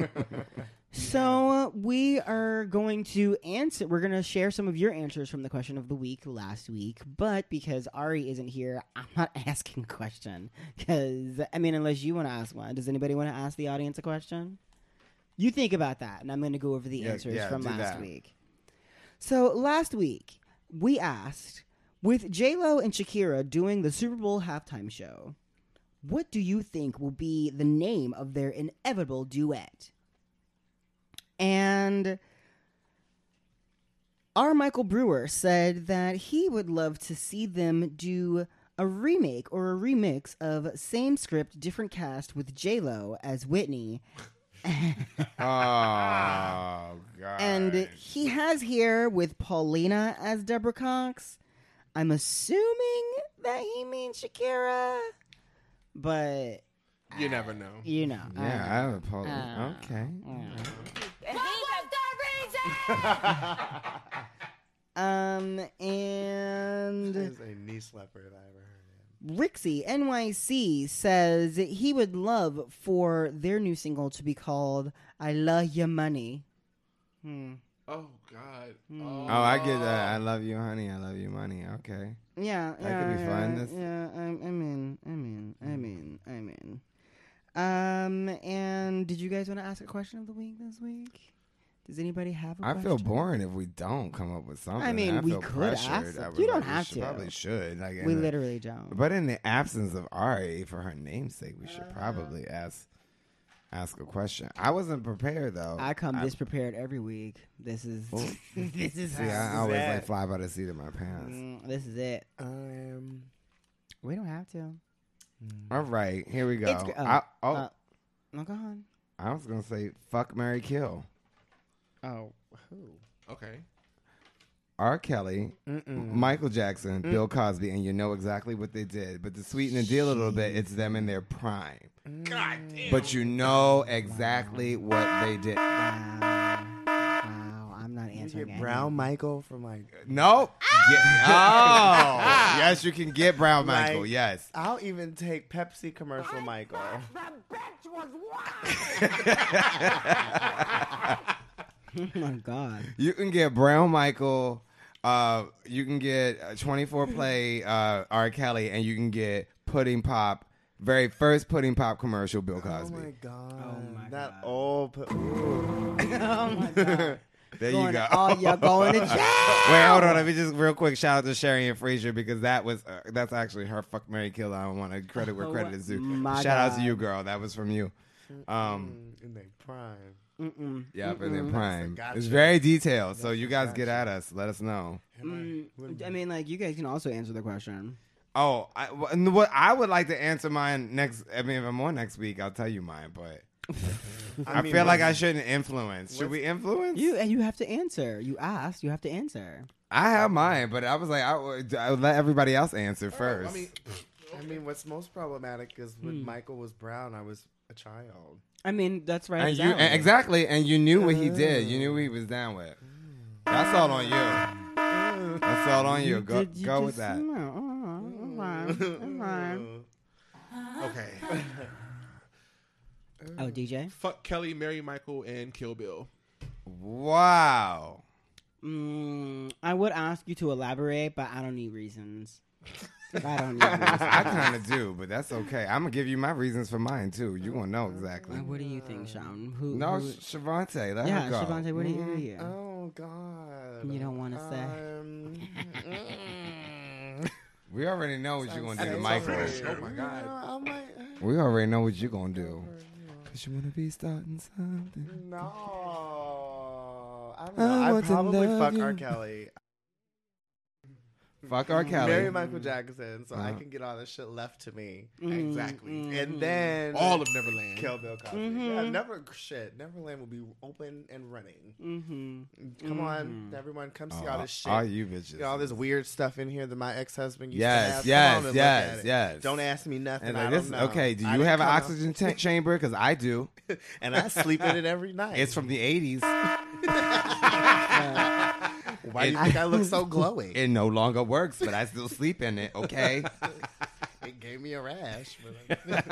Speaker 2: so uh, we are going to answer. We're going to share some of your answers from the question of the week last week. But because Ari isn't here, I'm not asking a question. Because I mean, unless you want to ask one, does anybody want to ask the audience a question? You think about that, and I'm going to go over the
Speaker 1: Yeah,
Speaker 2: answers
Speaker 1: yeah,
Speaker 2: from last
Speaker 1: that.
Speaker 2: week. So last week we asked, with J Lo and Shakira doing the Super Bowl halftime show, what do you think will be the name of their inevitable duet? And our Michael Brewer said that he would love to see them do a remake or a remix of same script, different cast with J Lo as Whitney.
Speaker 1: Oh god.
Speaker 2: And he has here with Paulina as Deborah Cox. I'm assuming that he means Shakira, but
Speaker 5: You never know.
Speaker 2: you know.
Speaker 1: yeah, I have a pole.
Speaker 2: uh,
Speaker 1: okay.
Speaker 2: Um, and
Speaker 3: There's a knee slapper if I ever heard
Speaker 2: Rixie NYC says he would love for their new single to be called "I Love Your Money." Hmm.
Speaker 5: Oh God.
Speaker 1: Oh, I get that. I love you, honey. I love you, money. Okay.
Speaker 2: Yeah,
Speaker 1: That
Speaker 2: yeah,
Speaker 1: could be fun.
Speaker 2: yeah,
Speaker 1: That's-
Speaker 2: Yeah, I'm, I'm in. I'm in. I'm in. I'm in. Um, and did you guys want to ask a question of the week this week? Does anybody have a
Speaker 1: I
Speaker 2: question?
Speaker 1: feel boring if we don't come up with something.
Speaker 2: I mean, we could ask
Speaker 1: pressured.
Speaker 2: them.
Speaker 1: I
Speaker 2: You don't
Speaker 1: we
Speaker 2: have
Speaker 1: should-
Speaker 2: to.
Speaker 1: Probably should. Like,
Speaker 2: We
Speaker 1: in the-
Speaker 2: literally don't.
Speaker 1: But in the absence of Ari, for her namesake, we should probably ask ask a question. I wasn't prepared though.
Speaker 2: I come this prepared every week. This is this is
Speaker 1: See, I always like fly by the seat of my pants.
Speaker 2: Mm, this is it.
Speaker 3: Um,
Speaker 2: We don't have to.
Speaker 1: All right, here we go.
Speaker 2: It's gr- oh,
Speaker 1: I, oh,
Speaker 2: uh, No, go on.
Speaker 1: I was gonna say fuck, marry kill.
Speaker 2: Oh, who?
Speaker 5: Okay.
Speaker 1: R. Kelly,
Speaker 3: mm-mm.
Speaker 1: Michael Jackson, mm. Bill Cosby, and you know exactly what they did. But to sweeten the deal a little bit, it's them in their prime. Mm.
Speaker 5: God damn.
Speaker 1: But you know exactly what they did.
Speaker 2: Wow. Wow. I'm not
Speaker 3: You
Speaker 2: answering.
Speaker 3: get
Speaker 2: any.
Speaker 3: Brown Michael from like.
Speaker 1: Nope. Get- oh. oh, yes, you can get Brown Michael.
Speaker 3: Like-
Speaker 1: yes.
Speaker 3: I'll even take Pepsi commercial Michael.
Speaker 2: Oh my god.
Speaker 1: You can get Brown Michael. Uh, you can get uh, 24 play uh, R. Kelly, and you can get Pudding Pop. Very first Pudding Pop commercial, Bill Cosby.
Speaker 3: Oh my god.
Speaker 2: Oh my
Speaker 3: that
Speaker 2: God.
Speaker 3: old. Pu- Ooh.
Speaker 2: oh my god.
Speaker 1: there
Speaker 2: Going
Speaker 1: you go.
Speaker 2: oh, you're going to jail.
Speaker 1: Wait, hold on. Let me just real quick shout out to Sherry and Frazier because that was uh, that's actually her fuck Marry Kill. I don't want to credit where
Speaker 2: Oh,
Speaker 1: credit is due.
Speaker 2: my
Speaker 1: Shout out to you, girl. That was from you. Um,
Speaker 3: in their prime.
Speaker 2: Mm-mm.
Speaker 1: yeah, but in prime,
Speaker 3: gotcha.
Speaker 1: it's very detailed. So you guys
Speaker 3: Gotcha.
Speaker 1: get at us. Let us know.
Speaker 2: Mm, I mean, like you guys can also answer the question.
Speaker 1: Oh, I, what I would like to answer mine next. I mean, if I'm on next week, I'll tell you mine. But I,
Speaker 3: mean,
Speaker 1: feel like I shouldn't influence. Should we influence?
Speaker 2: You and you have to answer. You asked. You have to answer.
Speaker 1: I have mine, but I was like, I would, I would let everybody else answer first.
Speaker 5: I mean,
Speaker 3: I mean, what's most problematic is when Michael was brown, I was a child.
Speaker 2: I mean, that's right.
Speaker 1: and you and exactly, and you knew what he did. You knew what he was down with. That's all on you. That's all on you. Go, go with that.
Speaker 2: Mm,
Speaker 5: okay.
Speaker 2: Oh, DJ.
Speaker 5: Fuck Kelly, Marry Michael, and Kill Bill.
Speaker 1: Wow.
Speaker 2: Mm, I would ask you to elaborate, but I don't need reasons. I don't need.
Speaker 1: I kind of do, but that's okay. I'm gonna give you my reasons for mine too. You gonna know exactly.
Speaker 2: Uh, what do you think, Shaun? Who?
Speaker 1: No,
Speaker 2: who-
Speaker 1: Shavonte, let
Speaker 2: yeah,
Speaker 1: her go.
Speaker 2: Shavonte, what do you? Who are you?
Speaker 3: Oh God.
Speaker 2: You don't wanna say?
Speaker 3: Um, mm,
Speaker 1: We already know what you're gonna do to Michael.
Speaker 5: Oh my God.
Speaker 3: You know, like,
Speaker 1: We already know what you're gonna do. Cause you wanna be starting something.
Speaker 3: no. I don't
Speaker 1: I
Speaker 3: know. I'd probably fuck
Speaker 1: you.
Speaker 3: R. Kelly.
Speaker 1: Fuck R. Kelly.
Speaker 3: Marry Michael Jackson, so I
Speaker 1: Uh-huh.
Speaker 3: can get all this shit left to me.
Speaker 2: Mm,
Speaker 5: Exactly.
Speaker 3: And
Speaker 2: mm.
Speaker 3: then
Speaker 5: All of Neverland.
Speaker 3: Kill Bill Cosby. Yeah, never shit. Neverland will be open and running.
Speaker 2: Mm-hmm.
Speaker 3: Come on, everyone, come see all this shit.
Speaker 1: all you bitches.
Speaker 3: You know, all this weird stuff in here that my ex husband used
Speaker 1: Yes,
Speaker 3: to have.
Speaker 1: yes,
Speaker 3: Come on and
Speaker 1: yes,
Speaker 3: look at it.
Speaker 1: yes.
Speaker 3: Don't ask me nothing.
Speaker 1: And
Speaker 3: I
Speaker 1: like,
Speaker 3: don't
Speaker 1: this,
Speaker 3: know.
Speaker 1: okay, do you
Speaker 3: didn't
Speaker 1: have an oxygen tank chamber? Because I do.
Speaker 3: and I sleep in it every night.
Speaker 1: It's from the 80s.
Speaker 3: Why do you think I look so glowing?
Speaker 1: It no longer works, but I still sleep in it, okay?
Speaker 3: it gave me a rash. But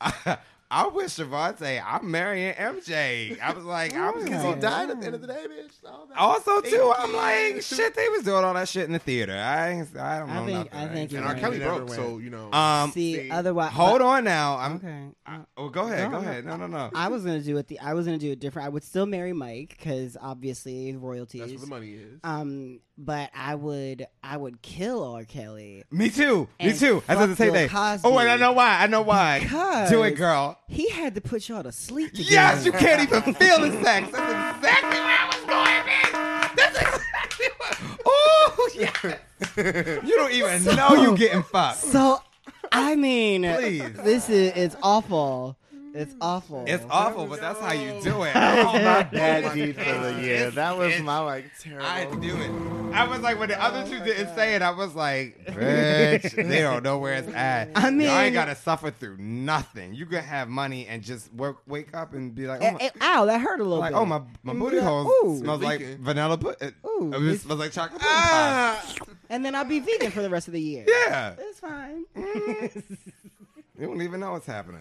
Speaker 1: I wish Shavonte, I'm marrying MJ. I was like, I was
Speaker 3: because
Speaker 1: gonna
Speaker 3: he died at the end of the day, bitch. All.
Speaker 1: Also, too, I'm like, shit, they was doing all that shit in the theater. I, I don't know
Speaker 2: I think-
Speaker 1: nothing.
Speaker 2: I think you're
Speaker 5: And R.
Speaker 2: right.
Speaker 5: Kelly
Speaker 3: Never
Speaker 5: broke, so you know.
Speaker 1: Um,
Speaker 2: See,
Speaker 3: see.
Speaker 2: otherwise,
Speaker 1: hold
Speaker 2: but-
Speaker 1: on now. I'm.
Speaker 2: Okay.
Speaker 1: Oh, go ahead,
Speaker 2: No,
Speaker 1: go
Speaker 2: no,
Speaker 1: ahead. No, no, no.
Speaker 2: I was gonna do it. The I was gonna do it different. I would still marry Mike because obviously royalties.
Speaker 5: that's where the money is.
Speaker 2: Um, but I would I would kill R. Kelly.
Speaker 1: Me too. Me too. I said the same thing.
Speaker 2: Cosby.
Speaker 1: Oh, and I know why. I know why.
Speaker 2: Because-
Speaker 1: Do it, girl.
Speaker 2: He had to put y'all to sleep together.
Speaker 1: Yes, you can't even feel the sex. That's exactly where I was going, man. That's exactly what. Oh, yes. You don't even know you're getting fucked.
Speaker 2: So, I mean,
Speaker 1: Please.
Speaker 2: this is it's awful. It's awful.
Speaker 1: It's awful, but that's how you do it.
Speaker 3: That was my
Speaker 1: Oh,
Speaker 3: bad deed for the year. That was
Speaker 1: it's-
Speaker 3: my like terrible.
Speaker 1: I do it. I was like, when the other two didn't say it, I was like, bitch, they don't know where it's at.
Speaker 2: I
Speaker 1: Y'all ain't gotta suffer through nothing. You can have money and just work, wake up and be like, oh
Speaker 2: Eh,
Speaker 1: my,
Speaker 2: eh, ow, that hurt a little
Speaker 1: like,
Speaker 2: bit.
Speaker 1: oh my, my
Speaker 2: And
Speaker 1: booty
Speaker 2: be
Speaker 1: hole
Speaker 2: ooh.
Speaker 1: smells like vanilla. Put, it,
Speaker 2: Ooh,
Speaker 1: it
Speaker 2: it's-
Speaker 1: smells like chocolate pudding pie.
Speaker 2: And then I'll be vegan for the rest of the year.
Speaker 1: Yeah,
Speaker 2: It's fine.
Speaker 1: you don't even know what's happening.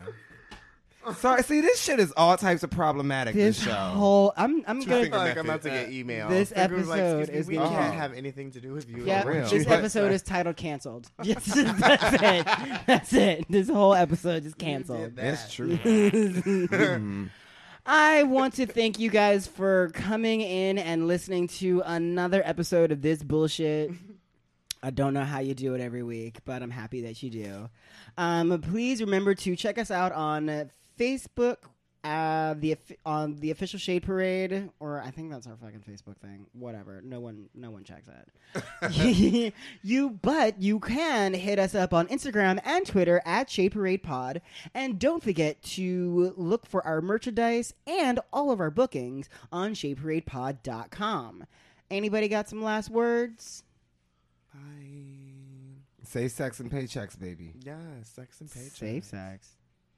Speaker 1: Sorry, see, this shit is all types of problematic. This,
Speaker 2: this
Speaker 1: show.
Speaker 2: whole I'm I'm
Speaker 3: I
Speaker 2: gonna
Speaker 3: feel like I'm about to get email.
Speaker 2: This
Speaker 3: Figure's like,
Speaker 2: episode
Speaker 3: "Excuse
Speaker 2: is
Speaker 3: we
Speaker 2: gonna-
Speaker 3: can't have anything to do with you.
Speaker 2: yeah.
Speaker 1: real.
Speaker 2: This
Speaker 1: But-
Speaker 2: episode is titled "Canceled." Yes, that's it. That's it. This whole episode is canceled.
Speaker 1: That's true.
Speaker 2: I want to thank you guys for coming in and listening to another episode of this bullshit. I don't know how you do it every week, but I'm happy that you do. Um, please remember to check us out on Facebook, uh, the on the official Shade Parade, or I think that's our fucking Facebook thing. Whatever. No one, no one checks that. you, but you can hit us up on Instagram and Twitter at Shade Parade Pod, and don't forget to look for our merchandise and all of our bookings on ShadeParadePod.com. Anybody got some last words?
Speaker 3: Bye.
Speaker 1: Say sex and paychecks, baby.
Speaker 3: Yeah, sex and paychecks.
Speaker 2: Safe sex.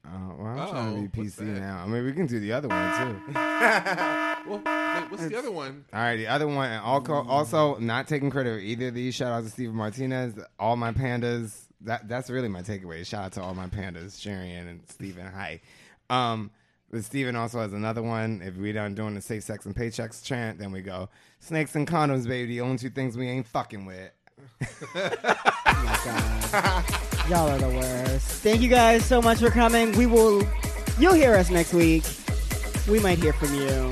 Speaker 1: Uh, well, I'm
Speaker 5: Oh,
Speaker 1: trying to be PC now. I mean, we can do the other one too.
Speaker 5: well, wait, what's the other one?
Speaker 1: All right, the other one, and also, also not taking credit for either of these. Shout out to Steven Martinez, all my pandas. That that's really my takeaway. Shout out to all my pandas, Sharian and Steven. Hi. Um, but Steven also has another one. If we done doing the safe sex and paychecks chant, then we go snakes and condoms, baby. The only two things we ain't fucking with.
Speaker 2: Y'all are the worst. Thank you guys so much for coming. We will, you'll hear us next week. We might hear from you.